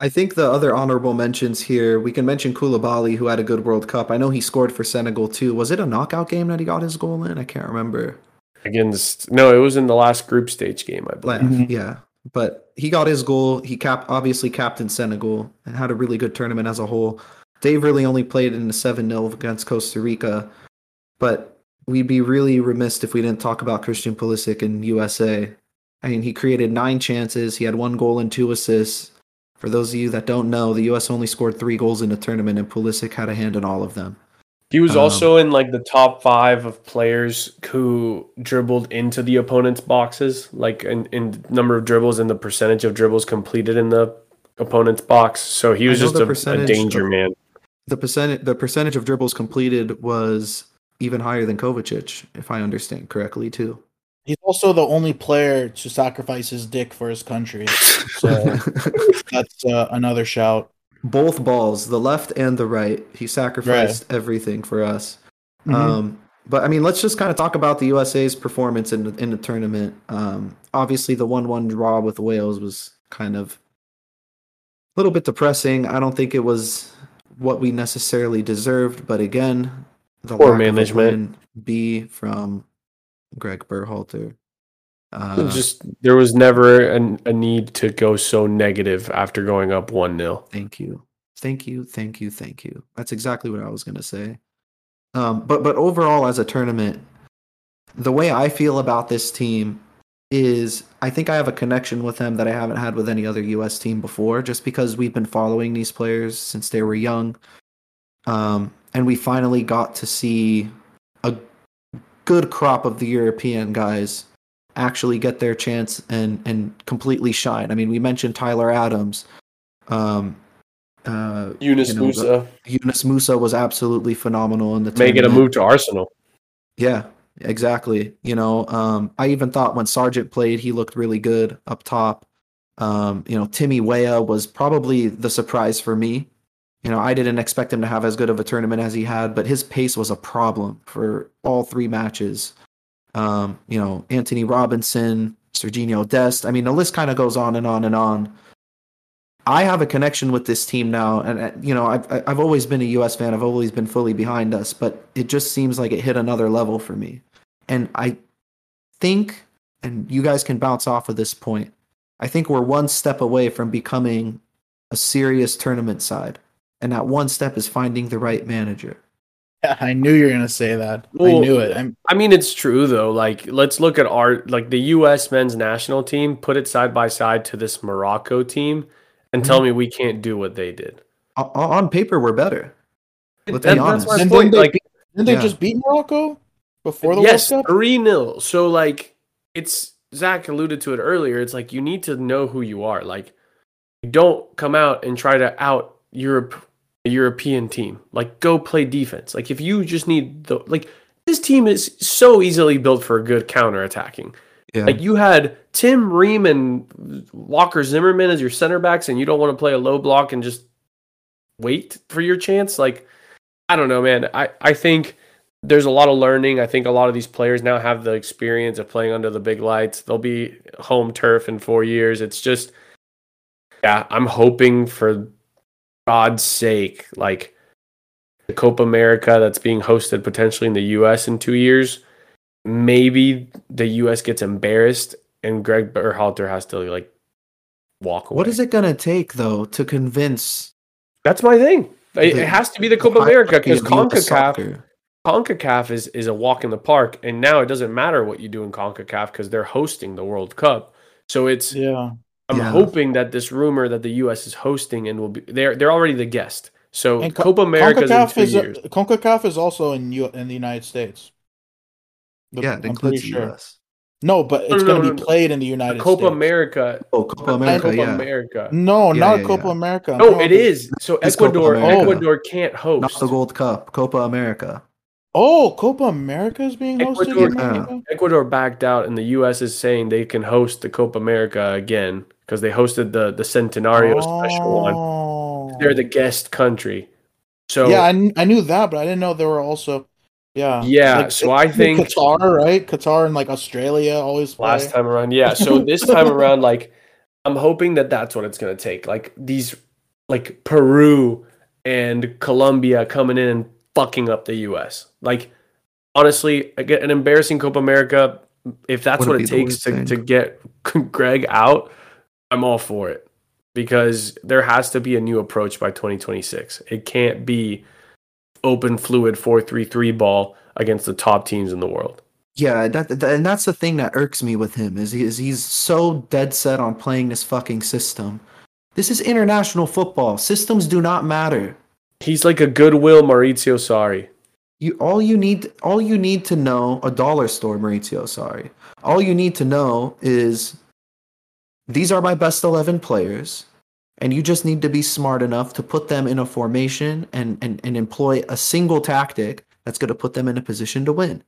I think the other honorable mentions here, we can mention Koulibaly, who had a good World Cup. I know he scored for Senegal too. Was it a knockout game that he got his goal in? I can't remember. Against no, it was in the last group stage game. I believe. Mhm. Yeah, but he got his goal. He cap obviously captained Senegal and had a really good tournament as a whole. Dave really only played in the 7 0 against Costa Rica, but we'd be really remiss if we didn't talk about Christian Pulisic in USA. I mean, he created nine chances. He had one goal and two assists. For those of you that don't know, the US only scored three goals in the tournament, and Pulisic had a hand in all of them. He was Um, also in like the top five of players who dribbled into the opponent's boxes, like in, in number of dribbles and the percentage of dribbles completed in the opponent's box. So he was just a, a danger man. The percentage, the percentage of dribbles completed was even higher than Kovacic, if I understand correctly, too. He's also the only player to sacrifice his dick for his country. So <laughs> that's uh, another shout. both balls, the left and the right. He sacrificed everything for us. Mhm. Um, but I mean, let's just kind of talk about the USA's performance in the, in the tournament. Um, obviously, the one-one draw with Wales was kind of a little bit depressing. I don't think it was what we necessarily deserved, but again, the Poor lack of a management. plan B from Greg Berhalter. Uh, just there was never an, a need to go so negative after going up one 0 Thank you. Thank you. Thank you. Thank you. That's exactly what I was going to say. Um, but but overall as a tournament, the way I feel about this team is I think I have a connection with them that I haven't had with any other US team before just because we've been following these players since they were young. Um, and we finally got to see a good crop of the European guys actually get their chance and and completely shine. I mean, we mentioned Tyler Adams. Um, uh, Yunus You know, Musa Yunus Musa was absolutely phenomenal in the making a move to Arsenal. Yeah, exactly. You know, um, I even thought when Sargent played, he looked really good up top. Um, you know, Timmy Weah was probably the surprise for me. You know, I didn't expect him to have as good of a tournament as he had, but his pace was a problem for all three matches. Um, you know, Antonee Robinson, Serginho Dest. I mean, the list kind of goes on and on and on. I have a connection with this team now, and uh, you know, I've I've always been a U.S. fan. I've always been fully behind us, but it just seems like it hit another level for me. And I think, and you guys can bounce off of this point. I think we're one step away from becoming a serious tournament side, and that one step is finding the right manager. I knew you were gonna say that. I knew it. I'm, I mean, it's true though. Like, let's look at our like the U.S. men's national team. Put it side by side to this Morocco team, and tell mm-hmm. me we can't do what they did. O- on paper, we're better. Let's That- be that's honest. my And point. then they Like, beat- didn't they Yeah. just beat Morocco before the yes, World Cup? three 0 So like, it's Zach alluded to it earlier. It's like you need to know who you are. Like, you don't come out and try to out Europe a European team. Like, go play defense. Like, if you just need the like, this team is so easily built for a good counter attacking. Yeah. Like you had Tim Ream and Walker Zimmerman as your center backs, and you don't want to play a low block and just wait for your chance. Like I don't know, man. I, I think there's a lot of learning. I think a lot of these players now have the experience of playing under the big lights. They'll be home turf in four years. It's just, yeah, I'm hoping for God's sake, like the Copa America that's being hosted potentially in the US in two years, maybe the US gets embarrassed and Greg Berhalter has to like walk away. What is it gonna take though to convince? That's my thing. It, the- it has to be the Copa America because hierarchy of US CONCACAF? CONCACAF is, is a walk in the park, and now it doesn't matter what you do in CONCACAF because they're hosting the World Cup. So it's Yeah. I'm Yeah. hoping that this rumor that the U.S. is hosting and will be they're they're already the guest. So And Co- Copa America in CONCACAF two is years. CONCACAF is also in U- in the United States. The- Yeah, it I'm pretty includes the sure. US. No, but it's no, going no, to be no. played in the The United Copa States. America. Oh, Copa America, Copa yeah. America. No, Yeah, not yeah, Copa yeah. America. Oh, no, talking it. So It's Ecuador Ecuador can't host. Not the Gold Cup, Copa America. Oh, Copa America is being hosted Ecuador- in Yeah. Ecuador backed out, and the U.S. is saying they can host the Copa America again because they hosted the the Centenario special one. Oh. They're the guest country. So yeah, I, I knew that, but I didn't know there were also. Yeah. Yeah, so I think- Qatar, right? Qatar and like Australia always play. last time around, yeah. So <laughs> this time around, like I'm hoping that that's what it's gonna take. Like these, like Peru and Colombia coming in and fucking up the U.S. Like honestly, again, an embarrassing Copa America. If that's Wouldn't what it be takes to, thing. to get <laughs> Greg out, I'm all for it because there has to be a new approach by 2026. It can't be open fluid 4-3-3 ball against the top teams in the world. Yeah, that, that and that's the thing that irks me with him is, he, is he's so dead set on playing this fucking system. This is international football. Systems do not matter. He's like a goodwill Maurizio Sarri. You all you need all you need to know a dollar store Maurizio, Sarri. All you need to know is these are my best 11 players and you just need to be smart enough to put them in a formation and and, and employ a single tactic that's going to put them in a position to win.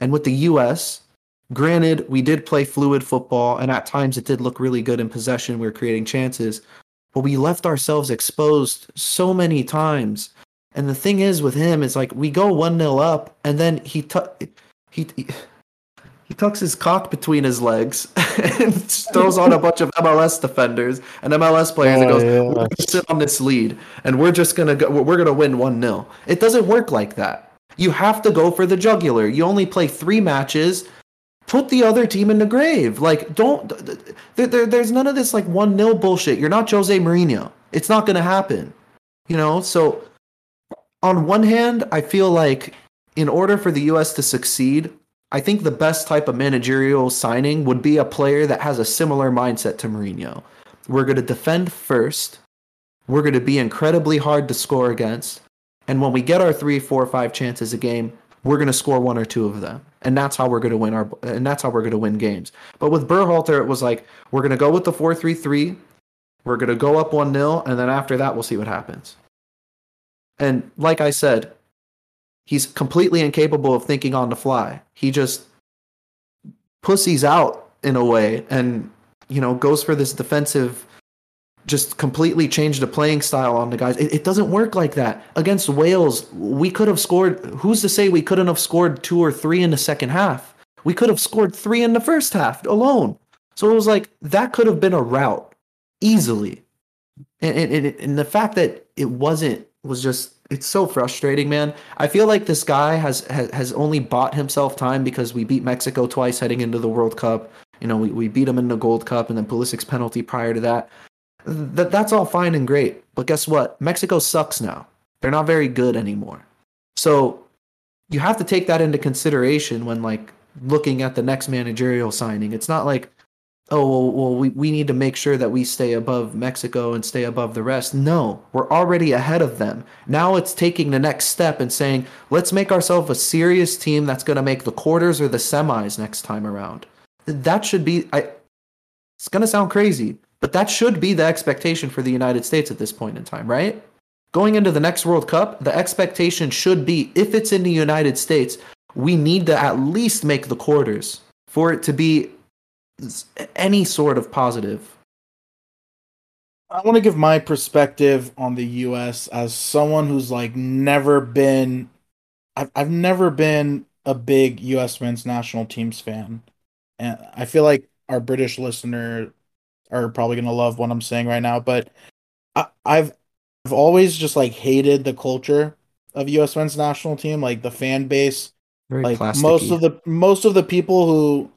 And with the US, granted we did play fluid football and at times it did look really good in possession, we were creating chances, but we left ourselves exposed so many times and the thing is with him is like we go one 0 up, and then he he he he tucks his cock between his legs <laughs> and throws on a bunch of MLS defenders and MLS players and Oh, goes, yeah. "We're gonna sit on this lead, and we're just gonna go. We're gonna win one 0 It doesn't work like that. You have to go for the jugular. You only play three matches. Put the other team in the grave. Like, don't. There, there, there's none of this like one 0 bullshit. You're not Jose Mourinho. It's not gonna happen. You know. So on one hand, I feel like in order for the US to succeed, I think the best type of managerial signing would be a player that has a similar mindset to Mourinho. We're going to defend first. We're going to be incredibly hard to score against. And when we get our three, four, five chances a game, we're going to score one or two of them. And that's how we're going to win our and that's how we're going to win games. But with Berhalter, it was like we're going to go with the 4-3-3. We're going to go up 1-0 and then after that we'll see what happens. And like I said, he's completely incapable of thinking on the fly. He just pussies out in a way and, you know, goes for this defensive, just completely change the playing style on the guys. It, it doesn't work like that. Against Wales, we could have scored. Who's to say we couldn't have scored two or three in the second half? We could have scored three in the first half alone. So it was like that could have been a route easily. And, and, and, and the fact that it wasn't was just it's so frustrating, man. I feel like this guy has, has has only bought himself time because we beat Mexico twice heading into the World Cup. You know, we, we beat them in the Gold Cup and then Pulisic's penalty prior to that. That that's all fine and great. But guess what? Mexico sucks now. They're not very good anymore. So you have to take that into consideration when like looking at the next managerial signing. It's not like oh well, well we, we need to make sure that we stay above mexico and stay above the rest. No we're already ahead of them. Now it's taking the next step and saying let's make ourselves a serious team that's going to make the quarters or the semis next time around. That should be i it's going to sound crazy but that should be the expectation for the united states at this point in time right? Going into the next world cup the expectation should be if it's in the united states we need to at least make the quarters for it to be any sort of positive. I want to give my perspective on the U.S. as someone who's like never been. I've I've never been a big U.S. men's national teams fan, and I feel like our British listener are probably gonna love what I'm saying right now. But I, I've I've always just like hated the culture of U.S. men's national team, like the fan base. Very like plasticky. most of the most of the people who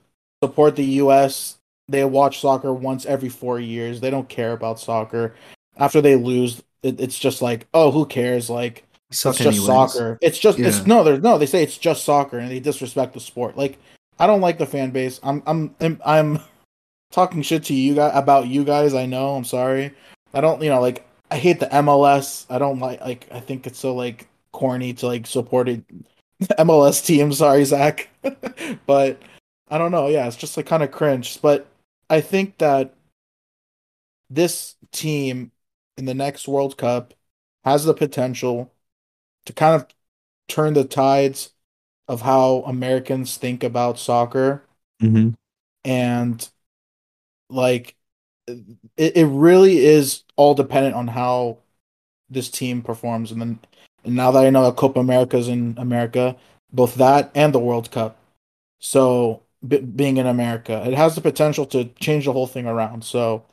support the U.S. they watch soccer once every four years. They don't care about soccer. After they lose, it, it's just like, oh, who cares? Like it's just anyways. soccer. It's just it's no, there's no. They say it's just soccer, and they disrespect the sport. Like I don't like the fan base. I'm I'm I'm, I'm <laughs> talking shit to you guys about you guys. I know. I'm sorry. I don't. You know, like I hate the MLS. I don't like. Like I think it's so like corny to like support a <laughs> MLS team. Sorry, Zach, <laughs> but I don't know. Yeah, it's just like kind of cringe. But I think that this team in the next World Cup has the potential to kind of turn the tides of how Americans think about soccer Mhm. and like it, it really is all dependent on how this team performs and then and now that I know that Copa America's in America, both that and the World Cup. So b- being in America, it has the potential to change the whole thing around. So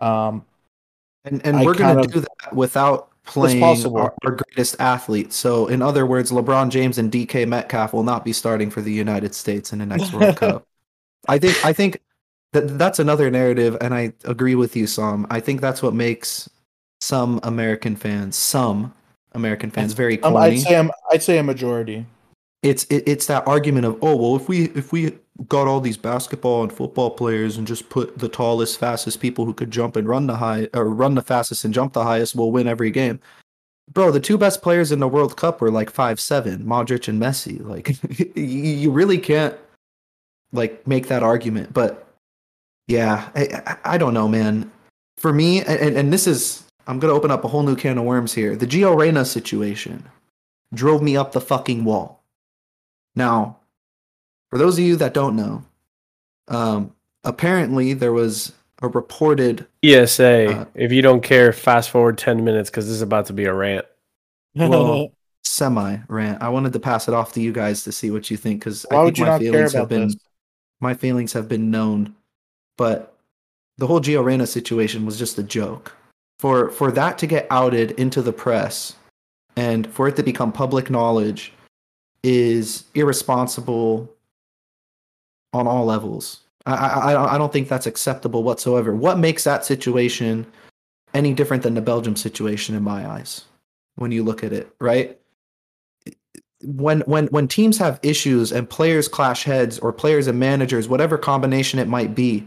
um And and I we're gonna do that without playing our, our greatest athlete. So in other words, LeBron James and DK Metcalf will not be starting for the United States in the next World <laughs> Cup. I think I think that that's another narrative, and I agree with you, Sam. I think that's what makes some American fans, some American fans, very um. I'd say I'm, I'd say a majority. it's it, it's that argument of oh well if we if we got all these basketball and football players and just put the tallest fastest people who could jump and run the high or run the fastest and jump the highest we'll win every game. Bro the two best players in the world cup were like five seven modric and messi. Like <laughs> you really can't like make that argument but yeah i, I don't know man. For me and, and this is i'm gonna open up a whole new can of worms here. The gio reyna situation drove me up the fucking wall. Now, for those of you that don't know, um, apparently there was a reported. ESA. Uh, if you don't care, fast forward ten minutes because this is about to be a rant. Well, <laughs> Semi rant. I wanted to pass it off to you guys to see what you think because I would think my feelings have been this? my feelings have been known, but the whole Gio Reyna situation was just a joke. For for that to get outed into the press and for it to become public knowledge is irresponsible on all levels. I, I I- don't think that's acceptable whatsoever. What makes that situation any different than the Belgium situation in my eyes? When you look at it, right? When when when teams have issues and players clash heads or players and managers, whatever combination it might be,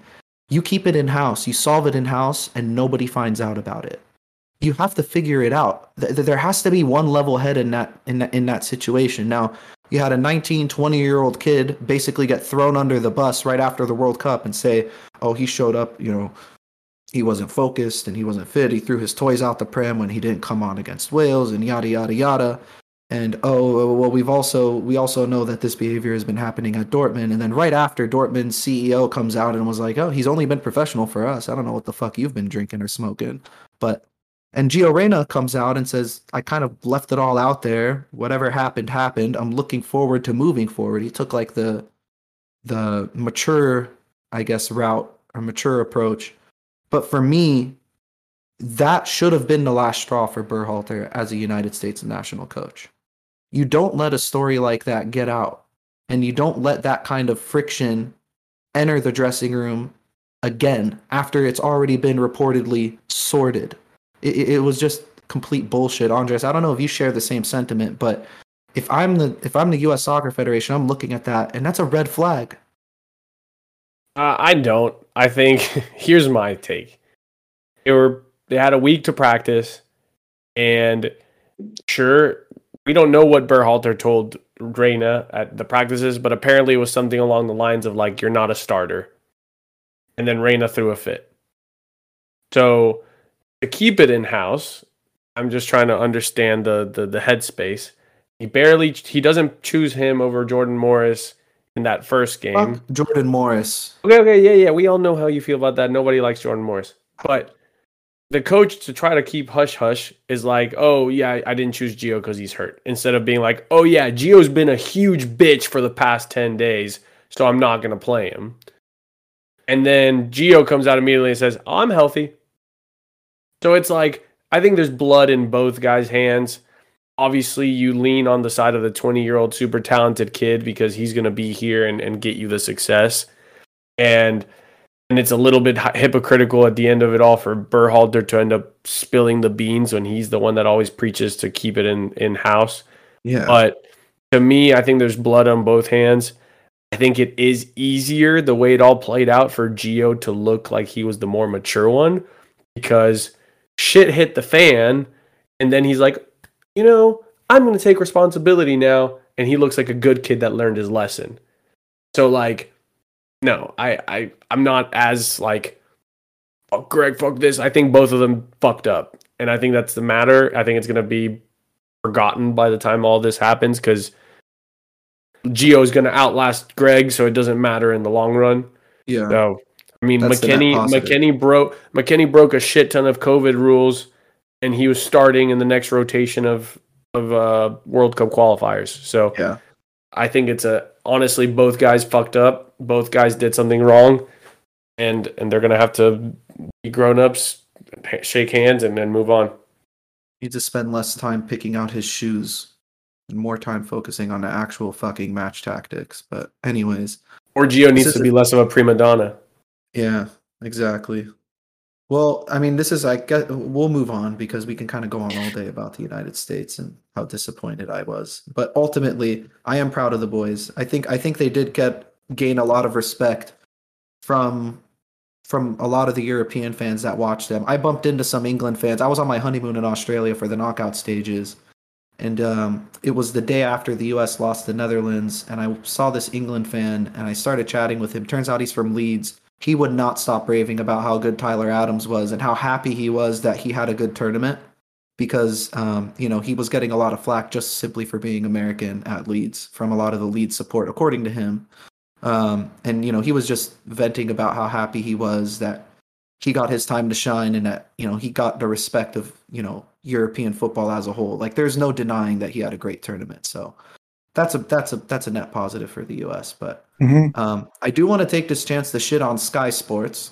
you keep it in house, you solve it in house, and nobody finds out about it. You have to figure it out. Th- th- There has to be one level head in that in that, in that situation. Now, you had a 19, 20 year old kid basically get thrown under the bus right after the World Cup and say, "Oh, he showed up, you know, he wasn't focused and he wasn't fit. He threw his toys out the pram when he didn't come on against Wales and yada yada yada." And oh, well, we've also we also know that this behavior has been happening at Dortmund. And then right after Dortmund's CEO comes out and was like, "Oh, he's only been professional for us. I don't know what the fuck you've been drinking or smoking." But and Gio Reyna comes out and says, "I kind of left it all out there. Whatever happened happened. I'm looking forward to moving forward." He took like the the mature, I guess, route or mature approach. But for me, that should have been the last straw for Berhalter as a United States national coach. You don't let a story like that get out, and you don't let that kind of friction enter the dressing room again after it's already been reportedly sorted. It, it- was just complete bullshit, Andres. I don't know if you share the same sentiment, but if I'm the if I'm the U.S. Soccer Federation, I'm looking at that, and that's a red flag. Uh, I don't. I think <laughs> here's my take. They were they had a week to practice, and sure, we don't know what Berhalter told Reyna at the practices, but apparently it was something along the lines of like, "You're not a starter," and then Reyna threw a fit. So to keep it in house, I'm just trying to understand the the the headspace. He barely he doesn't choose him over Jordan Morris in that first game. Fuck Jordan Morris. Okay, okay, yeah, yeah. We all know how you feel about that. Nobody likes Jordan Morris. But the coach to try to keep hush hush is like, oh yeah, I didn't choose Gio because he's hurt. Instead of being like, oh yeah, Gio's been a huge bitch for the past ten days, so I'm not gonna play him. And then Gio comes out immediately and says, oh, I'm healthy. So it's like I think there's blood in both guys' hands. Obviously, you lean on the side of the 20 year old super talented kid because he's gonna be here and, and get you the success. And and it's a little bit hypocritical at the end of it all for Berhalter to end up spilling the beans when he's the one that always preaches to keep it in in house. Yeah. But to me, I think there's blood on both hands. I think it is easier the way it all played out for Gio to look like he was the more mature one because shit hit the fan and then he's like, "You know, I'm going to take responsibility now." And he looks like a good kid that learned his lesson. So like no, I, I I'm not as like fuck Greg, fuck this. I think both of them fucked up. And I think that's the matter. I think it's gonna be forgotten by the time all this happens because Gio is gonna outlast Greg, so it doesn't matter in the long run. Yeah. So I mean That's McKennie. McKennie broke McKennie broke a shit ton of COVID rules and he was starting in the next rotation of of uh World Cup qualifiers. So Yeah. I think it's a honestly both guys fucked up. Both guys did something wrong, and and they're gonna have to be grown ups, shake hands, and then move on. Need to spend less time picking out his shoes and more time focusing on the actual fucking match tactics. But anyways, Or Gio needs to be less of a prima donna. Yeah, exactly. Well, I mean, this is I guess we'll move on because we can kind of go on all day about the United States and how disappointed I was. But ultimately, I am proud of the boys. I think I think they did get gain a lot of respect from from a lot of the European fans that watched them. I bumped into some England fans. I was on my honeymoon in Australia for the knockout stages. And um, it was the day after the U.S. lost the Netherlands, and I saw this England fan, and I started chatting with him. Turns out he's from Leeds. He would not stop raving about how good Tyler Adams was and how happy he was that he had a good tournament because um, you know he was getting a lot of flack just simply for being American at Leeds from a lot of the Leeds support, according to him. Um, and you know he was just venting about how happy he was that he got his time to shine and that you know he got the respect of you know European football as a whole. Like there's no denying that he had a great tournament. So that's a that's a that's a net positive for the US. But um, I do want to take this chance to shit on Sky Sports.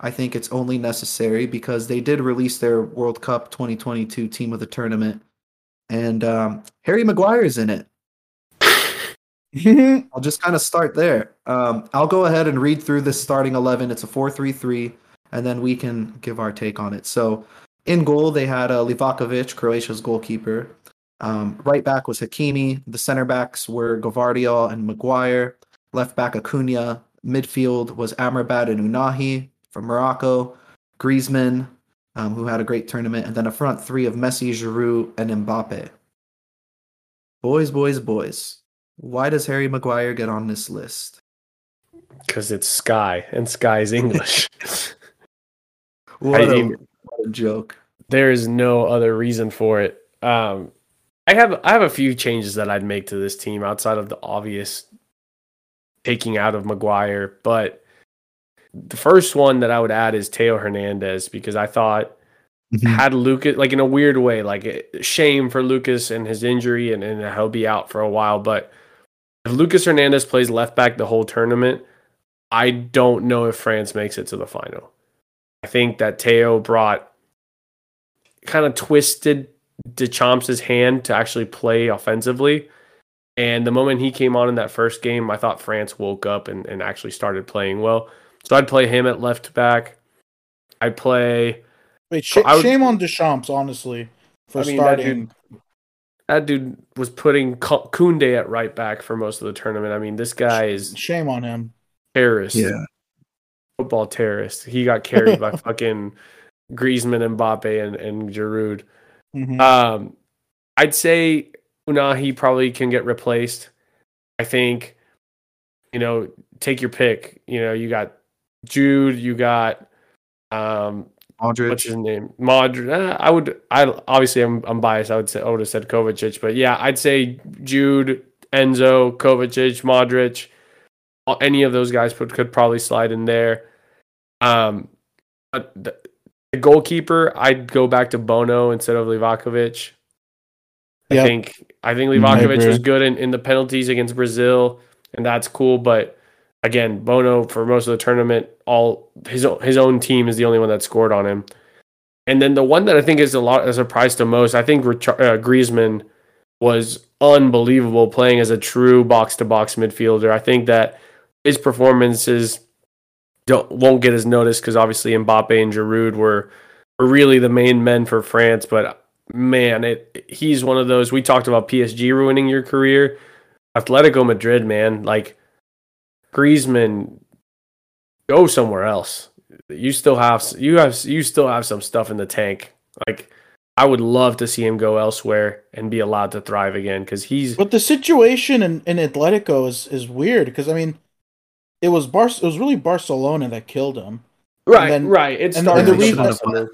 I think it's only necessary because they did release their World Cup 2022 team of the tournament, and um, Harry Maguire is in it. I'll just kind of start there. Um, I'll go ahead and read through the starting 11. It's a 4 3 3, and then we can give our take on it. So, in goal, they had uh, Livakovic, Croatia's goalkeeper. Um, right back was Hakimi. The center backs were Gvardiol and Maguire. Left back Acuna. Midfield was Amrabat and Ounahi from Morocco. Griezmann, um, who had a great tournament. And then a front three of Messi, Giroud, and Mbappe. Boys, boys, boys. Why does Harry Maguire get on this list? Because it's Sky and Sky's English. <laughs> What, I a, what a joke. there is no other reason for it. Um, I have I have a few changes that I'd make to this team outside of the obvious taking out of Maguire, but the first one that I would add is Theo Hernandez because I thought mm-hmm. had Lucas like in a weird way, like shame for Lucas and his injury and, and he'll be out for a while. But if Lucas Hernandez plays left back the whole tournament, I don't know if France makes it to the final. I think that Theo brought kind of twisted Deschamps' hand to actually play offensively. And the moment he came on in that first game, I thought France woke up and, and actually started playing well. So I'd play him at left back. I'd play Wait, sh- I would- shame on Deschamps, honestly, for I mean, that starting. that dude was putting Ku- Koundé at right back for most of the tournament. I mean, this guy is Shame on him. terrorist, Yeah. football terrorist. He got carried by <laughs> fucking Griezmann, Mbappe, and and Giroud. Mhm. Um, I'd say Ounahi probably can get replaced. I think, you know, take your pick. You know, you got Jude, you got um, Modric. what's his name? Modric. Uh, I would. I obviously I'm I'm biased. I would say I would have said Kovacic, but yeah, I'd say Jude, Enzo, Kovacic, Modric. Any of those guys could could probably slide in there. Um, but the, the goalkeeper, I'd go back to Bono instead of Livakovic. I Yep. think I think Mm, I Livakovic was good in, in the penalties against Brazil, and that's cool. But again, Bono for most of the tournament, all his own, his own team is the only one that scored on him. And then the one that I think is a lot a surprise to most, I think Richar- uh, Griezmann was unbelievable playing as a true box to box midfielder. I think that his performances don't won't get as noticed because obviously Mbappe and Giroud were were really the main men for France. But man, it he's one of those. We talked about PSG ruining your career. Atletico Madrid, man, like Griezmann, go somewhere else. You still have you have you still have some stuff in the tank. Like I would love to see him go elsewhere and be allowed to thrive again because he's But the situation in, in Atletico is, is weird because I mean, it was Bar- it was really Barcelona that killed him, right, then- right. It and- started and the reason-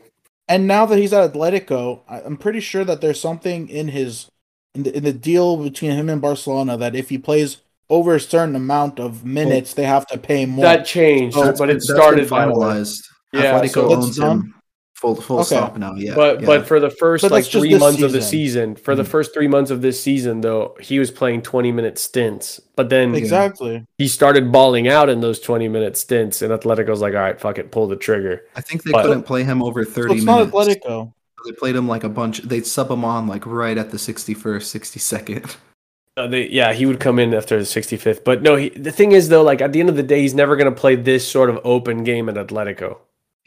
and now that he's at Atletico, I, I'm pretty sure that there's something in his in the, in the deal between him and Barcelona that if he plays over a certain amount of minutes, they have to pay more. that changed, That's but it started that way. finalized. Yeah, Atletico so owns done? him full full Okay. stop now. Yeah, But yeah. but for the first But like three this months of the season. season, for the Mhm. first three months of this season, though, he was playing twenty minute stints. But then exactly. he started balling out in those twenty minute stints, and Atletico's like, all right, fuck it, pull the trigger. I think they but- couldn't play him over So thirty it's not minutes. Atletico. They played him like a bunch. They'd sub him on like right at the sixty first, sixty second. <laughs> Uh, they, yeah, he would come in after the 65th. But no, he, the thing is, though, like at the end of the day, he's never going to play this sort of open game at Atletico.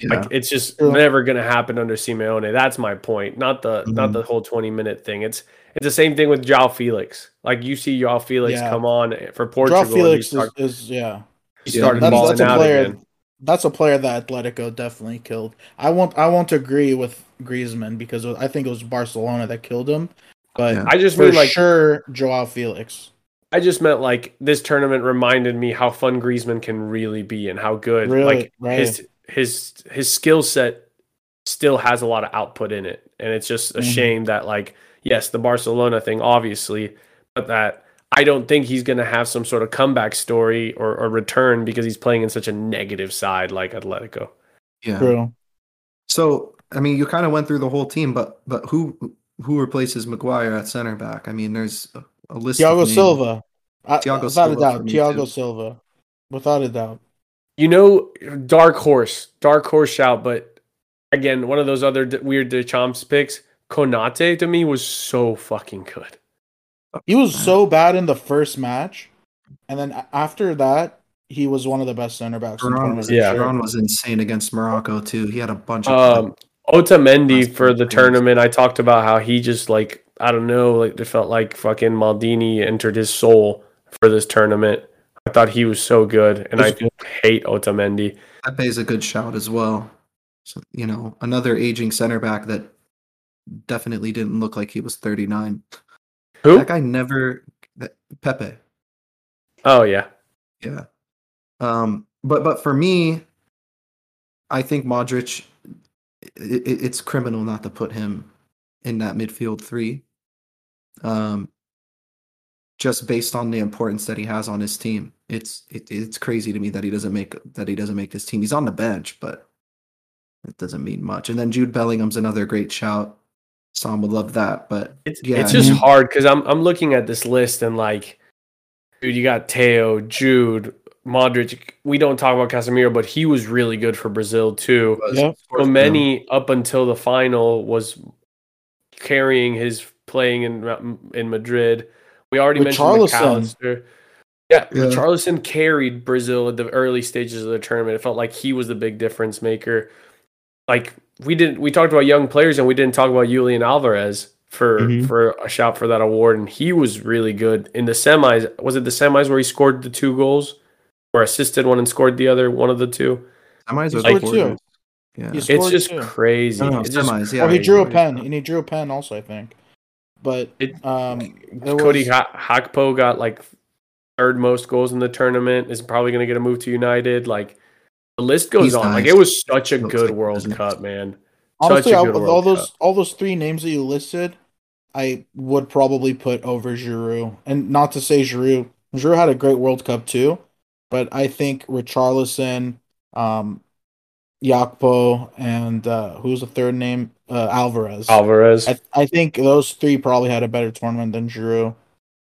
Yeah, Like it's just True. never going to happen under Simeone. That's my point. Not the not Mhm. the whole 20 minute thing. It's it's the same thing with Joao Felix. Like you see Joao Felix Yeah. come on for Portugal. Joao Felix is, start- is yeah. he Yeah, started that's- balling that's a out player- again. That's a player that Atletico definitely killed. I won't I won't agree with Griezmann because I think it was Barcelona that killed him. But Yeah. I just for mean like sure, Joao Felix. I just meant like this tournament reminded me how fun Griezmann can really be and how good Really, like right. his his his skill set still has a lot of output in it. And it's just a Mhm. shame that like yes, the Barcelona thing obviously, but that I don't think he's going to have some sort of comeback story or, or return because he's playing in such a negative side like Atletico. yeah. True. So I mean, you kind of went through the whole team, but but who who replaces Maguire at center back? I mean, there's a, a list. of Thiago names. Silva. I, Thiago without Silva a doubt. me, Thiago too. Silva. Without a doubt. You know, dark horse, dark horse shout, but again, one of those other d- weird Deschamps picks. Konate to me was so fucking good. He was so bad in the first match, and then after that, he was one of the best center backs. in was, Yeah. for was insane against Morocco too. He had a bunch of Um, Otamendi for the tournament, I talked about how he just like I don't know, like it felt like fucking Maldini entered his soul for this tournament. I thought he was so good, and I good. hate Otamendi. Pepe's a good shout as well. So, you know, another aging center back that definitely didn't look like he was 39. Who? That guy never that, Pepe. Oh yeah, Yeah. Um but but for me I think Modric it, it, it's criminal not to put him in that midfield 3. Um just based on the importance that he has on his team. It's it, it's crazy to me that he doesn't make that he doesn't make this team. He's on the bench, but it doesn't mean much. And then Jude Bellingham's another great shout. Sam would love that, but it's Yeah, it's just hard because I'm I'm looking at this list and like, dude, you got Theo, Jude, Modric. We don't talk about Casemiro, but he was really good for Brazil too. Yep. so many up until the final was carrying his playing in in Madrid. We already mentioned Richarlison. Mac Allister. Yeah, Yeah. Richarlison carried Brazil at the early stages of the tournament. It felt like he was the big difference maker. Like we didn't we talked about young players and we didn't talk about Julian Alvarez for Mhm. for a shout for that award and he was really good in the semis. Was it the semis where he scored the two goals or assisted one and scored the other one of the two? Semis He or scored two. Yeah. It's just two. crazy. No, no, It's just yeah. Or he drew a pen, and he drew a pen also, I think. But It- um, there Cody was- ha- Gakpo got like third most goals in the tournament. Is probably going to get a move to United. Like the list goes He's on. Like it was such a Looks good like World business. Cup, man. honestly, such a I, good with World all those Cup. all those three names that you listed, I would probably put over Giroud. And not to say Giroud, Giroud had a great World Cup too, but I think Richarlison, um, Gakpo, and uh, who's the third name? Uh, Alvarez. Alvarez. I, I think those three probably had a better tournament than Giroud.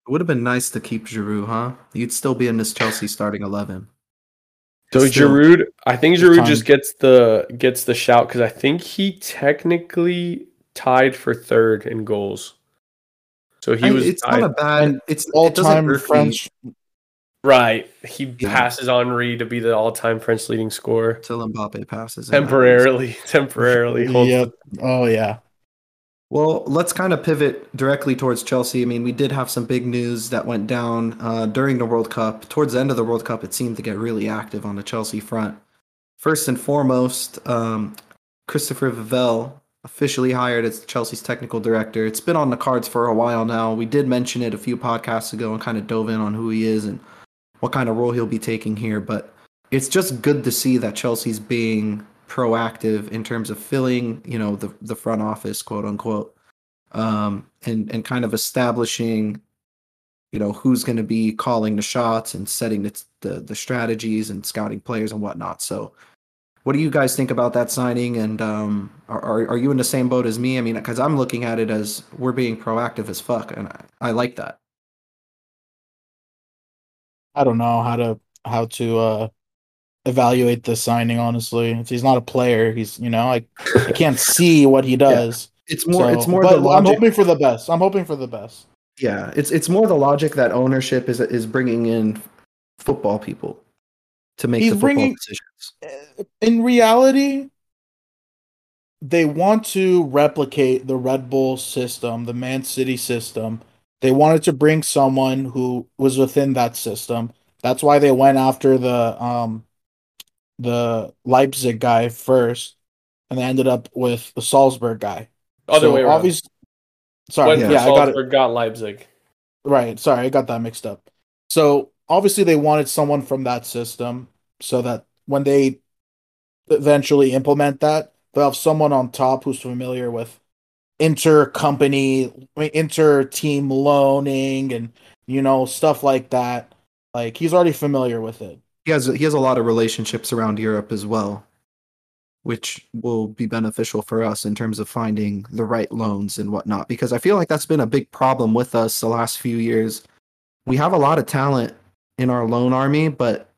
It would have been nice to keep Giroud, huh? You'd still be in this Chelsea starting eleven. So Still- Giroud, I think Giroud time. just gets the gets the shout because I think he technically tied for third in goals. So he I- was it's tied. not a bad. And It's All it time. French. right. He Yeah. passes Henri to be the all-time French leading scorer till Mbappe passes. him, at least. temporarily. <laughs> Temporarily. <laughs> holds Yeah. the- Oh yeah. Well, let's kind of pivot directly towards Chelsea. I mean, we did have some big news that went down uh, during the World Cup. Towards the end of the World Cup, it seemed to get really active on the Chelsea front. First and foremost, um, Christopher Vivell officially hired as Chelsea's technical director. It's been on the cards for a while now. We did mention it a few podcasts ago and kind of dove in on who he is and what kind of role he'll be taking here. But it's just good to see that Chelsea's being proactive in terms of filling, you know, the the front office, quote unquote, um, and and kind of establishing, you know, who's going to be calling the shots and setting the, the the strategies and scouting players and whatnot. So, what do you guys think about that signing? And um, are are, you in the same boat as me? I mean, because I'm looking at it as we're being proactive as fuck, and I, I like that. I don't know how to how to uh evaluate the signing. Honestly, If he's not a player. He's you know I I can't <laughs> see what he does. It's more. it's more but the I'm hoping for the best. I'm hoping for the best. Yeah, it's it's more the logic that ownership is is bringing in football people to make He's the football bringing- decisions. Uh, In reality, they want to replicate the Red Bull system, the Man City system. They wanted to bring someone who was within that system. That's why they went after the um the Leipzig guy first, and they ended up with the Salzburg guy. Other So way around. obvious- Sorry, Went yeah, for I got it. Salzburg, got Leipzig. Right. Sorry, I got that mixed up. So obviously they wanted someone from that system so that when they eventually implement that, they'll have someone on top who's familiar with inter-company, inter-team loaning and you know stuff like that. Like he's already familiar with it. He has he has a lot of relationships around Europe as well, which will be beneficial for us in terms of finding the right loans and whatnot. Because I feel like that's been a big problem with us the last few years. We have a lot of talent in our loan army, but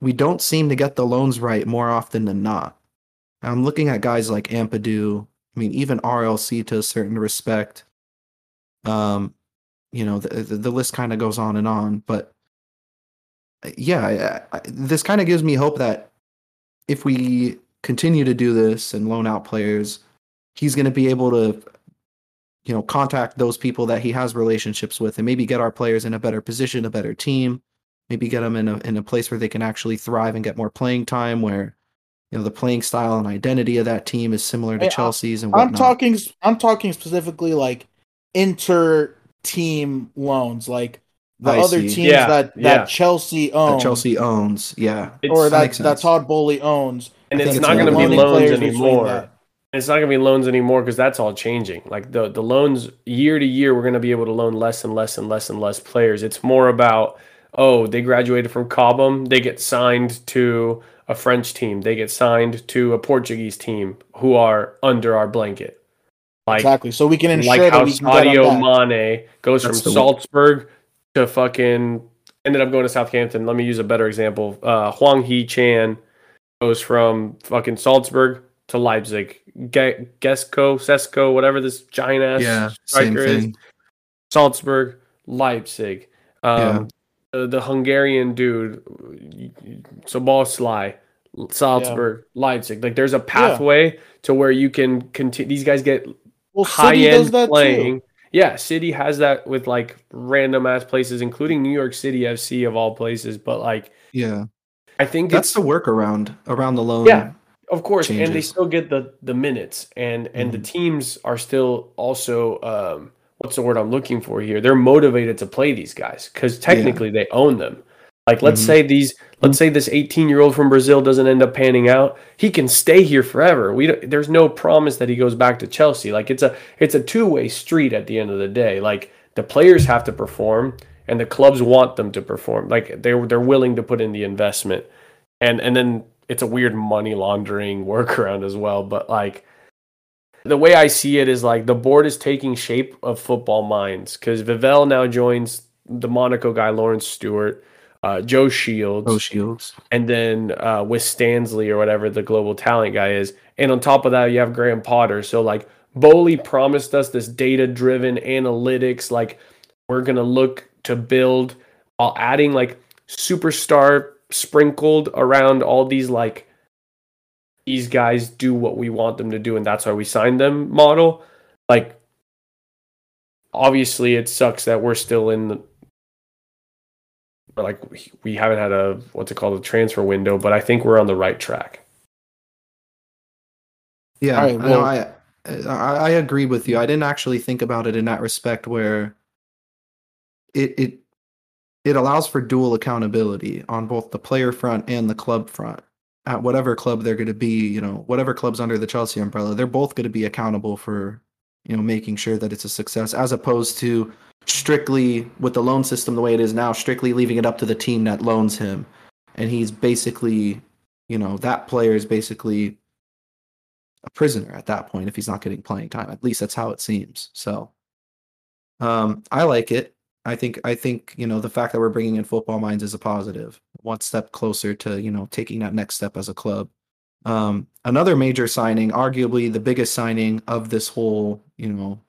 we don't seem to get the loans right more often than not. I'm looking at guys like Ampadu. I mean, even RLC to a certain respect. Um, you know, the the, the list kind of goes on and on, but yeah, I, I, this kind of gives me hope that if we continue to do this and loan out players, he's going to be able to, you know, contact those people that he has relationships with and maybe get our players in a better position, a better team, maybe get them in a in a place where they can actually thrive and get more playing time, where you know the playing style and identity of that team is similar to Hey, Chelsea's and I'm talking I'm talking specifically like inter-team loans, like the I other see. teams Yeah, that that yeah. Chelsea that owns. Chelsea owns, yeah, It's- or that, makes that. Todd Boehly owns. and I it's not going to be loans anymore. It's not going to be loans anymore because that's all changing. Like the the loans year to year, we're going to be able to loan less and less and less and less players. It's more about oh, they graduated from Cobham, they get signed to a French team, they get signed to a Portuguese team who are under our blanket. Like exactly. So we can ensure like that how we can get Sadio them back. Mane goes That's from the- Salzburg to fucking ended up going to Southampton. Let me use a better example. Uh, Hwang Hee-chan goes from fucking Salzburg to Leipzig. Ge- Gesco, Sesko, whatever this giant ass yeah, same striker is. thing. Salzburg, Leipzig. Um, the, the Hungarian dude, Szoboszlai, Salzburg, Leipzig. Like there's a pathway to where you can continue. These guys get Well, high City does end that playing. too. Yeah, City has that with like random ass places, including New York City FC of all places. But like, Yeah, I think that's it's the workaround around the loan. Yeah. of course, and they still get the the minutes, and and the Mhm. teams are still also um, what's the word I'm looking for here? They're motivated to play these guys because technically they own them. Like, let's Mhm. say these, let's say this 18 year old from Brazil doesn't end up panning out, he can stay here forever. We don't, there's no promise that he goes back to Chelsea. Like, it's a it's a two way street at the end of the day. Like, the players have to perform, and the clubs want them to perform. Like, they they're willing to put in the investment, and and then it's a weird money laundering <laughs> workaround as well. But like the way I see it is like the board is taking shape of football minds because Vivell now joins the Monaco guy Laurence Stewart, uh, Joe Shields, Joe Shields. and then uh, Winstanley or whatever the global talent guy is. And on top of that, you have Graham Potter. So like Boehly promised us this data driven analytics, like we're gonna look to build while adding like superstar sprinkled around all these like these guys do what we want them to do and that's why we signed them model. Like obviously it sucks that we're still in the like we- we haven't had a what's it called a transfer window, but I think we're on the right track. Yeah, All right, I well- I, I I agree with you. I didn't actually think about it in that respect where it it it allows for dual accountability on both the player front and the club front. At whatever club they're going to be, you know, whatever club's under the Chelsea umbrella, they're both going to be accountable for, you know, making sure that it's a success as opposed to strictly with the loan system the way it is now, strictly leaving it up to the team that loans him. And he's basically, you know, that player is basically a prisoner at that point if he's not getting playing time. At least that's how it seems. So, um, I like it. I think I think you know the fact that we're bringing in football minds is a positive. One step closer to you know taking that next step as a club. Um, another major signing, arguably the biggest signing of this whole you know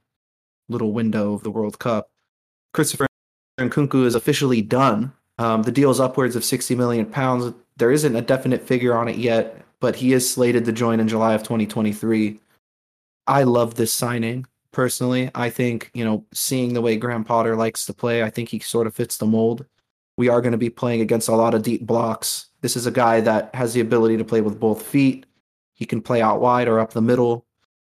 little window of the World Cup, Christopher Nkunku is officially done. Um, the deal is upwards of 60 million pounds. There isn't a definite figure on it yet, but he is slated to join in July of 2023. I love this signing personally. I think, you know, seeing the way Graham Potter likes to play, I think he sort of fits the mold. We are going to be playing against a lot of deep blocks. This is a guy that has the ability to play with both feet. He can play out wide or up the middle.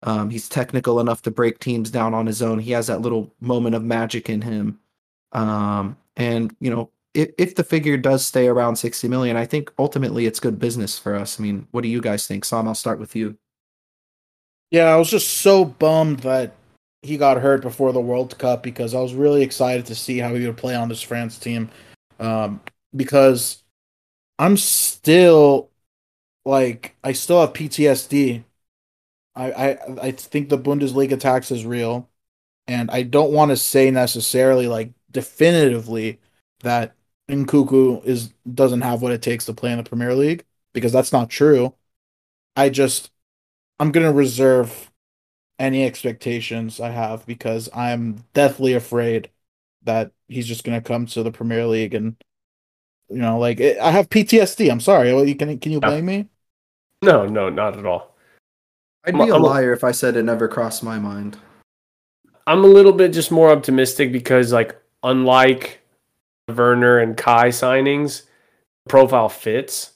Um, he's technical enough to break teams down on his own. He has that little moment of magic in him. Um, and, you know, if, if the figure does stay around 60 million, I think ultimately it's good business for us. I mean, what do you guys think? Sam, I'll start with you. Yeah, I was just so bummed that he got hurt before the World Cup because I was really excited to see how he would play on this France team. Um, because I'm still like I still have PTSD. I I I think the Bundesliga tax is real, and I don't want to say necessarily like definitively that Nkunku is doesn't have what it takes to play in the Premier League because that's not true. I just I'm gonna reserve any expectations I have because I'm deathly afraid that he's just gonna come to the Premier League and you know like it, I have PTSD. I'm sorry. Well, Can can you blame me? No, no, not at all. I'd be a I'm a- liar if I said it never crossed my mind. I'm a little bit just more optimistic because, like, unlike Werner and Kai signings, profile fits,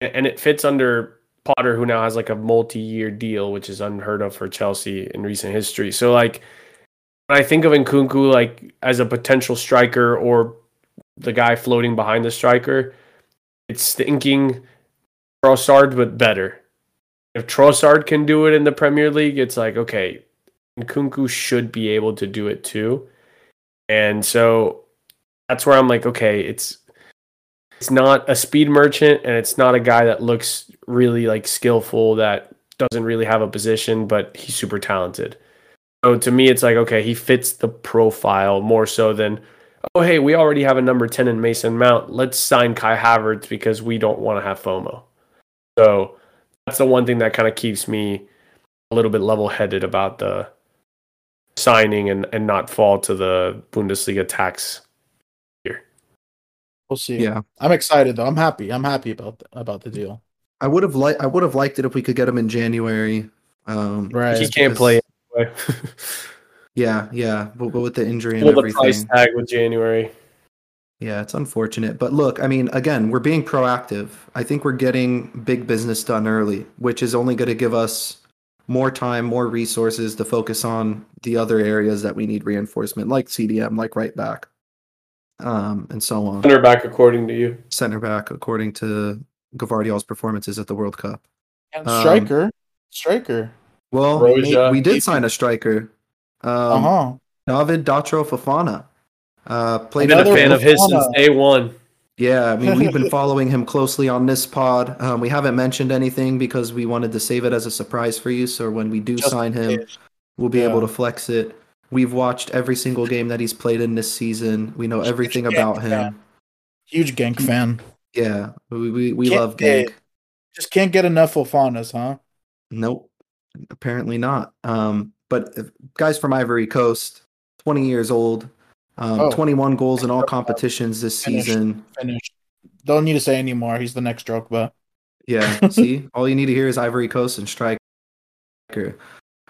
and it fits under Potter, who now has like a multi-year deal, which is unheard of for Chelsea in recent history. So, like, when I think of Nkunku like as a potential striker or the guy floating behind the striker, it's thinking Trossard but better. If Trossard can do it in the Premier League, it's like okay, Nkunku should be able to do it too. And so that's where I'm like, okay, it's it's not a speed merchant and it's not a guy that looks really like skillful that doesn't really have a position, but he's super talented. So to me, it's like, okay, he fits the profile more so than, oh, hey, we already have a number 10 in Mason Mount. Let's sign Kai Havertz because we don't want to have FOMO. So that's the one thing that kind of keeps me a little bit level headed about the signing and, and not fall to the Bundesliga tax here. We'll see. Yeah. I'm excited though. I'm happy. I'm happy about about the deal. I would have liked I would have liked it if we could get him in January. Um, Right. he can't because- play anyway. <laughs> Yeah, yeah, but, but with the injury and Pull the everything, price tag with January. Yeah, it's unfortunate. But look, I mean, again, we're being proactive. I think we're getting big business done early, which is only going to give us more time, more resources to focus on the other areas that we need reinforcement, like CDM, like right back, um, and so on. Center back, according to you. Center back, according to Gvardiol's performances at the World Cup. And Um, striker, striker. Well, Roja. we did sign a striker, Uh um, huh. David Datro Fofana. Uh, played Been a Another fan of his since day one. Yeah, I mean, we've been <laughs> following him closely on this pod. Um, we haven't mentioned anything because we wanted to save it as a surprise for you. So when we do Just sign him, case. we'll be Yeah. able to flex it. We've watched every single game that he's played in this season. We know everything Huge about Genk him. fan. Huge Genk fan. Yeah, we we, we Can't love get- Gank. Just can't get enough Ofanas, huh? Nope, apparently not. Um, but if- guys from Ivory Coast, 20 years old, um, Oh. 21 goals in all competitions this season. Finished. Don't need to say anymore. He's the next Drogba. Yeah, <laughs> see, all you need to hear is Ivory Coast and striker.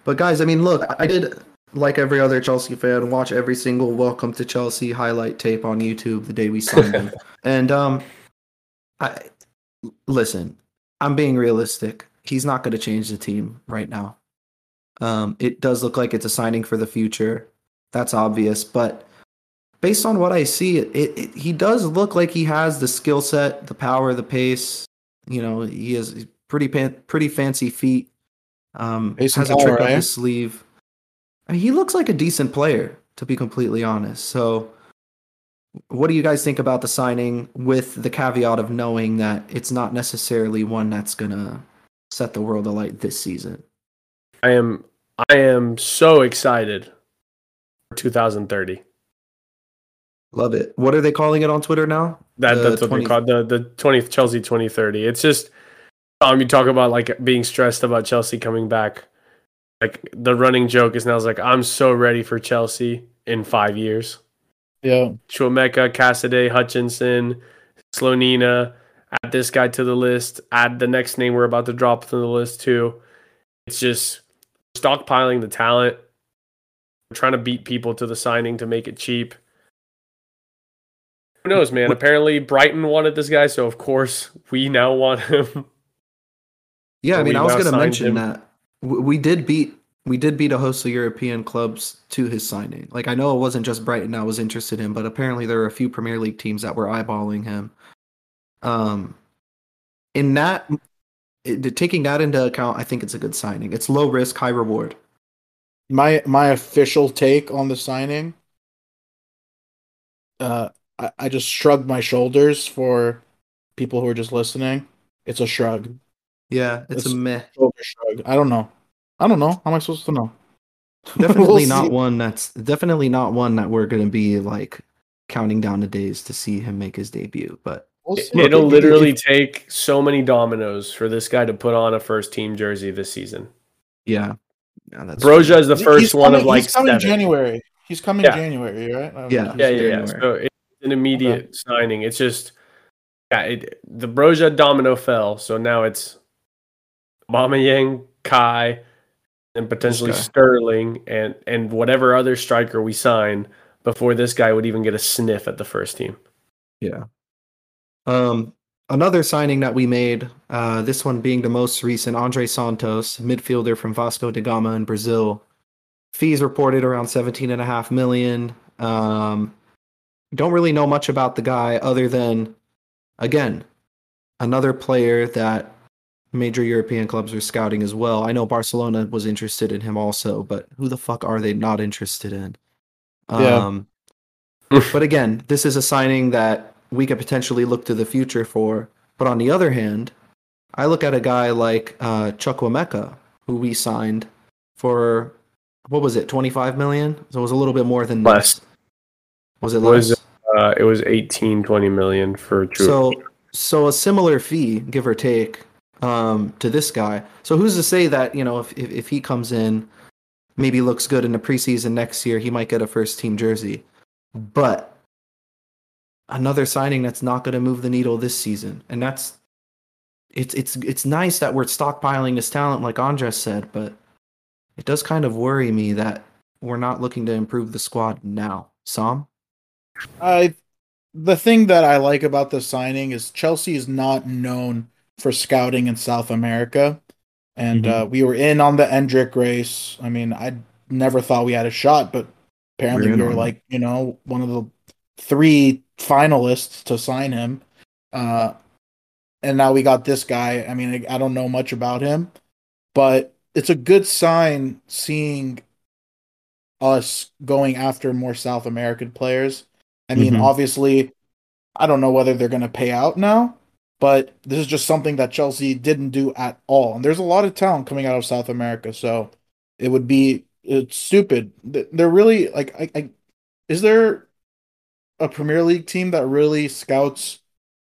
But guys, I mean, look, I did like every other Chelsea fan watch every single Welcome to Chelsea highlight tape on YouTube the day we signed him, <laughs> and um, I listen. I'm being realistic. He's not going to change the team right now. Um, it does look like it's a signing for the future. That's obvious, but based on what I see, it, it, it he does look like he has the skill set, the power, the pace. You know, he has pretty pan- pretty fancy feet. Um, Pace has a power, trick up eh? his sleeve. I mean, he looks like a decent player, to be completely honest. So, what do you guys think about the signing? With the caveat of knowing that it's not necessarily one that's gonna set the world alight this season. I am I am so excited for 2030. Love it. What are they calling it on Twitter now? That The that's what 20 they call the the 20th Chelsea 2030. It's just um you talk about like being stressed about Chelsea coming back. Like the running joke is now is like I'm so ready for Chelsea in 5 years. Yeah. Chumeka, Casadei, Hutchinson, Slonina, add this guy to the list, add the next name we're about to drop to the list too. It's just stockpiling the talent. We're trying to beat people to the signing to make it cheap. Who knows, man? What- Apparently Brighton wanted this guy, so of course we now want him. Yeah, I mean, I was going to mention him. that we did beat we did beat a host of European clubs to his signing. Like I know it wasn't just Brighton I was interested in, but apparently there were a few Premier League teams that were eyeballing him. Um, in that, it, taking that into account, I think it's a good signing. It's low risk, high reward. My my official take on the signing. Uh, I, I just shrugged my shoulders for people who are just listening. It's a shrug. Yeah, it's a It's- meh. Shoulder shrug. I don't know. I don't know. How am I supposed to know? <laughs> Definitely We'll not see. one that's definitely not one that we're going to be like counting down the days to see him make his debut. But We'll see. It'll if- if- literally take so many dominoes for this guy to put on a first team jersey this season. yeah, yeah that's Broja is the He's first one coming- of like he's coming seven. January. He's coming Yeah. January, right? Um, Yeah. Yeah, yeah, yeah. January. So it's an immediate signing. It's just yeah, it, the Broja domino fell, so now it's Mama Yang, Kai, and potentially. Sterling and and whatever other striker we sign before this guy would even get a sniff at the first team. Yeah. Um, another signing that we made, uh, this one being the most recent, Andrey Santos, midfielder from Vasco da Gama in Brazil. Fees reported around 17 and a half million. Um, don't really know much about the guy other than, again, another player that major European clubs are scouting as well. I know Barcelona was interested in him also, but who the fuck are they not interested in? Yeah. Um, but again, this is a signing that we could potentially look to the future for. But on the other hand, I look at a guy like uh, Chukwuemeka, who we signed for what was it, twenty five million? So it was a little bit more than Less. this. Was it Was less? Uh, it was 18, 20 million for True. So so a similar fee, give or take, um, to this guy. So who's to say that you know if, if if he comes in, maybe looks good in the preseason next year, he might get a first team jersey. But another signing that's not going to move the needle this season, and that's it's it's it's nice that we're stockpiling this talent, like Andres said, but it does kind of worry me that we're not looking to improve the squad now. Sam, I the thing that I like about the signing is Chelsea is not known for scouting in South America. And Mhm. uh, we were in on the Endrick race. I mean, I never thought we had a shot, but apparently we were like, you know, one of the three finalists to sign him. Uh, and now we got this guy. I mean, I, I don't know much about him, but it's a good sign seeing us going after more South American players. I mean, Mhm. obviously, I don't know whether they're going to pay out now, but this is just something that Chelsea didn't do at all. And there's a lot of talent coming out of South America, so it would be it's stupid. They're really like, I, I is there a Premier League team that really scouts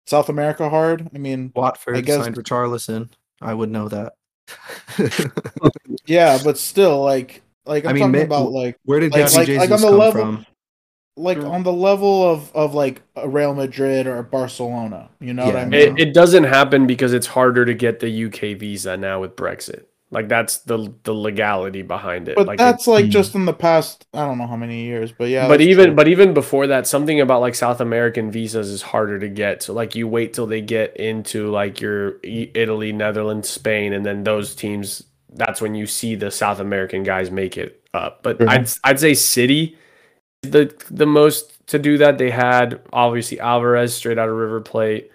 South America hard? I mean, Watford I guess- signed Richarlison. I would know that. <laughs> yeah, but still, like, like I'm I mean, talking ma- about like Where did Like- Gabby like- Jesus like on the come level- from? Like on the level of of like a Real Madrid or Barcelona. You know what I mean? It, it doesn't happen because it's harder to get the UK visa now with Brexit. Like that's the the legality behind it. but like that's it- like Hmm. just in the past. I don't know how many years, but yeah. but even true. but even before that, something about like South American visas is harder to get. So like you wait till they get into like your Italy, Netherlands, Spain, and then those teams. That's when you see the South American guys make it up. But True. I'd I'd say City, is the the most to do that. They had obviously Alvarez straight out of River Plate.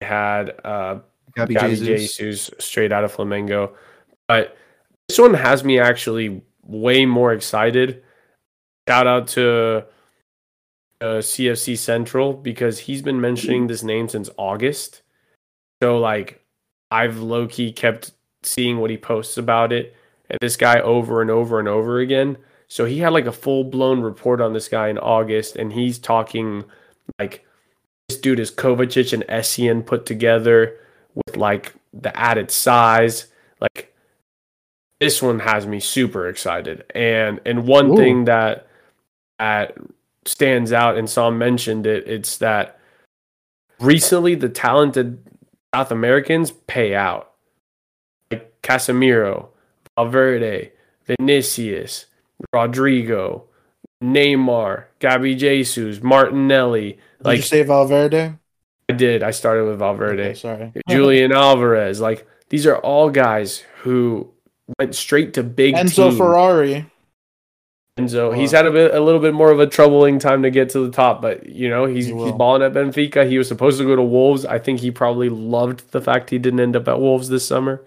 They had uh, Gabby Gabby Jesus. Jesus straight out of Flamengo. But this one has me actually way more excited. Shout out to uh, CFC Central because he's been mentioning this name since August. So like I've low key kept seeing what he posts about it and this guy over and over and over again. So he had like a full blown report on this guy in August and he's talking like this dude is Kovacic and Essien put together with like the added size. Like this one has me super excited. And and one Ooh. thing that that stands out and Sam mentioned it, it's that recently the talented South Americans pay out. Like Casemiro, Valverde, Vinicius, Rodrigo, Neymar, Gabby Jesus, Martinelli. Did Like you say Valverde? I did. I started with Valverde. Okay, sorry, <laughs> Julian Alvarez. Like these are all guys who went straight to big Enzo teams. Ferrari. Enzo, he's had a bit, a little bit more of a troubling time to get to the top, but you know he's He he's balling at Benfica. He was supposed to go to Wolves. I think he probably loved the fact he didn't end up at Wolves this summer.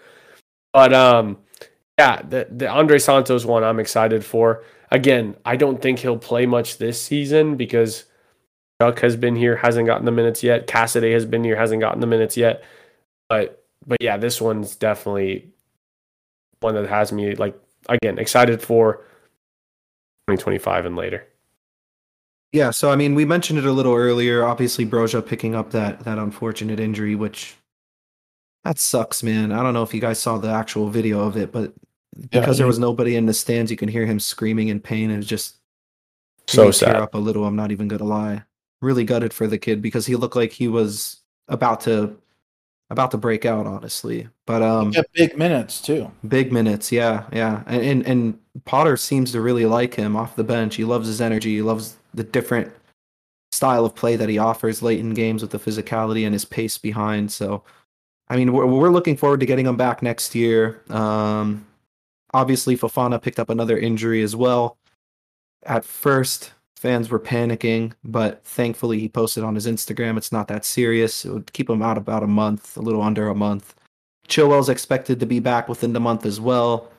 But um, yeah, the the Andrey Santos one I'm excited for. Again, I don't think he'll play much this season because Chuck has been here, hasn't gotten the minutes yet. Casadei has been here, hasn't gotten the minutes yet. But but yeah, this one's definitely one that has me like again excited for 2025 and later. Yeah, so I mean, we mentioned it a little earlier. Obviously, Broja picking up that that unfortunate injury, which that sucks, man. I don't know if you guys saw the actual video of it, but because there was nobody in the stands, you can hear him screaming in pain, and just So me tear sad. up a little. I'm not even gonna lie. Really gutted for the kid because he looked like he was about to about to break out, honestly. But um, big minutes too. Big minutes, yeah, yeah, and, and and Potter seems to really like him off the bench. He loves his energy. He loves the different style of play that he offers late in games with the physicality and his pace behind. So, I mean, we're we're looking forward to getting him back next year. Um, obviously, Fofana picked up another injury as well. At first, fans were panicking, but thankfully, he posted on his Instagram it's not that serious. It would keep him out about a month, a little under a month. Chilwell's expected to be back within the month as well.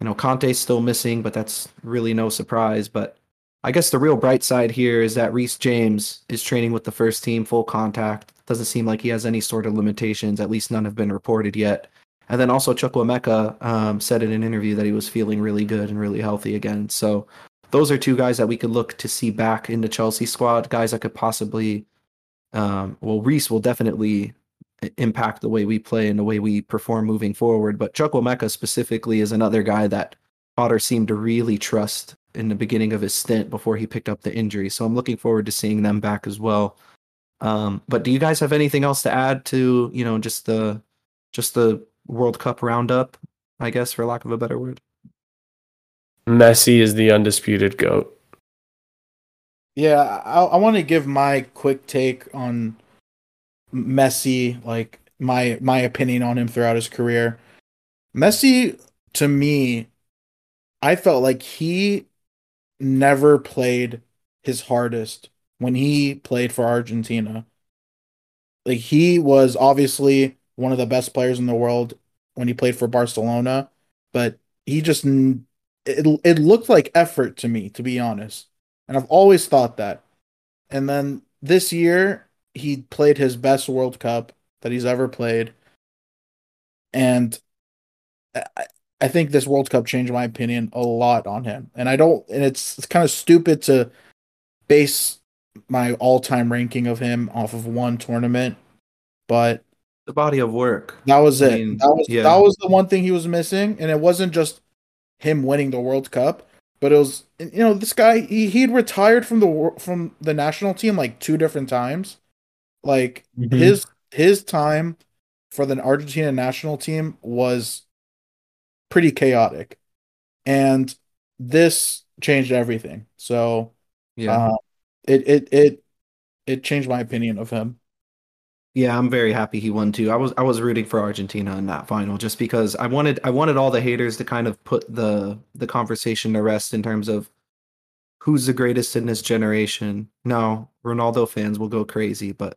You know, Kanté's still missing, but that's really no surprise. But I guess the real bright side here is that Reece James is training with the first team full contact. Doesn't seem like he has any sort of limitations. At least none have been reported yet. And then also Chukwuemeka um, said in an interview that he was feeling really good and really healthy again. So those are two guys that we could look to see back in the Chelsea squad. Guys that could possibly, um, well, Reece will definitely impact the way we play and the way we perform moving forward. But Chukwuemeka specifically is another guy that Potter seemed to really trust in the beginning of his stint before he picked up the injury. So I'm looking forward to seeing them back as well. Um, but do you guys have anything else to add to you know just the just the World Cup roundup? I guess for lack of a better word. Messi is the undisputed goat. Yeah, I, I want to give my quick take on Messi, like my my opinion on him throughout his career. Messi, to me, I felt like he never played his hardest when he played for Argentina. Like he was obviously one of the best players in the world when he played for Barcelona, but he just it it looked like effort to me, to be honest. And I've always thought that. And then this year, he played his best World Cup that he's ever played, and I, I think this World Cup changed my opinion a lot on him. And I don't, and it's it's kind of stupid to base my all-time ranking of him off of one tournament, but The body of work. that was I it. mean, that was yeah. that was the one thing he was missing, and it wasn't just him winning the World Cup, but it was you know this guy he he'd retired from the from the national team like two different times, like Mm-hmm. his his time for the Argentina national team was pretty chaotic, and this changed everything. So Yeah. uh, it it it it changed my opinion of him. Yeah, I'm very happy he won too. I was I was rooting for Argentina in that final just because I wanted I wanted all the haters to kind of put the the conversation to rest in terms of who's the greatest in this generation. No, Ronaldo fans will go crazy, but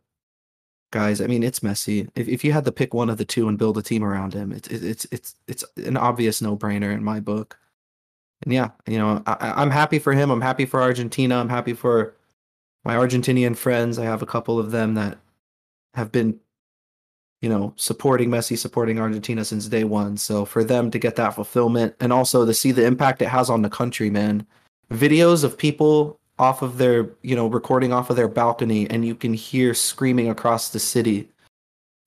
guys, I mean it's Messi. If if you had to pick one of the two and build a team around him, it's it's it's it's an obvious no-brainer in my book. And yeah, you know, I- I'm happy for him. I'm happy for Argentina. I'm happy for my Argentinian friends. I have a couple of them that have been, you know, supporting Messi, supporting Argentina since day one. So for them to get that fulfillment and also to see the impact it has on the country, man. Videos of people off of their, you know, recording off of their balcony and you can hear screaming across the city.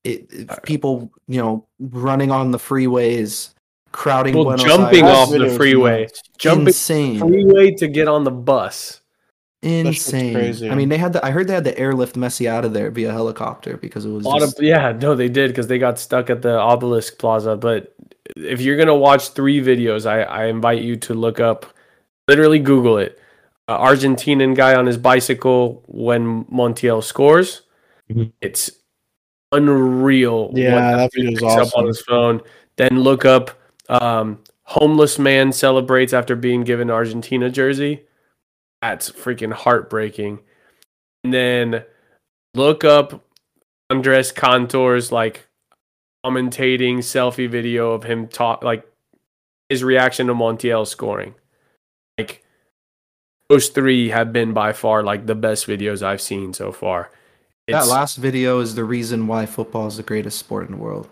It, it- uh, people, you know, running on the freeways, crowding People Buenos jumping Aires. off That the freeway, nuts. jumping insane. freeway to get on the bus. Insane. crazy. I mean, they had the. I heard they had to airlift Messi out of there via helicopter because it was A lot just, of yeah, no, they did because they got stuck at the obelisk plaza. But if you're gonna watch three videos, I, I invite you to look up, literally Google it. Uh, Argentinian guy on his bicycle when Montiel scores. Mhm. It's unreal. Yeah, what that dude video is picks up on his phone. Then look up um, homeless man celebrates after being given Argentina jersey. That's freaking heartbreaking. And then look up Andres Cantor's like commentating selfie video of him talk like his reaction to Montiel scoring. Like those three have been by far like the best videos I've seen so far. that last video is the reason why football is the greatest sport in the world.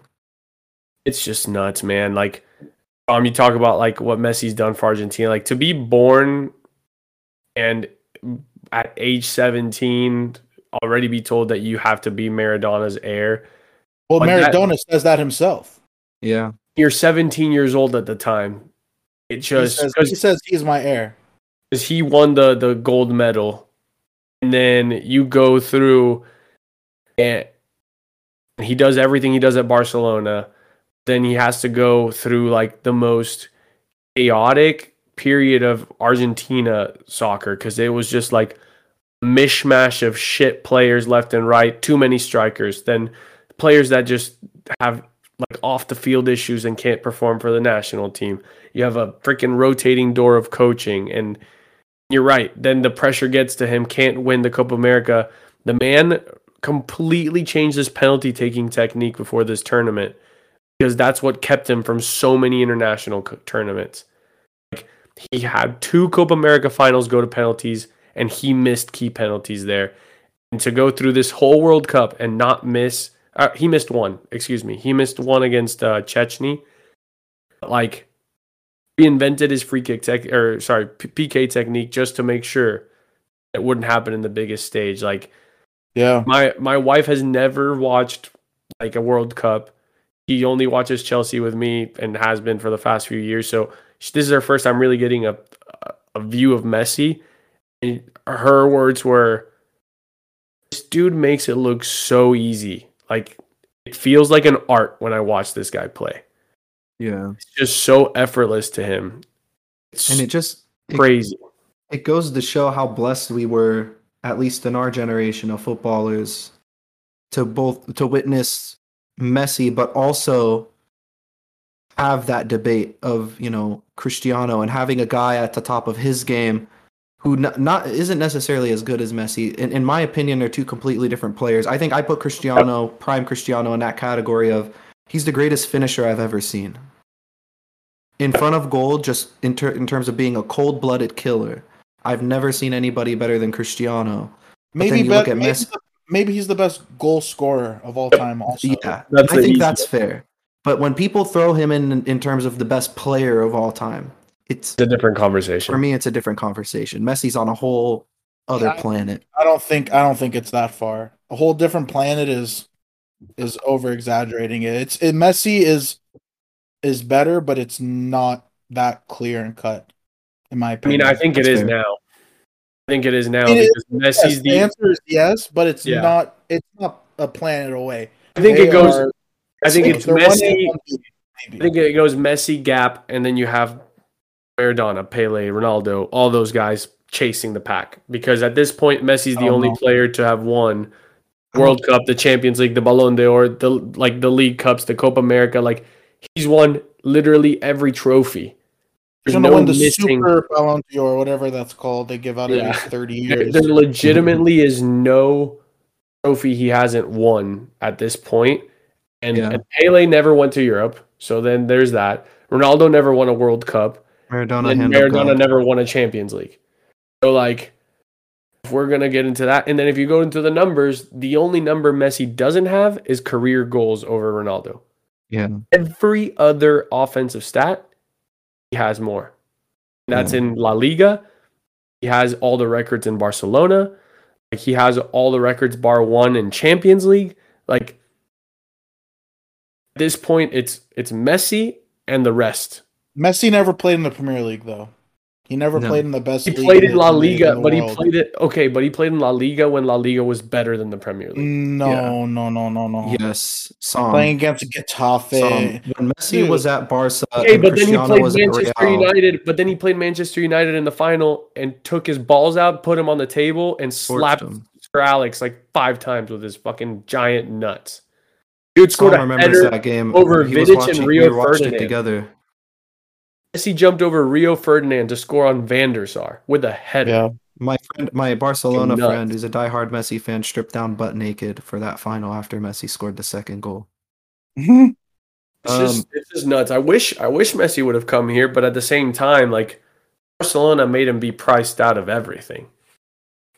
it's just nuts, man. Like um you talk about like what Messi's done for Argentina. Like to be born and at age 17 already be told that you have to be Maradona's heir. Well, Like that- Maradona says that himself. Yeah, You're 17 years old at the time. It He just says, he says he's my heir. because he won the the gold medal, and then you go through, and he does everything he does at Barcelona. Then he has to go through like the most chaotic period of Argentina soccer because it was just like mishmash of shit players left and right, too many strikers, then players that just have like off the field issues and can't perform for the national team. You have a freaking rotating door of coaching and you're right. Then the pressure gets to him, can't win the Copa America. The man completely changed his penalty taking technique before this tournament because that's what kept him from so many international co- tournaments. He had two Copa America finals go to penalties and he missed key penalties there. And to go through this whole World Cup and not miss uh, he missed one, excuse me. He missed one against uh, Szczęsny. Like reinvented his free kick tech or sorry P- PK technique just to make sure it wouldn't happen in the biggest stage. Like Yeah. my my wife has never watched like a World Cup. He only watches Chelsea with me and has been for the past few years. So this is her first time really getting a a- view of Messi. And her words were, "This dude makes it look so easy. Like it feels like an art when I watch this guy play. yeah, It's just so effortless to him. It's and it just it, crazy. it goes to show how blessed we were, at least in our generation of footballers, to both to witness Messi, but also have that debate of you know Cristiano and having a guy at the top of his game who not, not isn't necessarily as good as Messi. In, in my opinion, they're two completely different players. I think I put Cristiano, prime Cristiano, in that category of he's the greatest finisher I've ever seen. In front of goal, just in, ter- in terms of being a cold-blooded killer, I've never seen anybody better than Cristiano. But Maybe then you look at maybe, Messi- the, maybe he's the best goal scorer of all time. Also, Yeah, That's I think easy that's fair. But when people throw him in in terms of the best player of all time, it's It's a different conversation. for me it's a different conversation. Messi's on a whole other Yeah. planet. I don't think I don't think it's that far. A whole different planet is is over exaggerating it. It's it, Messi is is better, but it's not that clear and cut, in my I mean, I think it That's is fair. now. I think it is now it- because Messi's Yes, the. the answer is yes, but it's Yeah. not. It's not a planet away. I think They it goes. are- I think it's Messi. one I think it goes Messi, Gap, and then you have Maradona, Pele, Ronaldo, all those guys chasing the pack. Because at this point, Messi's the don't only know. player to have won World Cup, the Champions League, the Ballon d'Or, the like the League Cups, the Copa America. Like he's won literally every trophy. He's There's gonna no win the missing. Super Ballon d'Or, whatever that's called. They give out Yeah. every thirty There, years. there legitimately is no trophy he hasn't won at this point. And, Yeah. and Pele never went to Europe, so then there's that. Ronaldo never won a World Cup. Maradona and Maradona never won a Champions League. So like if we're gonna get into that, and then if you go into the numbers, the only number Messi doesn't have is career goals over Ronaldo. Yeah. Every other offensive stat, he has more. That's Yeah. in La Liga. He has all the records in Barcelona. Like he has all the records bar one in Champions League. Like this point, it's it's Messi and the rest. Messi never played in the Premier League though. He never No. played in the best. He league played in La Liga, the but he played it okay. But he played in La Liga when La Liga was better than the Premier League. No, Yeah. no, no, no, no. Yes. Som. Playing against Getafe. Som. When Messi Dude. was at Barca Okay, and but then he played Manchester Real, United. But then he played Manchester United in the final and took his balls out, put him on the table, and slapped. Sir Alex like five times with his fucking giant nuts. Dude scored a remembers header. that game over He was Vidic and watching- Rio watched it Ferdinand. together. Messi jumped over Rio Ferdinand to score on Van der Sar with a header. yeah. My friend, my Barcelona Nuts. friend, who's a diehard Messi fan, stripped down butt naked for that final after Messi scored the second goal. <laughs> Mhm. It's Um, just it's just nuts. I wish I wish Messi would have come here, but at the same time, like Barcelona made him be priced out of everything.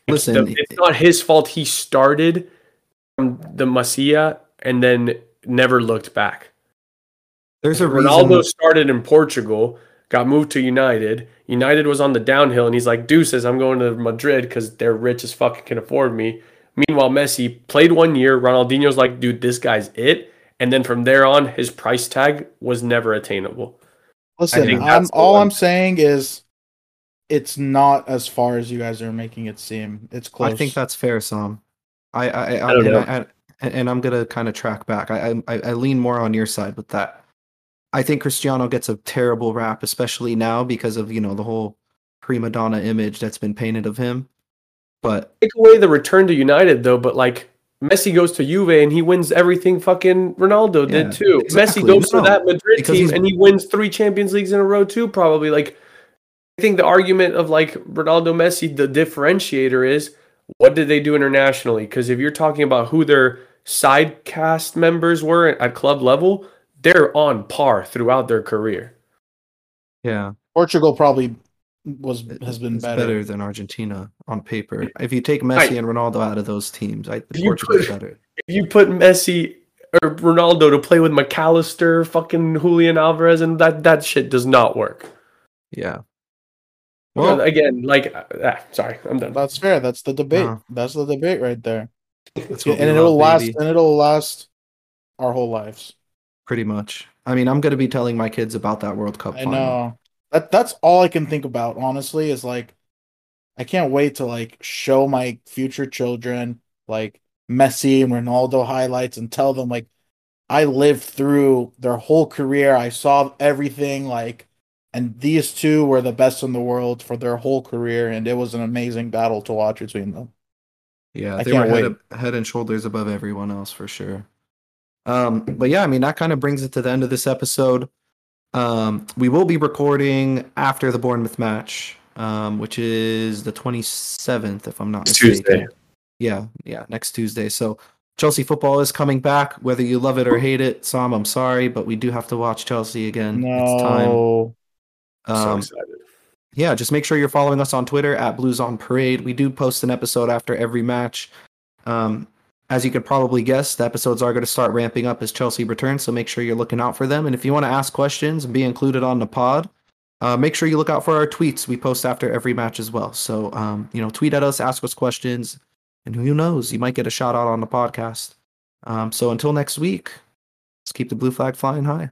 Listen, the- it's not his fault. He started from the Masia and then never looked back. There's a Ronaldo reason. started in Portugal, got moved to United. United was on the downhill, and he's like, "Deuces, I'm going to Madrid because they're rich as fuck and can afford me." Meanwhile, Messi played one year. Ronaldinho's like, "Dude, this guy's it." And then from there on, his price tag was never attainable. Listen, I'm, all one. I'm saying is, it's not as far as you guys are making it seem. It's close. I think that's fair, Sam. I, I, I, I don't and. And I'm gonna kind of track back. I, I, I lean more on your side with that. I think Cristiano gets a terrible rap, especially now because of you know the whole prima donna image that's been painted of him. But Take away the return to United though, but like Messi goes to Juve and he wins everything fucking Ronaldo Yeah, did too. exactly. Messi goes No, to that Madrid team and he wins three Champions Leagues in a row too, probably. Like I think the argument of like Ronaldo Messi, the differentiator is what did they do internationally? Because if you're talking about who their side cast members were at club level, they're on par throughout their career. yeah, Portugal probably was has been it's better. than Argentina on paper. If you take Messi Right. and Ronaldo out of those teams, I If you Portugal's put- better. If you put Messi or Ronaldo to play with Mac Allister, fucking Julian Alvarez, and that that shit does not work. Yeah. Well, Well, again, like, ah, sorry, I'm done. That's fair. That's the debate. No. That's the debate right there. That's and what it'll last. baby. And it'll last our whole lives. pretty much. I mean, I'm gonna be telling my kids about that World Cup. I final. know. That that's all I can think about. Honestly, is like, I can't wait to like show my future children like Messi and Ronaldo highlights and tell them like, I lived through their whole career. I saw everything like, and these two were the best in the world for their whole career, and it was an amazing battle to watch between them. Yeah, I they were can't head, ab- head and shoulders above everyone else for sure. Um, but yeah, I mean that kind of brings it to the end of this episode. Um, we will be recording after the Bournemouth match, um, which is the 27th, if I'm not mistaken. Tuesday. Yeah, yeah, next Tuesday. So Chelsea football is coming back, whether you love it or hate it. Sam, I'm sorry, but we do have to watch Chelsea again. It's time. No, so Um, excited. Yeah, just make sure you're following us on Twitter at Blues on Parade. We do post an episode after every match. Um, as you could probably guess, the episodes are going to start ramping up as Chelsea returns. So make sure you're looking out for them. And if you want to ask questions and be included on the pod, uh, make sure you look out for our tweets. We post after every match as well. So, um, you know, tweet at us, ask us questions, and who knows, you might get a shout out on the podcast. Um, so until next week, let's keep the blue flag flying high.